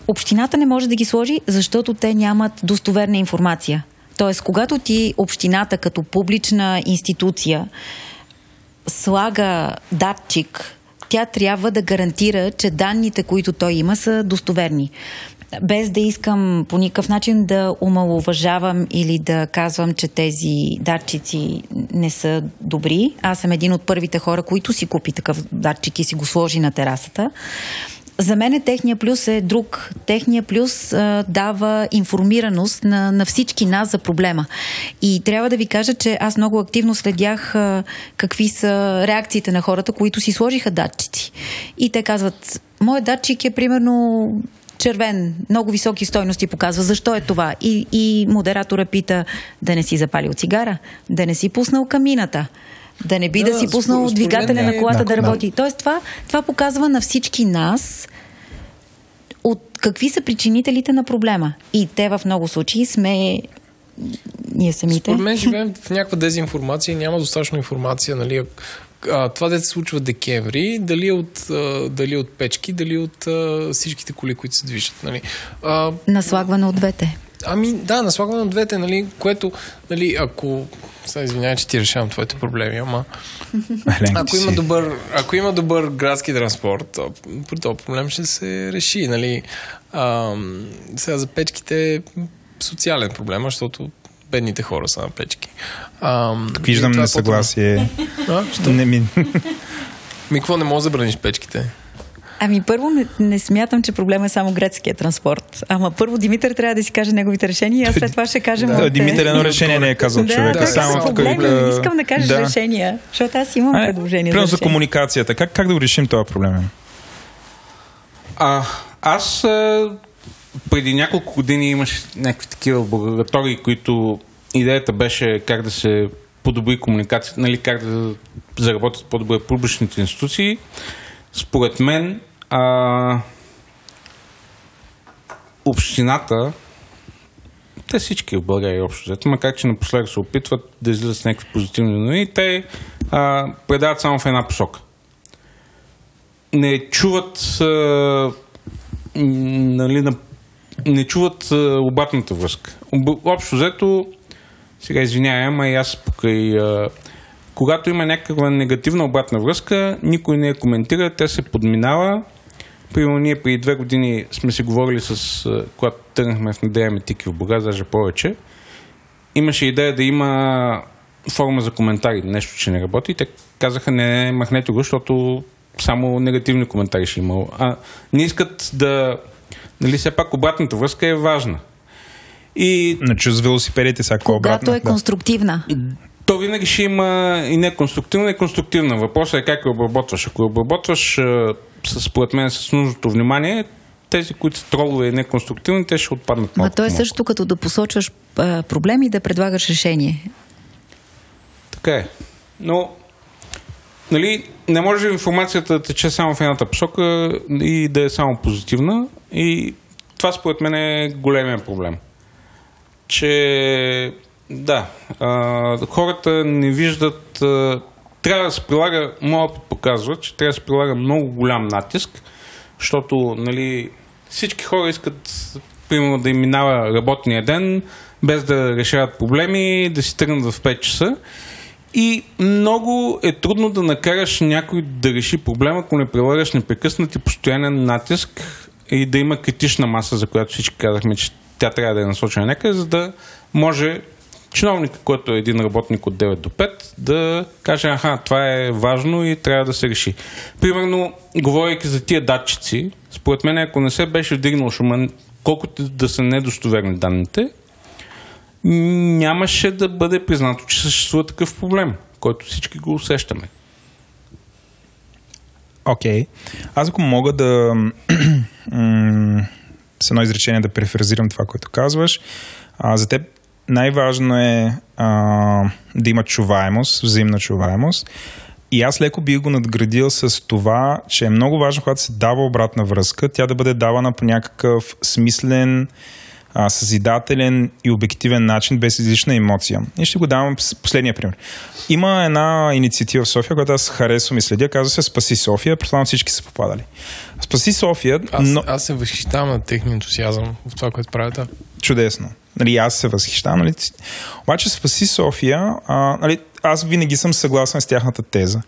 Общината не може да ги сложи, защото те нямат достоверна информация. Тоест, когато ти общината като публична институция слага датчик, тя трябва да гарантира, че данните, които той има, са достоверни. Без да искам по никакъв начин да омалуважавам или да казвам, че тези датчици не са добри. Аз съм един от първите хора, които си купи такъв датчик и си го сложи на терасата. За мен техния плюс е друг. Техния плюс а, дава информираност на, на всички нас за проблема. И трябва да ви кажа, че аз много активно следях а, какви са реакциите на хората, които си сложиха датчици. И те казват, моят датчик е примерно червен, много високи стойности показва. Защо е това? И, и модератора пита да не си запалил цигара, да не си пуснал камината, да не би да, Да, си пуснал според двигателя на е- колата да, да, да. работи. Тоест това, това показва на всички нас от какви са причинителите на проблема. И те в много случаи сме ние самите. Според мен живеем в някаква дезинформация няма достатъчно информация, нали, а, това де се случва декември, дали е от, а, дали е от печки, дали е от а, всичките коли, които се движат. Нали. А, Наслагване от двете. Ами да, наслагване от двете, нали, което, нали, ако... Сега извинявай, че ти решавам твоите проблеми, ама... Ако има, добър, ако има добър градски транспорт, то, този проблем ще се реши. Нали? А, сега за печките е социален проблем, защото бедните хора са на печки. А, Виждам и това е несъгласие. Не ми... Ми, какво не може да забраниш печките? Ами първо не, не смятам, че проблема е само грецкия транспорт. Ама първо Димитър трябва да си каже неговите решения и аз след това ще кажа Да. Димитър едно решение не е казал Да, човек. да, Само тук, проблеми. а, Не искам да кажеш да. решения, защото аз имам Ай, предложение Примерно за за комуникацията. Как, как да го решим този проблем? А, аз а, преди няколко години имаш някакви такива лаборатории, които идеята беше как да се подобри комуникацията, нали, как да заработят по-добре публичните институции. Според мен, а, общината, те всички в България общо взето, макар че напоследък се опитват да излизат с някакви позитивни новини, те а, предават само в една посока не чуват а, нали, на, не чуват а, обратната връзка. Об, общо взето, сега извинявай, ама и аз покрай а, когато има някаква негативна обратна връзка, никой не я коментира, тя се подминава. Примерно ние преди две години сме си говорили с, когато тръгнахме в Надеяме Тики в Бургас, даже повече, имаше идея да има форма за коментари, нещо, че не работи. Те казаха, не, не, махнете го, защото само негативни коментари ще има. А не искат да... Нали, все пак обратната връзка е важна. И Значи с велосипедите всяко Когато обратно. е конструктивна. то винаги ще има и неконструктивна, и конструктивна. Въпросът е как я обработваш. Ако я обработваш с, според мен с нужното внимание, тези, които са тролове и неконструктивни, те ще отпаднат Ма малко. то е също като да посочваш а, проблеми и да предлагаш решение. Така е. Но, нали, не може информацията да тече само в едната посока и да е само позитивна. И това според мен е големия проблем. Че, да, а, хората не виждат. А, трябва да се прилага, моят опит показва, че трябва да се прилага много голям натиск, защото, нали, всички хора искат, примерно, да им минава работния ден, без да решават проблеми, да си тръгнат в 5 часа. И много е трудно да накараш някой да реши проблема, ако не прилагаш непрекъснат и постоянен натиск и да има критична маса, за която всички казахме, че тя трябва да е насочена някъде, за да може чиновника, който е един работник от 9 до 5, да каже, аха, това е важно и трябва да се реши. Примерно, говорейки за тия датчици, според мен, ако не се беше вдигнал шума, колкото да са недостоверни данните, нямаше да бъде признато, че съществува такъв проблем. който всички го усещаме. Окей. Okay. Аз ако мога да с едно изречение да префразирам това, което казваш, а, за теб най-важно е а, да има чуваемост, взаимна чуваемост. И аз леко бих го надградил с това, че е много важно, когато се дава обратна връзка, тя да бъде давана по някакъв смислен, а, съзидателен и обективен начин, без излишна емоция. И ще го давам последния пример. Има една инициатива в София, която аз харесвам и следя, казва се Спаси София, предполагам всички са попадали. Спаси София... Аз, но... аз се възхищавам на техния ентусиазъм в това, което правят. Чудесно. Нали, аз се възхищавам. Нали. Обаче Спаси София, а, нали, аз винаги съм съгласен с тяхната теза.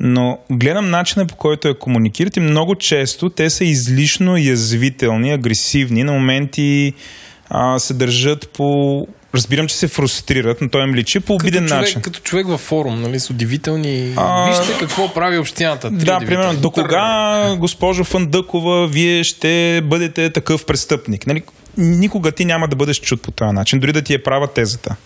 Но гледам начина по който я комуникират и много често те са излишно язвителни, агресивни, на моменти а, се държат по Разбирам, че се фрустрират, но той им личи по обиден като човек, начин. Като човек във форум, нали, с удивителни... А... Вижте какво прави общината. Три Да, примерно, до кога, госпожо Фандъкова, вие ще бъдете такъв престъпник? Нали? Никога ти няма да бъдеш чут по този начин, дори да ти е права тезата.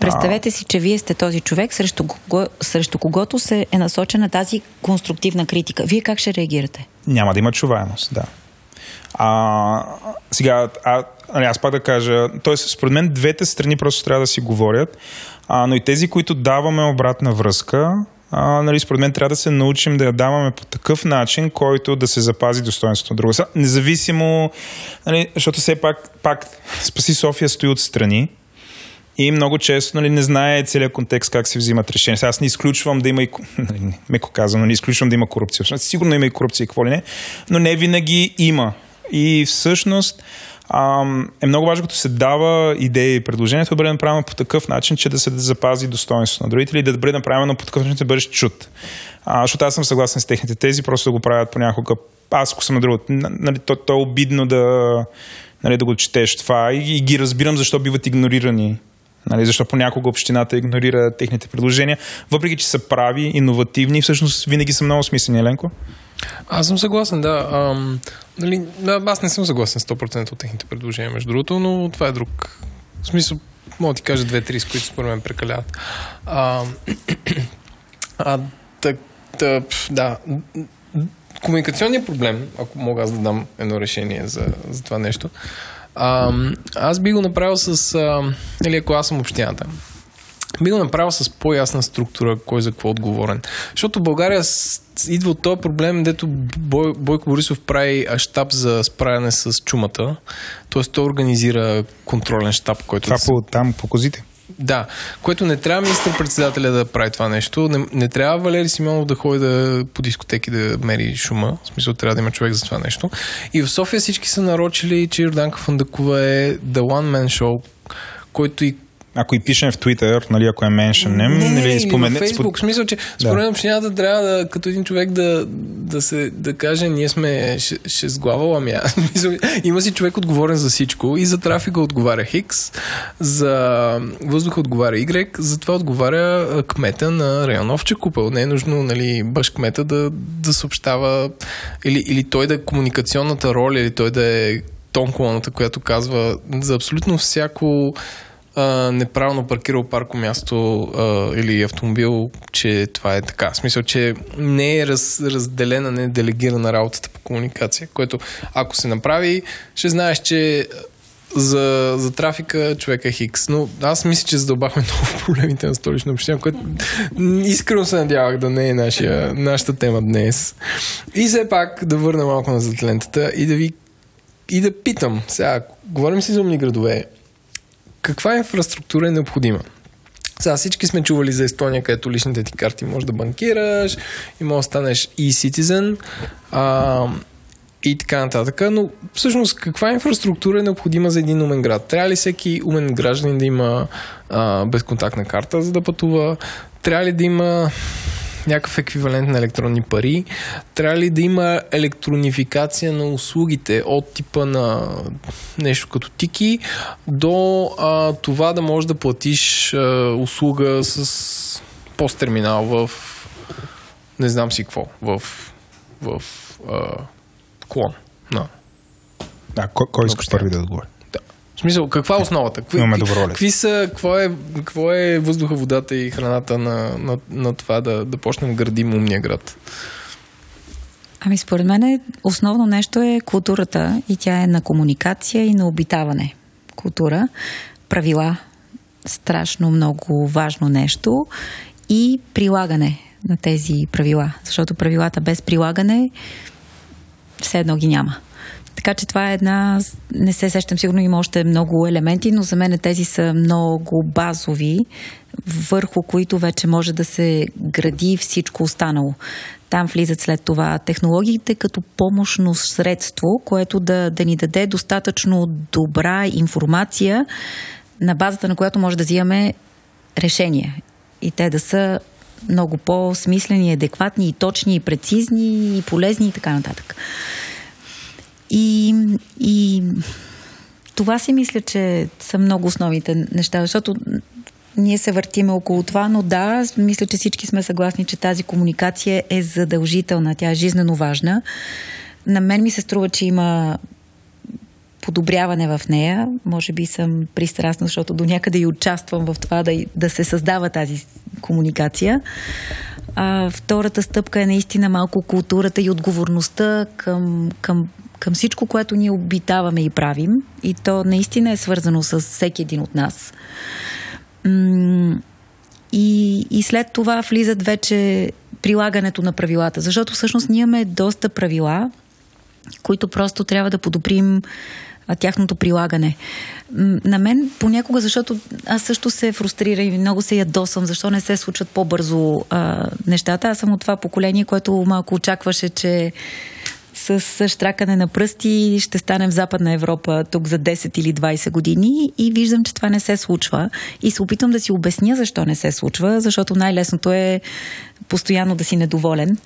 Представете си, че вие сте този човек, срещу, кого, срещу когото се е насочена тази конструктивна критика. Вие как ще реагирате? Няма да има чуваемост, да. А, сега, а, нали, аз пак да кажа, т.е. според мен двете страни просто трябва да си говорят, а, но и тези, които даваме обратна връзка, а, нали, според мен трябва да се научим да я даваме по такъв начин, който да се запази достоинството на друга. Независимо, нали, защото все пак, пак Спаси София стои от страни, и много често нали, не знае целият контекст как се взимат решения. Аз не изключвам да има и, нали, меко казано, не изключвам да има корупция. Сигурно има и корупция и какво ли не, но не винаги има. И всъщност е много важно, като се дава идеи и предложението, да бъде направено по такъв начин, че да се запази достоинството на другите или да бъде направено по такъв начин, да бъдеш чут. А, защото аз съм съгласен с техните тези, просто да го правят понякога. Аз, ако съм на друго, нали, то, то е обидно да, нали, да го четеш това и, и ги разбирам защо биват игнорирани Нали, защо понякога общината игнорира техните предложения, въпреки че са прави, иновативни и всъщност винаги са много смислени, Еленко? Аз съм съгласен, да. Ам, нали, аз не съм съгласен с 100% от техните предложения, между другото, но това е друг. В смисъл, мога да ти кажа две-три, с които според мен прекаляват. А, а так, так, да. Комуникационният проблем, ако мога аз да дам едно решение за, за това нещо, а, аз би го направил с... А, или ако аз съм общината, би го направил с по-ясна структура, кой за какво е отговорен. Защото България идва от този проблем, дето Бой, Бойко Борисов прави щаб за справяне с чумата. Тоест той организира контролен щаб, който... Това по, там по козите. Да, което не трябва министър-председателя да прави това нещо. Не, не трябва Валери Симеонов да ходи да, по дискотеки да мери шума. В смисъл трябва да има човек за това нещо. И в София всички са нарочили, че Йорданка Фандакова е The One Man Show, който и ако и пишем в Twitter, нали, ако е меншен, не, нали, спомене... В Facebook, в смисъл, че според да. общината трябва да, като един човек да, да, се, да каже, ние сме ще с глава ламя. Има си човек отговорен за всичко и за трафика отговаря Хикс, за въздуха отговаря Y, за това отговаря кмета на район Овче Купел. Не е нужно, нали, баш кмета да, да съобщава или, или той да е комуникационната роля, или той да е тонколоната, която казва за абсолютно всяко а, неправилно паркирал парко място а, или автомобил, че това е така. В смисъл, че не е раз, разделена, не е делегирана работата по комуникация, което ако се направи, ще знаеш, че за, за трафика човек е хикс. Но аз мисля, че задълбахме много проблемите на столична община, което искрено се надявах да не е нашия, нашата тема днес. И все пак да върна малко на лентата и да ви и да питам. Сега, говорим си за умни градове каква инфраструктура е необходима? Сега всички сме чували за Естония, където личните ти карти може да банкираш и може да станеш e-citizen а, и така нататък. Но всъщност каква инфраструктура е необходима за един умен град? Трябва ли всеки умен гражданин да има а, безконтактна карта, за да пътува? Трябва ли да има някакъв еквивалент на електронни пари. Трябва ли да има електронификация на услугите от типа на нещо като тики до а, това да можеш да платиш а, услуга с посттерминал в не знам си какво, в, в а, клон. No. Да, кой, кой иска първи да отговори? Смисъл, каква е основата? Какви, Имаме добро лето. какви са, какво е, какво е въздуха, водата и храната на, на, на това да, да почнем да градим умния град? Ами според мен е, основно нещо е културата и тя е на комуникация и на обитаване. Култура, правила, страшно много важно нещо и прилагане на тези правила. Защото правилата без прилагане все едно ги няма. Така че това е една, не се сещам, сигурно има още много елементи, но за мен тези са много базови, върху които вече може да се гради всичко останало. Там влизат след това технологиите като помощно средство, което да, да ни даде достатъчно добра информация, на базата на която може да взимаме решения. И те да са много по-смислени, адекватни, и точни, и прецизни, и полезни и така нататък. И, и това си мисля, че са много основните неща, защото ние се въртиме около това, но да, мисля, че всички сме съгласни, че тази комуникация е задължителна, тя е жизненно важна. На мен ми се струва, че има подобряване в нея. Може би съм пристрастна, защото до някъде и участвам в това да, да се създава тази комуникация. А, втората стъпка е наистина малко културата и отговорността към, към, към всичко, което ние обитаваме и правим. И то наистина е свързано с всеки един от нас. И, и след това влизат вече прилагането на правилата, защото всъщност ние имаме доста правила, които просто трябва да подобрим тяхното прилагане. На мен понякога, защото аз също се фрустрира и много се ядосвам, защо не се случват по-бързо а, нещата. Аз съм от това поколение, което малко очакваше, че с, штракане на пръсти ще станем в Западна Европа тук за 10 или 20 години и виждам, че това не се случва. И се опитвам да си обясня защо не се случва, защото най-лесното е постоянно да си недоволен.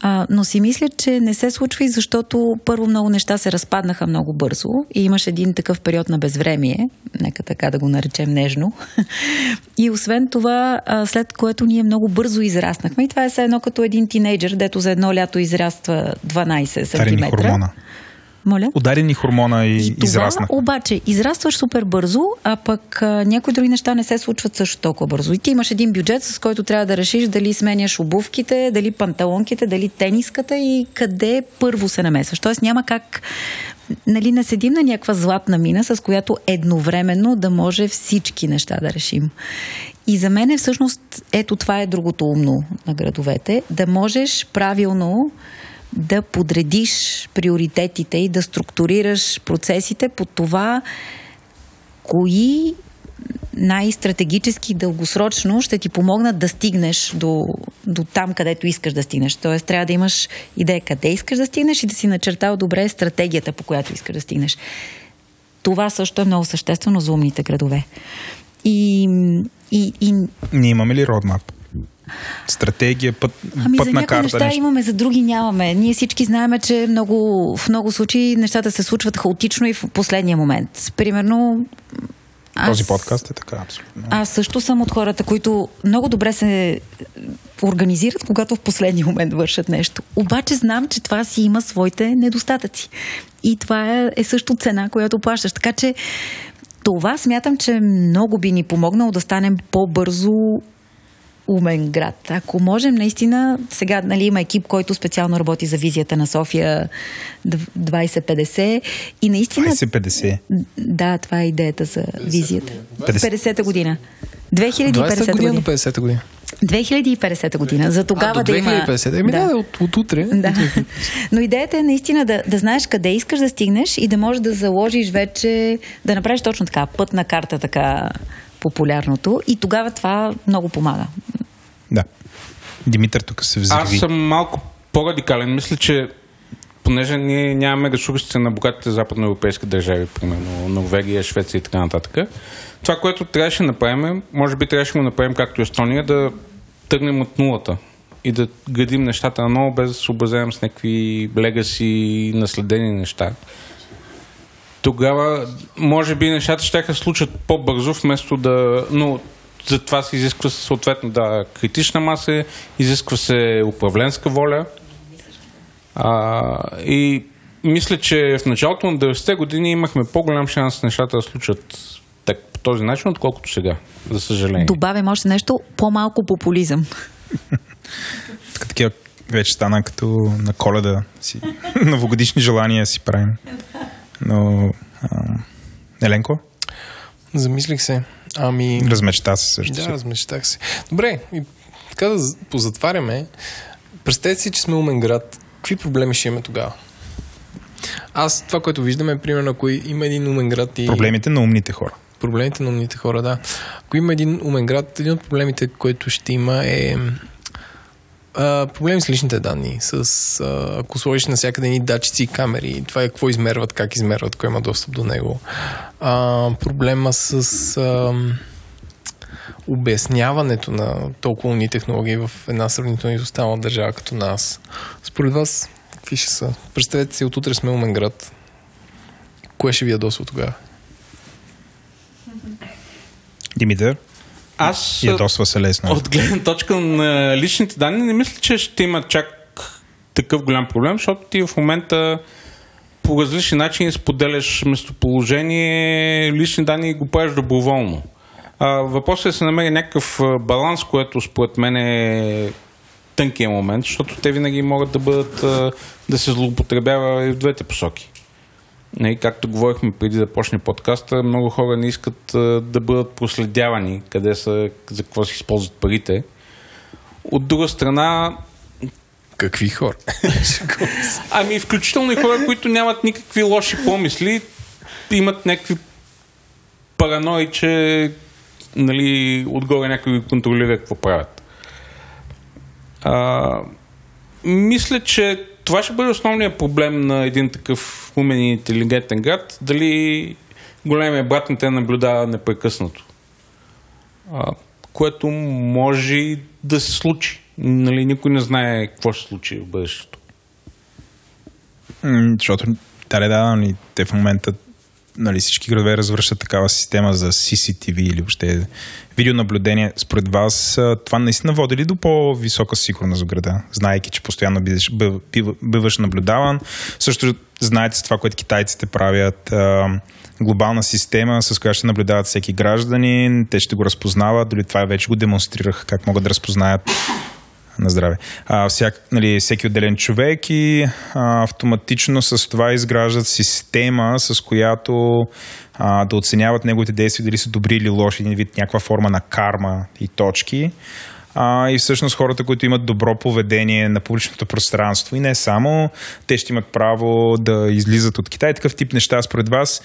А, но си мисля, че не се случва и защото първо много неща се разпаднаха много бързо и имаше един такъв период на безвремие, нека така да го наречем нежно. И освен това, след което ние много бързо израснахме и това е все едно като един тинейджър, дето за едно лято израства 12 Дарени см. хормона. Моля? Ударени хормона и, И това израсна. обаче израстваш супер бързо, а пък а, някои други неща не се случват също толкова бързо. И ти имаш един бюджет, с който трябва да решиш дали сменяш обувките, дали панталонките, дали тениската и къде първо се намесваш. Тоест няма как нали, не седим на някаква златна мина, с която едновременно да може всички неща да решим. И за мен е всъщност, ето това е другото умно на градовете, да можеш правилно да подредиш приоритетите и да структурираш процесите по това, кои най-стратегически дългосрочно ще ти помогнат да стигнеш до, до там, където искаш да стигнеш. Тоест, трябва да имаш идея къде искаш да стигнеш и да си начертал добре стратегията, по която искаш да стигнеш. Това също е много съществено за умните градове. И, и, и Ние имаме ли родмап? Стратегия, път, Ами за пътна някои карта, неща нещо. имаме, за други нямаме. Ние всички знаем, че много, в много случаи нещата се случват хаотично и в последния момент. Примерно... Аз, Този подкаст е така, абсолютно. Аз също съм от хората, които много добре се организират, когато в последния момент вършат нещо. Обаче знам, че това си има своите недостатъци. И това е, е също цена, която плащаш. Така че това смятам, че много би ни помогнало да станем по-бързо умен град. Ако можем наистина, сега нали, има екип, който специално работи за визията на София 2050 и наистина... 2050. Да, това е идеята за визията. 50. 50-та година. 20 2050 година година. до 50-та година. 2050 година. За тогава а, до да има... 2050. Еми да, да, от, от утре. Да. Но идеята е наистина да, да знаеш къде искаш да стигнеш и да можеш да заложиш вече, да направиш точно така, пътна карта, така популярното. И тогава това много помага. Да. Димитър тук се взриви. Аз съм малко по-радикален. Мисля, че понеже ние нямаме ресурсите на богатите западноевропейски държави, примерно Норвегия, Швеция и така нататък, това, което трябваше да направим, може би трябваше да го направим както Естония, да тръгнем от нулата и да градим нещата наново, без да се образявам с някакви легаси, наследени неща. Тогава, може би, нещата ще се случат по-бързо, вместо да... Но за това се изисква съответно да критична маса, изисква се управленска воля. А, и мисля, че в началото на 90-те години имахме по-голям шанс нещата да случат так, по този начин, отколкото сега, за съжаление. Добавям още нещо, по-малко популизъм. Така, такива вече стана като на коледа си. Новогодишни желания си правим. Но... А, Еленко? Замислих се. Ами... Размечта се също. Да, размечтах се. Добре, и така да позатваряме. Представете си, че сме умен град. Какви проблеми ще имаме тогава? Аз това, което виждам е, примерно, ако има един умен град и... Проблемите на умните хора. Проблемите на умните хора, да. Ако има един умен град, един от проблемите, който ще има е проблеми с личните данни. С, а, ако сложиш навсякъде едни датчици и камери, това е какво измерват, как измерват, кой има достъп до него. А, проблема с а, обясняването на толкова умни технологии в една сравнително изостанала държава като нас. Според вас, какви ще са? Представете си, от утре сме умен град. Кое ще ви ядосва тогава? Димитър? Аз Ядосва се лесно. от гледна точка на личните данни не мисля, че ще има чак такъв голям проблем, защото ти в момента по различни начини споделяш местоположение, лични данни и го правиш доброволно. Въпросът е да се намери някакъв баланс, което според мен е тънкият момент, защото те винаги могат да бъдат да се злоупотребява и в двете посоки. Не, както говорихме преди да почне подкаста, много хора не искат а, да бъдат проследявани къде са, за какво се използват парите. От друга страна, Какви хора? ами включително и хора, които нямат никакви лоши помисли, имат някакви паранои, че нали, отгоре някой контролира какво правят. А, мисля, че това ще бъде основният проблем на един такъв умен и интелигентен град. Дали големия брат не те наблюдава непрекъснато. А, което може да се случи. Нали, никой не знае какво ще случи в бъдещето. М, Защото, да, да, да, те в момента нали, всички градове развършат такава система за CCTV или въобще видеонаблюдение. Според вас това наистина води ли до по-висока сигурност в града, знаеки, че постоянно бидеш, биваш наблюдаван? Също знаете с това, което китайците правят, глобална система, с която ще наблюдават всеки гражданин, те ще го разпознават, дори това вече го демонстрирах, как могат да разпознаят на здраве. А, всяк, нали, всеки отделен човек и а, автоматично с това изграждат система, с която а, да оценяват неговите действия, дали са добри или лоши, един вид някаква форма на карма и точки. А, и всъщност хората, които имат добро поведение на публичното пространство и не само, те ще имат право да излизат от Китай. Такъв тип неща, според вас,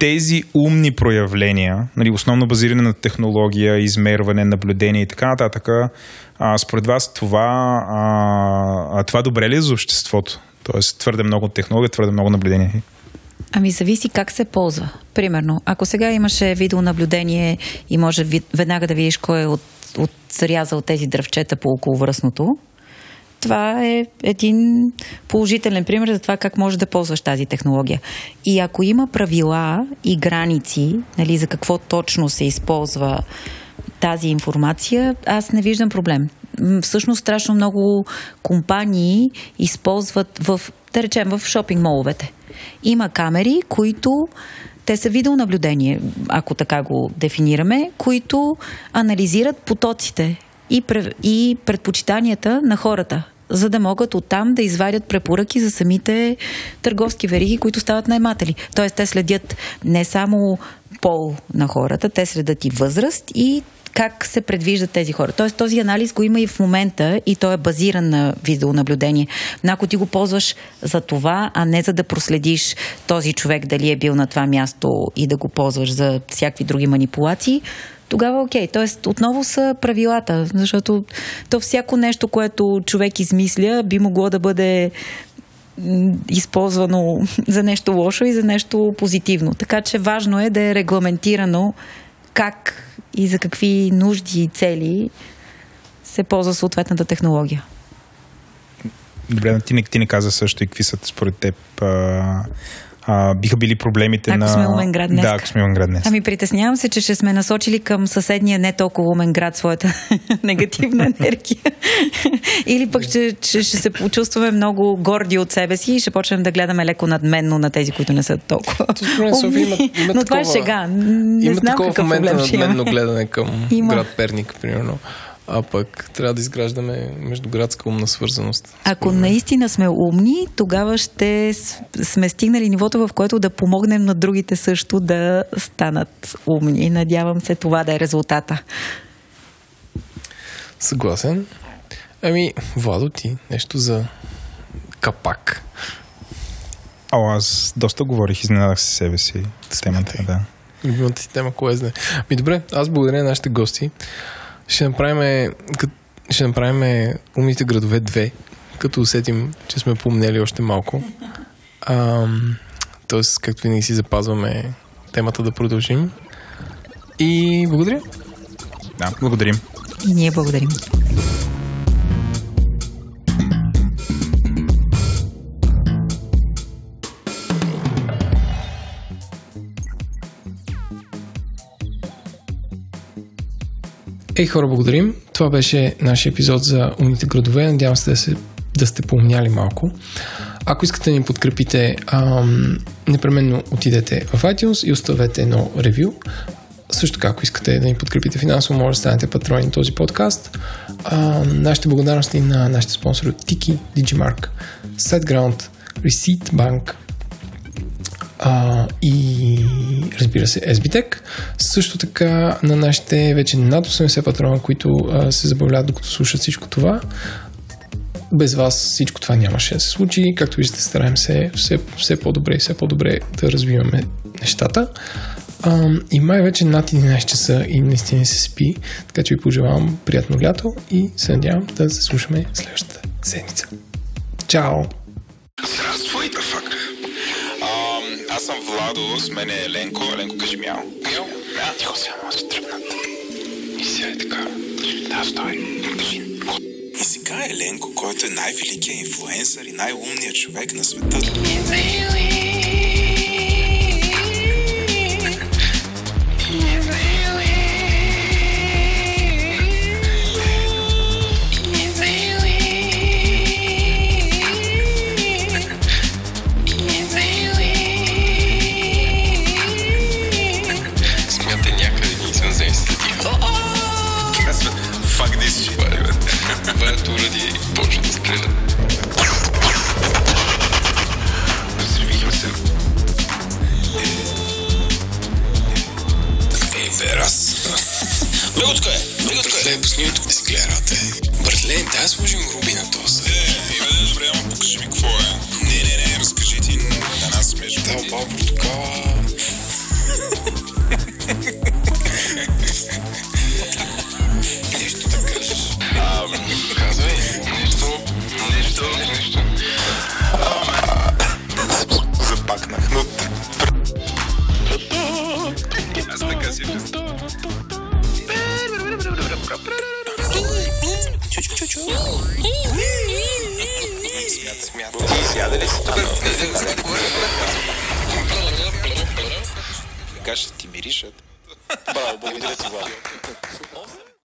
тези умни проявления, нали, основно базиране на технология, измерване, наблюдение и така нататък, а, според вас това, а, това добре ли е за обществото? Тоест твърде много технология, твърде много наблюдение. Ами зависи как се ползва. Примерно, ако сега имаше видеонаблюдение и може веднага да видиш кой е от, отрязал тези дръвчета по околовръстното, това е един положителен пример за това как можеш да ползваш тази технология. И ако има правила и граници, нали, за какво точно се използва тази информация, аз не виждам проблем. Всъщност страшно много компании използват в, да речем, в шопинг моловете. Има камери, които те са видеонаблюдение, ако така го дефинираме, които анализират потоците и, и предпочитанията на хората, за да могат оттам да извадят препоръки за самите търговски вериги, които стават найматели. Тоест, те следят не само пол на хората, те следят и възраст и как се предвиждат тези хора. Тоест този анализ го има и в момента и той е базиран на видеонаблюдение. Но ако ти го ползваш за това, а не за да проследиш този човек дали е бил на това място и да го ползваш за всякакви други манипулации, тогава окей. Тоест отново са правилата, защото то всяко нещо, което човек измисля, би могло да бъде използвано за нещо лошо и за нещо позитивно. Така че важно е да е регламентирано как и за какви нужди и цели се ползва съответната технология. Добре, но ти не, ти не каза също и какви са според теб а, а, биха били проблемите Ако на... сме умен град днес. Да, ако сме умен град днес. Ами притеснявам се, че ще сме насочили към съседния не толкова умен град своята негативна енергия. Или пък ще, ще, ще се почувстваме много горди от себе си и ще почнем да гледаме леко надменно на тези, които не са толкова София има, има Но това е такова, шега. Не има знам такова в какъв момента надменно гледане към Има. град Перник, примерно. А пък трябва да изграждаме междуградска умна свързаност. Ако наистина сме умни, тогава ще сме стигнали нивото, в което да помогнем на другите също да станат умни. Надявам се това да е резултата. Съгласен. Ами, Владо, ти нещо за капак. О, аз доста говорих, изненадах се себе си с темата. Да. Любимата си тема, кое знае. Ми добре, аз благодаря на нашите гости. Ще направим, кът, ще направим умните градове 2, като усетим, че сме помнели още малко. Ам, тоест, както винаги си запазваме темата да продължим. И благодаря. да, благодарим. И ние благодарим. Ей хора, благодарим. Това беше нашия епизод за умните градове. Надявам се да, се, да сте помняли малко. Ако искате да ни подкрепите, ам, непременно отидете в iTunes и оставете едно ревю. Също така, ако искате да ни подкрепите финансово, може да станете патрони на този подкаст. А, нашите благодарности на нашите спонсори Tiki, Digimark, SiteGround, Receipt Bank, а, и разбира се SBTech. Също така на нашите вече над 80 патрона, които а, се забавляват докато слушат всичко това. Без вас всичко това нямаше да се случи. Както виждате, стараем се все, все по-добре и все по-добре да развиваме нещата. А, и май вече над 11 часа и наистина се спи, така че ви пожелавам приятно лято и се надявам да се слушаме следващата седмица. Чао! Здравствуй, фак. Аз съм Владо, с мен е Еленко. Еленко, кажи мяу. Мяу. Мяу. Тихо сега, аз се тръпнат. И сега е така. Да, стой. Кажи. И сега Еленко, който е най-великият инфлуенсър и най-умният човек на света. Меготка е! Меготка е! Братле, пусни да си гледа работа. Братле, дай сложим Руби на този. Е, и добре, ама покажи ми какво е. Не, не, не, разкажи ти на нас между. Да, опал портокала. Нещо да кажеш. Казвай, нещо, нещо, нещо. Запакнах, но... Аз така си Сяда ли си? Така ще ти миришат. Браво, благодаря ти, Владо.